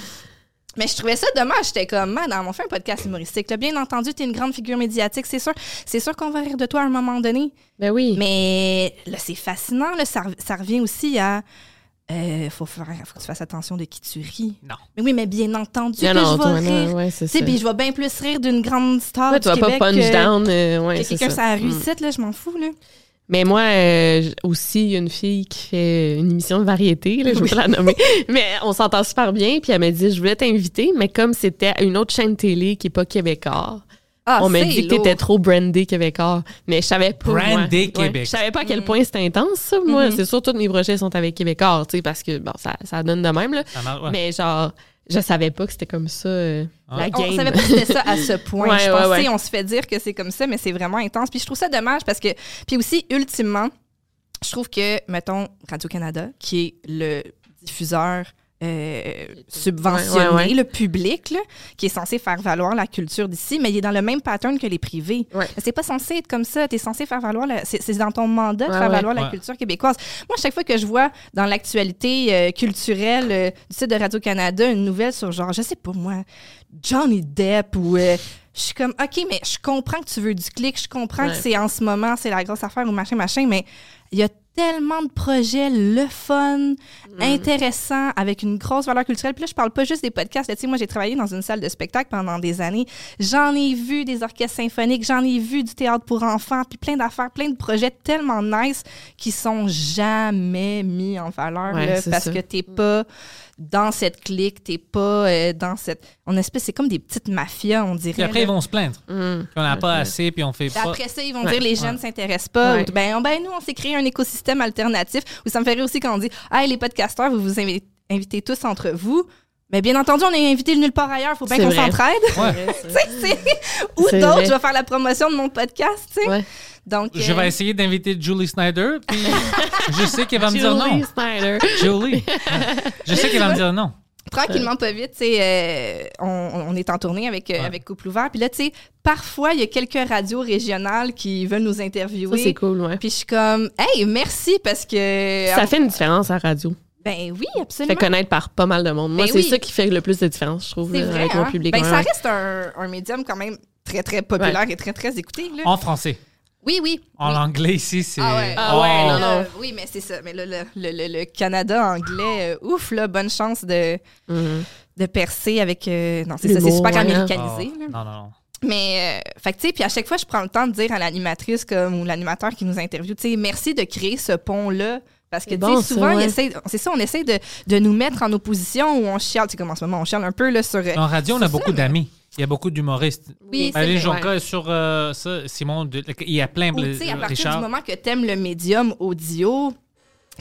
Mais je trouvais ça dommage. J'étais comme, man, on fait un podcast humoristique. Là, bien entendu, t'es une grande figure médiatique, c'est sûr. C'est sûr qu'on va rire de toi à un moment donné. Ben oui. Mais là, c'est fascinant. Là, ça, ça revient aussi à. Euh, faut, faire, faut que tu fasses attention de qui tu ris. Non. Mais oui, mais bien entendu que non, je vais rire. ouais, c'est Tu sais, puis je vais bien plus rire d'une grande star Ouais, du tu vas pas punch que, down. euh, ouais, que quelqu'un ça. la Mm. réussite, là, je m'en fous, là. Mais moi, euh, aussi, il y a une fille qui fait une émission de variété, là, je vais pas la nommer. Mais on s'entend super bien, puis elle m'a dit, je voulais t'inviter, mais comme c'était une autre chaîne télé qui est pas québécois, Ah, on m'a dit que t'étais trop brandé québécois. Mais je savais pas. Brandé moi. Ouais, Québec. je savais pas à Mm. quel point c'était intense, ça. Moi, Mm-hmm. c'est sûr, tous mes projets sont avec québécois, tu sais, parce que, bon, ça, ça donne de même, là. Ouais. Mais genre, je savais pas que c'était comme ça, euh, Ah. la On savait pas que c'était ça à ce point. Ouais, je ouais, pensais, ouais. on se fait dire que c'est comme ça, mais c'est vraiment intense. Puis je trouve ça dommage parce que, puis aussi, ultimement, je trouve que, mettons, Radio-Canada, qui est le diffuseur euh, subventionné, Ouais, ouais, ouais. le public, là, qui est censé faire valoir la culture d'ici, mais il est dans le même pattern que les privés. Ouais. C'est pas censé être comme ça. Tu es censé faire valoir, la- c'est dans ton mandat de faire ouais. valoir la culture québécoise. Moi, chaque fois que je vois dans l'actualité euh, culturelle euh, du site de Radio-Canada une nouvelle sur genre, je sais pas moi, Johnny Depp ou. euh, je suis comme, OK, mais je comprends que tu veux du clic, je comprends Ouais. que c'est en ce moment, c'est la grosse affaire ou machin, machin, mais il y a tellement de projets le fun, intéressants, avec une grosse valeur culturelle. Puis là, je parle pas juste des podcasts. là. Tu sais, moi, j'ai travaillé dans une salle de spectacle pendant des années. J'en ai vu des orchestres symphoniques, j'en ai vu du théâtre pour enfants, puis plein d'affaires, plein de projets tellement nice qui sont jamais mis en valeur Ouais, là, parce ça. que t'es pas dans cette clique, t'es pas euh, dans cette... On espèce, c'est comme des petites mafias, on dirait. Puis après, là. ils vont se plaindre. Mm. Qu'on n'a pas assez, puis on fait Puis pas. Après ça, ils vont Ouais. dire les jeunes ne s'intéressent pas. Ouais. Ou, ben, ben, nous, on s'est créé un écosystème alternatif où ça me fait rire aussi quand on dit Hey, les podcasteurs, vous vous invi- invitez tous entre vous. Mais bien entendu, on est invité de nulle part ailleurs. Faut bien qu'on s'entraide. Ouais. Ou d'autres, je vais faire la promotion de mon podcast. tu sais. Ouais. Donc, Je euh, vais essayer d'inviter Julie Snyder, puis je sais qu'elle va me dire non. Julie Snyder. Julie. Je sais qu'elle va me dire non. tranquillement, pas vite, tu sais, euh, on, on est en tournée avec, euh, Ouais. avec Couple Ouvert. Puis là, tu sais, parfois, il y a quelques radios régionales qui veulent nous interviewer. Ça, c'est cool, ouais. Puis je suis comme, hey, merci parce que. Ça fait une différence à la radio. Ben oui, absolument. fait connaître par pas mal de monde. Moi, Ben c'est oui. ça qui fait le plus de différence, je trouve, là, vrai. avec hein? mon public. Ben, ouais, ça ouais. reste un, un médium quand même très, très populaire et très, très écouté. Là. En français. Oui, oui. En oui. anglais, ici, c'est. Ah ouais. Ah ouais, Oh. non, non. Euh, oui, mais c'est ça. Mais là, le, le- le- le Canada anglais, euh, ouf, là, bonne chance de, Mhm. de percer avec. euh, non, c'est ça, c'est super ouais, hein. américanisé. Oh. là. Non, non, non. Mais, euh, fait que, tu sais, puis à chaque fois, je prends le temps de dire à l'animatrice comme, ou l'animateur qui nous interviewe, tu sais, merci de créer ce pont-là. Parce que, C'est tu bon, souvent, ouais. c'est ça, on essaie de, de nous mettre en opposition où on chiale. Tu sais, comme en ce moment, on chiale un peu là, sur. euh, En radio, on a ça, beaucoup mais- d'amis. Il y a beaucoup d'humoristes. Oui, c'est Allez, vrai. Jonca, sur euh, ça, Simon, de- il y a plein de tu sais, à partir Richard. du moment que t'aimes le médium audio,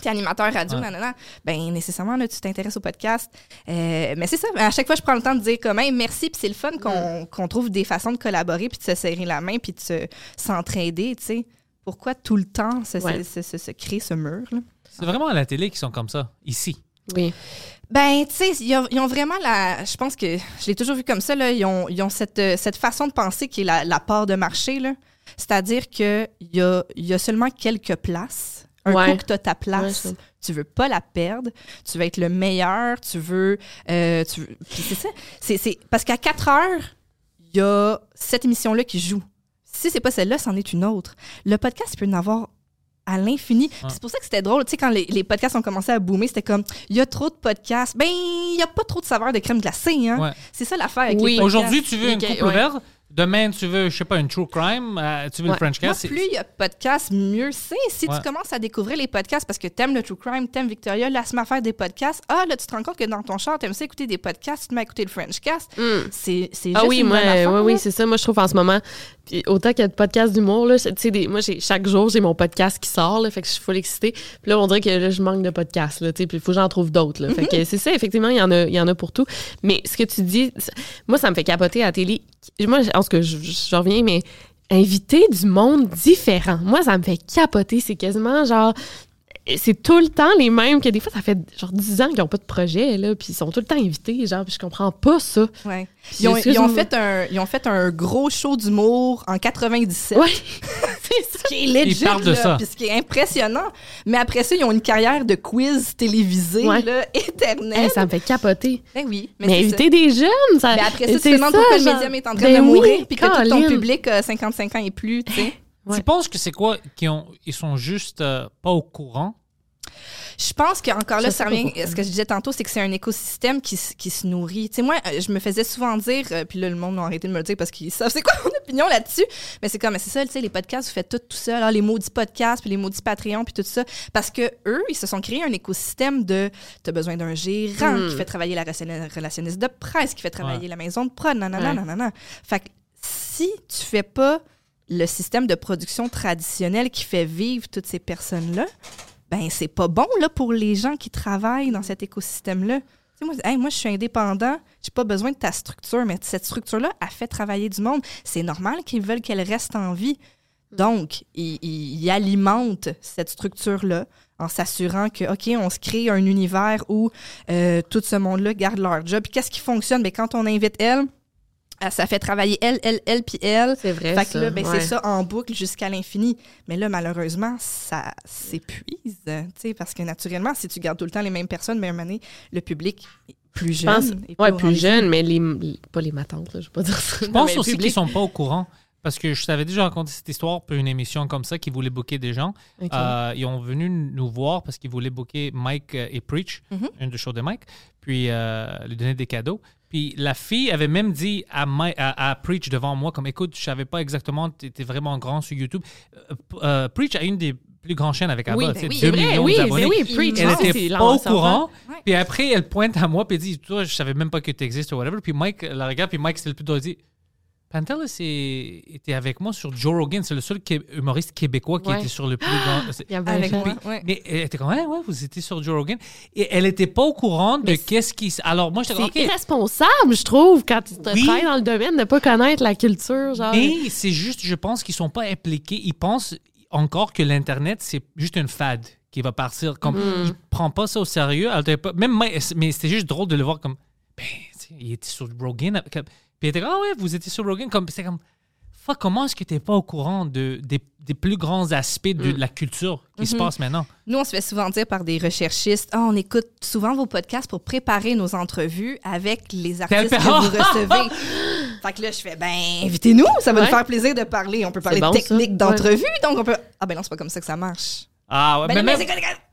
t'es animateur radio, Ouais. nanana, ben nécessairement, là, tu t'intéresses au podcast. Euh, mais c'est ça, à chaque fois, je prends le temps de dire comme, hey, merci, puis c'est le fun qu'on qu'on trouve des façons de collaborer, puis de se serrer la main, puis de se- s'entraider, tu sais. Pourquoi tout le temps se, se- Ouais. se- se- se créer ce mur, là? C'est vraiment à la télé qui sont comme ça, ici. Oui. Ben, tu sais, ils ont, ils ont vraiment la. Je pense que je l'ai toujours vu comme ça, là. Ils ont, ils ont cette, euh, cette façon de penser qui est la, la part de marché, là. C'est-à-dire qu'il y a, il y a seulement quelques places. Un Ouais. coup que tu as ta place, Ouais, tu veux pas la perdre. Tu veux être le meilleur. Tu veux. euh, tu veux- puis c'est ça. C'est, c'est- parce qu'à 4 heures, il y a cette émission-là qui joue. Si c'est pas celle-là, c'en est une autre. Le podcast, il peut en avoir à l'infini. C'est pour ça que c'était drôle. Tu sais, quand les, les podcasts ont commencé à boomer, c'était comme, il y a trop de podcasts. Ben, il y a pas trop de saveur de crème glacée, hein. Ouais. C'est ça l'affaire avec Oui. les podcasts. Aujourd'hui, tu veux une Ok, couple ouais. ouverte, demain, tu veux, je sais pas, une true crime, euh, tu veux Ouais. le French Cast. c'est- plus il y a de podcasts, mieux c'est. Si Ouais. tu commences à découvrir les podcasts parce que t'aimes le true crime, t'aimes Victoria, laisse-moi faire des podcasts. Ah, là, tu te rends compte que dans ton char, t'aimes ça écouter des podcasts, tu te mets à écouter le French Cast. C'est c'est juste Ah oui, une moi, bonne affaire, oui, oui, c'est ça. Moi, je trouve en ce moment, puis autant qu'il y a de podcasts d'humour, là, tu sais, des- moi, j'ai, chaque jour, j'ai mon podcast qui sort, là, fait que je suis full excitée. Puis là, on dirait que là, je manque de podcasts, là, tu sais, puis il faut que j'en trouve d'autres, là. Fait que c'est ça, effectivement, il y en a, il y en a pour tout. Mais ce que tu dis, moi, ça me fait capoter à la télé. Moi, je pense que je, je- je reviens, mais inviter du monde différent. Moi, ça me fait capoter. C'est quasiment genre. C'est tout le temps les mêmes que des fois, ça fait genre 10 ans qu'ils n'ont pas de projet, là, puis ils sont tout le temps invités, genre, puis je comprends pas ça. Ouais. Ils, ont, ils, excuse-moi. ont fait un, ils ont fait un gros show d'humour en 97. Ouais, c'est ça. Ce qui est legit, Ils parlent de là, ça. puis ce qui est impressionnant. Mais après ça, ils ont une carrière de quiz télévisé Ouais. là, éternelle. Hey, ça me fait capoter. Ben oui. Mais, c'est ça. inviter des jeunes, ça. Mais après ça, tu c'est te demandes pourquoi le médium est en train Ben de oui, mourir, puis que tout ton public a 55 ans et plus, tu sais. Ouais. Tu penses que c'est quoi qu'ils ont, ils sont juste euh, pas au courant? Je pense qu'encore là, ça revient. Ce que je disais tantôt, c'est que c'est un écosystème qui, qui se nourrit. Tu sais, moi, je me faisais souvent dire, euh, puis là, le monde a arrêté de me le dire parce qu'ils savent c'est quoi mon opinion là-dessus. Mais c'est comme, c'est ça, tu sais, les podcasts, vous faites tout tout ça, là, les maudits podcasts, puis les maudits Patreon, puis tout ça. Parce que eux, ils se sont créés un écosystème de, t'as besoin d'un gérant qui fait travailler la relationniste de presse, qui fait travailler Ouais. la maison de prod, nanana, Ouais. nanana. Fait que si tu fais pas le système de production traditionnel qui fait vivre toutes ces personnes-là, ben c'est pas bon là pour les gens qui travaillent dans cet écosystème-là. Moi, hey, moi, je suis indépendant, j'ai pas besoin de ta structure, mais cette structure-là a fait travailler du monde. C'est normal qu'ils veulent qu'elle reste en vie. Donc, ils, alimentent cette structure-là en s'assurant que, OK, on se crée un univers où euh, tout ce monde-là garde leur job. Puis qu'est-ce qui fonctionne? Ben, quand on invite elle, ça fait travailler elle, elle, elle, puis elle. C'est vrai. Fait que ça, là, ben, ouais. c'est ça en boucle jusqu'à l'infini. Mais là, malheureusement, ça s'épuise. tu sais, Parce que naturellement, si tu gardes tout le temps les mêmes personnes, ben, moment donné, le public plus Je jeune. pense, ouais, plus jeune, mais les, les- pas les matantes, là, je vais pas dire ça. Je pense aussi qu'ils sont pas au courant. Parce que je t'avais déjà raconté cette histoire pour une émission comme ça qui voulait booker des gens. Euh, ils ont venu nous voir parce qu'ils voulaient booker Mike et Preach, Mhm. un des shows de Mike, puis euh, lui donner des cadeaux. Puis la fille avait même dit à, à, à Preach devant moi, comme écoute, je savais pas exactement, tu étais vraiment grand sur YouTube. Euh, euh, Preach a une des plus grandes chaînes avec Abba, Oui, ben oui, 2 c'est vrai, millions oui, d'abonnés. oui, Preach, Elle c'est était pas au courant. Ouais. Puis après, elle pointe à moi, puis dit Toi, je savais même pas que tu existes ou whatever. Puis Mike la regarde, puis Mike, c'était le plus drôle. Dit Pantelis était avec moi sur Joe Rogan. C'est le seul qué- humoriste québécois qui Ouais. était sur le plus grand. c'est- Il y avait Avec moi, ouais. Mais elle était comme Ouais, ouais, vous étiez sur Joe Rogan. Et elle était pas au courant de Mais qu'est-ce qui. Alors moi, j'étais C'est comme OK. irresponsable, je trouve, quand tu Oui. travailles dans le domaine, de pas connaître la culture. Genre. Mais c'est juste, je pense qu'ils sont pas impliqués. Ils pensent encore que l'Internet, c'est juste une fade qui va partir. Comme, Mm. Ils prennent pas ça au sérieux. Même, mais c'était juste drôle de le voir comme, ben, il était sur Rogan. Puis il était comme, ah ouais, vous étiez sur Rogan. Comme, c'était comme, fuck, comment est-ce que t'es pas au courant de, des, des plus grands aspects de Mm. la culture qui se Mhm. passe maintenant? Nous, on se fait souvent dire par des recherchistes Ah, on écoute souvent vos podcasts pour préparer nos entrevues avec les artistes que vous recevez. fait que là, je fais Ben, invitez-nous, ça va Ouais. nous faire plaisir de parler. On peut parler bon, de ça. technique d'entrevue, donc on peut. Ah, ben non, c'est pas comme ça que ça marche. Ah ouais, Ben mais même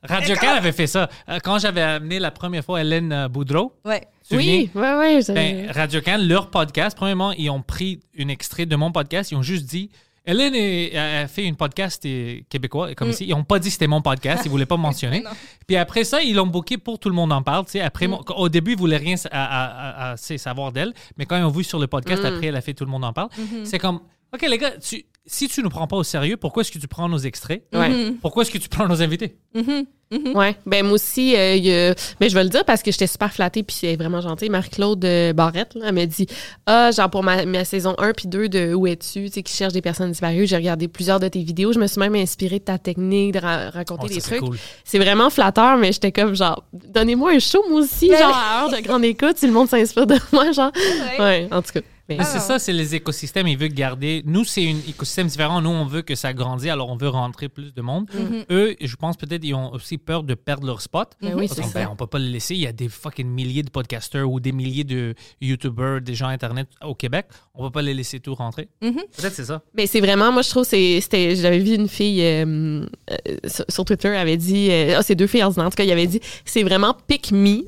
Radio? Can avait fait ça. Euh, Quand j'avais amené la première fois Hélène euh, Boudreau, Ouais. Oui, oui, oui. Ben, Radio Can, leur podcast, premièrement, ils ont pris un extrait de mon podcast, ils ont juste dit Hélène est- a fait une podcast euh, québécois, comme ici. Ils n'ont pas dit que c'était mon podcast, ils ne voulaient pas mentionner. Puis après ça, ils l'ont booké pour Tout le monde en parle. tu sais. Après, mon- au début, ils voulaient rien à, à- savoir d'elle, mais quand ils ont vu sur le podcast, après, elle a fait Tout le monde en parle. C'est comme OK, les gars, tu- si tu ne nous prends pas au sérieux, pourquoi est-ce que tu prends nos extraits? Ouais. Pourquoi est-ce que tu prends nos invités? Ouais, ben moi aussi, euh, il y a- mais je vais le dire parce que j'étais super flattée puis c'est vraiment gentil. Marie-Claude euh, Barrette, là, elle m'a dit Ah, genre pour ma, ma saison 1 puis 2 de Où es-tu, tu sais, qui cherche des personnes disparues, j'ai regardé plusieurs de tes vidéos. Je me suis même inspirée de ta technique de ra- raconter Oh, des c'est trucs. cool. C'est vraiment flatteur, mais j'étais comme genre, donnez-moi un show, moi aussi, Ben genre à heure de grande écoute, si le monde s'inspire de moi, genre. Ouais, en tout cas. Mais- Mais c'est ça, c'est les écosystèmes. Ils veulent garder. Nous, c'est un écosystème différent. Nous, on veut que ça grandisse, alors on veut rentrer plus de monde. Eux, je pense peut-être ils ont aussi peur de perdre leur spot. Ben oui, Parce c'est qu'on- ça. ben, on peut pas le laisser. Il y a des fucking milliers de podcasters ou des milliers de YouTubers, des gens Internet au Québec. On va pas les laisser tout rentrer. Peut-être c'est ça. Mais c'est vraiment, moi je trouve, c'était, j'avais vu une fille euh, euh, sur, Twitter, elle avait dit, euh, ah, c'est deux filles en tout cas, il avait dit, c'est vraiment pick me.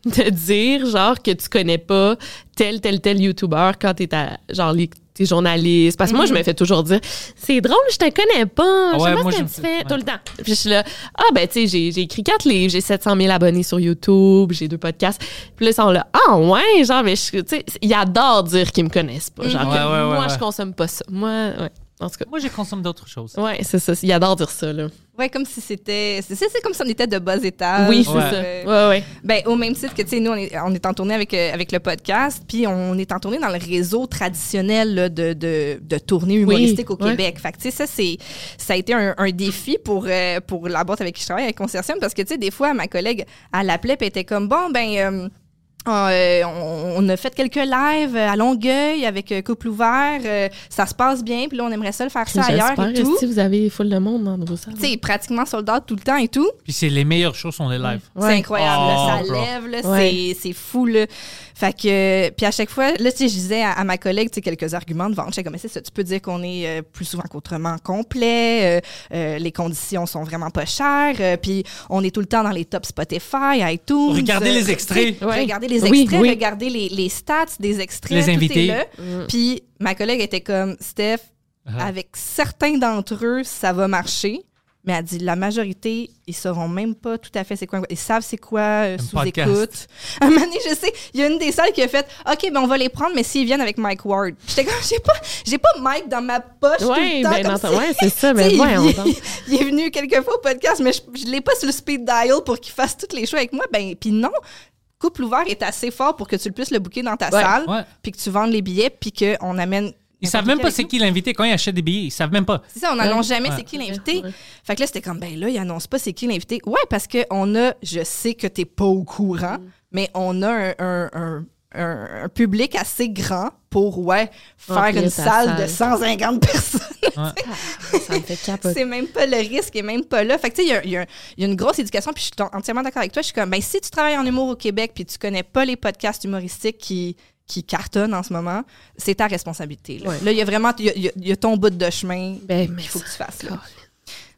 de dire, genre, que tu connais pas tel, tel, tel YouTuber quand t'es à, genre, les- t'es journaliste. Parce que moi, je me fais toujours dire, c'est drôle, je te connais pas. Je Ouais, sais pas moi, ce que me tu fais- ouais. tout le temps. Puis je suis là, ah, ben, tu sais, j'ai, j'ai écrit quatre livres, j'ai 700 000 abonnés sur YouTube, j'ai deux podcasts. Puis là, ils sont là, ah, ouais, genre, mais tu sais, ils adorent dire qu'ils me connaissent pas. Genre, Ouais, que ouais, ouais, moi, je consomme pas ça. Moi, ouais. En tout cas, Moi, je consomme d'autres choses. ouais, c'est ça. Ils adorent dire ça, là. Ouais, comme si c'était. C'est comme si on était de bas étage. oui, c'est Ouais. ça. Euh, Ouais, ouais. Ben, au même titre que, tu sais, nous, on est, on est en tournée avec, euh, avec le podcast, puis on est en tournée dans le réseau traditionnel là, de, de, de tournée humoristique au ouais. Québec. Fait que, tu sais, ça, c'est, ça a été un, un défi pour, euh, pour la boîte avec qui je travaille, avec Concertion, parce que, tu sais, des fois, ma collègue, elle l'appelait, puis elle était comme, bon, ben, euh, euh, on, on a fait quelques lives à Longueuil avec euh, Couple Ouvert. euh, ça se passe bien, puis là, on aimerait ça le faire ça ailleurs et tout. si vous avez full de monde dans vos salles? Tu sais, pratiquement soldat tout le temps et tout. Puis c'est les meilleures choses sont les lives. Ouais. C'est incroyable, là, ça bro. lève, Ouais. c'est, c'est fou. Là. Fait que, puis à chaque fois, là, tu sais, je disais à, à ma collègue tu sais, quelques arguments de vente. J'étais comme, Mais c'est ça, tu peux dire qu'on est euh, plus souvent qu'autrement complet, euh, euh, les conditions sont vraiment pas chères, euh, puis on est tout le temps dans les top Spotify, iTunes. Regardez euh, les extraits. tu sais, Ouais. Regardez les Oui, extraits, oui. regardez les, les stats des extraits. Les tout est invités. là. Puis ma collègue était comme, Steph, Ah. avec certains d'entre eux, ça va marcher. Mais elle dit la majorité, ils sauront même pas tout à fait c'est quoi. Ils savent c'est quoi euh, Un sous podcast. écoute. Un moment donné, je sais, il y a une des salles qui a fait OK, ben on va les prendre, mais s'ils viennent avec Mike Ward. J'étais comme j'ai pas, j'ai pas Mike dans ma poche tout Ouais, le temps. ben, comme si- ouais, c'est ça, mais il- voyons il, est venu quelques fois au podcast, mais je, je l'ai pas sur le speed dial pour qu'il fasse toutes les shows avec moi. Ben, puis non. Couple ouvert est assez fort pour que tu le puisses le booker dans ta Ouais. salle, puis que tu vendes les billets, puis qu'on amène. Ils savent même pas c'est qui l'invité quand ils achètent des billets. Ils savent même pas. C'est ça, on n'annonce Ouais. jamais Ouais. c'est qui l'invité. Ouais. Fait que là, c'était comme, ben là, il annonce pas c'est qui l'invité. Ouais, parce qu'on a, je sais que t'es pas au courant, mais on a un, un- un- un- un public assez grand pour, ouais, faire Remplir une salle, de salle. 150 personnes. Ça me fait capoter. c'est même pas le risque est même pas là. Fait que tu sais, il y y a une grosse éducation, puis je suis entièrement d'accord avec toi. Je suis comme, ben si tu travailles en humour au Québec, puis tu connais pas les podcasts humoristiques qui qui cartonnent en ce moment, c'est ta responsabilité. Là, Ouais. Il y a vraiment, il y a- y, a- il y a ton bout de chemin Ben, qu'il faut que tu fasses. Là.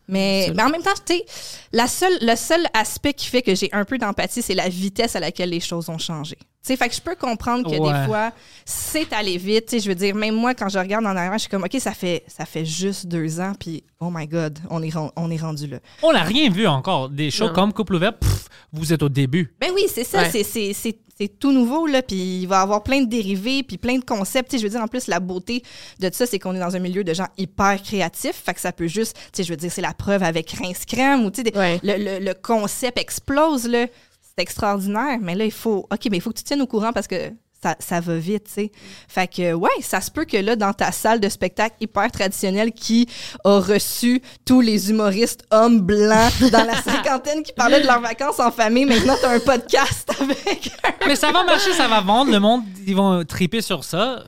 Mais, mais en même temps, tu sais, la seule, le seul aspect qui fait que j'ai un peu d'empathie, c'est la vitesse à laquelle les choses ont changé. Tu sais, fait que je peux comprendre que Ouais. des fois, c'est allé vite. Tu sais, je veux dire, même moi, quand je regarde en arrière, je suis comme, OK, ça fait, ça fait juste deux ans, puis oh my God, on est, ren- on est rendu là. On n'a rien vu encore. Des shows Non. comme Couple ouvert, pff, vous êtes au début. Ben oui, c'est ça, Ouais. c'est- c'est- tout nouveau, là, puis il va y avoir plein de dérivés, puis plein de concepts. Je veux dire, en plus, la beauté de ça, c'est qu'on est dans un milieu de gens hyper créatifs, fait que ça peut juste, je veux dire, c'est la preuve avec Rince Crème, ou des- Ouais. le, le- le concept explose, là, c'est extraordinaire, mais là, il faut, OK, mais il faut que tu tiennes au courant parce que ça, ça va vite, tu sais. Fait que, ouais, ça se peut que là, dans ta salle de spectacle hyper traditionnelle qui a reçu tous les humoristes hommes blancs dans la cinquantaine qui parlaient de leurs vacances en famille, maintenant, t'as un podcast avec Mais ça va marcher, ça va vendre. Le monde, ils vont triper sur ça.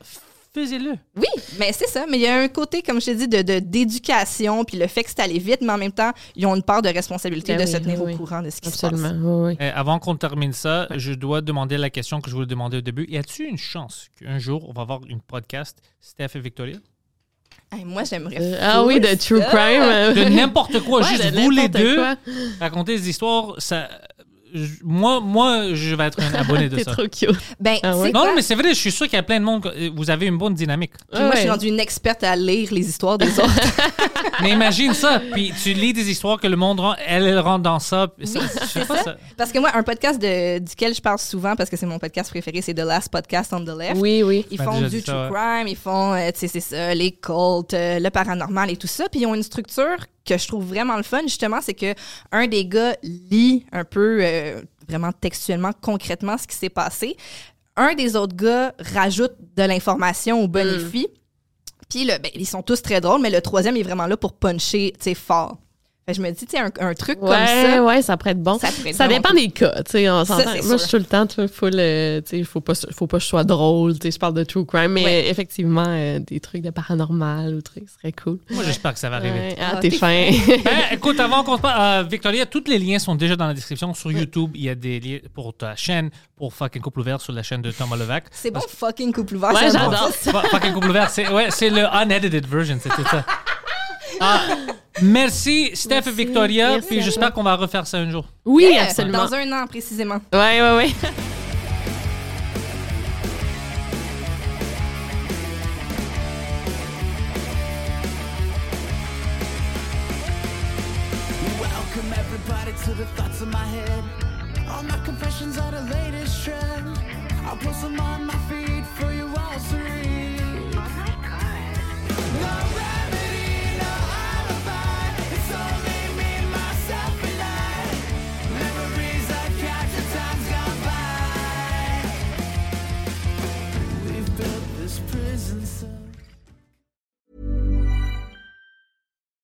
Faisez-le. Oui, mais c'est ça. Mais il y a un côté, comme je t'ai dit, de, de- d'éducation, puis le fait que c'est allé vite, mais en même temps, ils ont une part de responsabilité Ben de oui, se tenir oui. au courant de ce qui Absolument. se passe. Oui, oui. Euh, avant qu'on termine ça, je dois demander la question que je voulais demander au début. Y a-t-il une chance qu'un jour, on va avoir une podcast, Steph et Victoria? Hey, moi, j'aimerais. Euh, ah oui, de true ça. crime. De n'importe quoi, Ouais, juste de vous les deux, quoi. raconter des histoires. Ça, moi, moi, je vais être un abonné de T'es ça. trop cute. Ben, Ah ouais? c'est Non, quoi? non, mais c'est vrai, je suis sûr qu'il y a plein de monde. que- Vous avez une bonne dynamique. Puis moi, je suis Ouais. rendue une experte à lire les histoires des autres. Mais imagine ça, puis tu lis des histoires que le monde rend, elle, elle rentre dans ça. puis ça- je sais pas ça. parce que moi, un podcast de, duquel je parle souvent, parce que c'est mon podcast préféré, c'est The Last Podcast on the Left. Oui, oui. Ils Ben, font déjà du dit ça, true ouais. crime, ils font, euh, tu sais, c'est ça, les cultes, euh, le paranormal et tout ça. Puis ils ont une structure que je trouve vraiment le fun, justement, c'est que un des gars lit un peu, euh, vraiment textuellement, concrètement, ce qui s'est passé. Un des autres gars rajoute de l'information Mm. au bonifie. Puis là, ben, ils sont tous très drôles, mais le troisième est vraiment là pour puncher, tu sais, fort. Fait je me dis, tu sais, un, un truc comme Ouais, ça. ouais, ça pourrait être bon. Ça dépend des cas, tu sais, on s'entend. Moi, sûr. je suis tout le temps, tu sais, full, euh, tu sais, faut pas, faut pas que je sois drôle, tu sais, je parle de true crime, mais Ouais. effectivement, euh, des trucs de paranormal ou trucs, ce serait cool. Moi, j'espère que ça va arriver. Ouais. Ah, Ah, t'es fin. Ben, écoute, avant qu'on se parle, euh, Victoria, tous les liens sont déjà dans la description. Sur YouTube, il y a des liens pour ta chaîne, pour Fucking Couple Ouvert sur la chaîne de Thomas Levac. C'est bon, fucking couple ouvert. Ouais, bon j'adore Fucking Couple Ouvert, c'est ouais, c'est le unedited version, c'est tout ça. Ah, Merci, Steph Merci. et Victoria. Merci puis à j'espère toi. qu'on va refaire ça un jour. Oui, Yeah, absolument. Dans un an, précisément. My head. All my confessions are the latest trend. I'll post them on my feed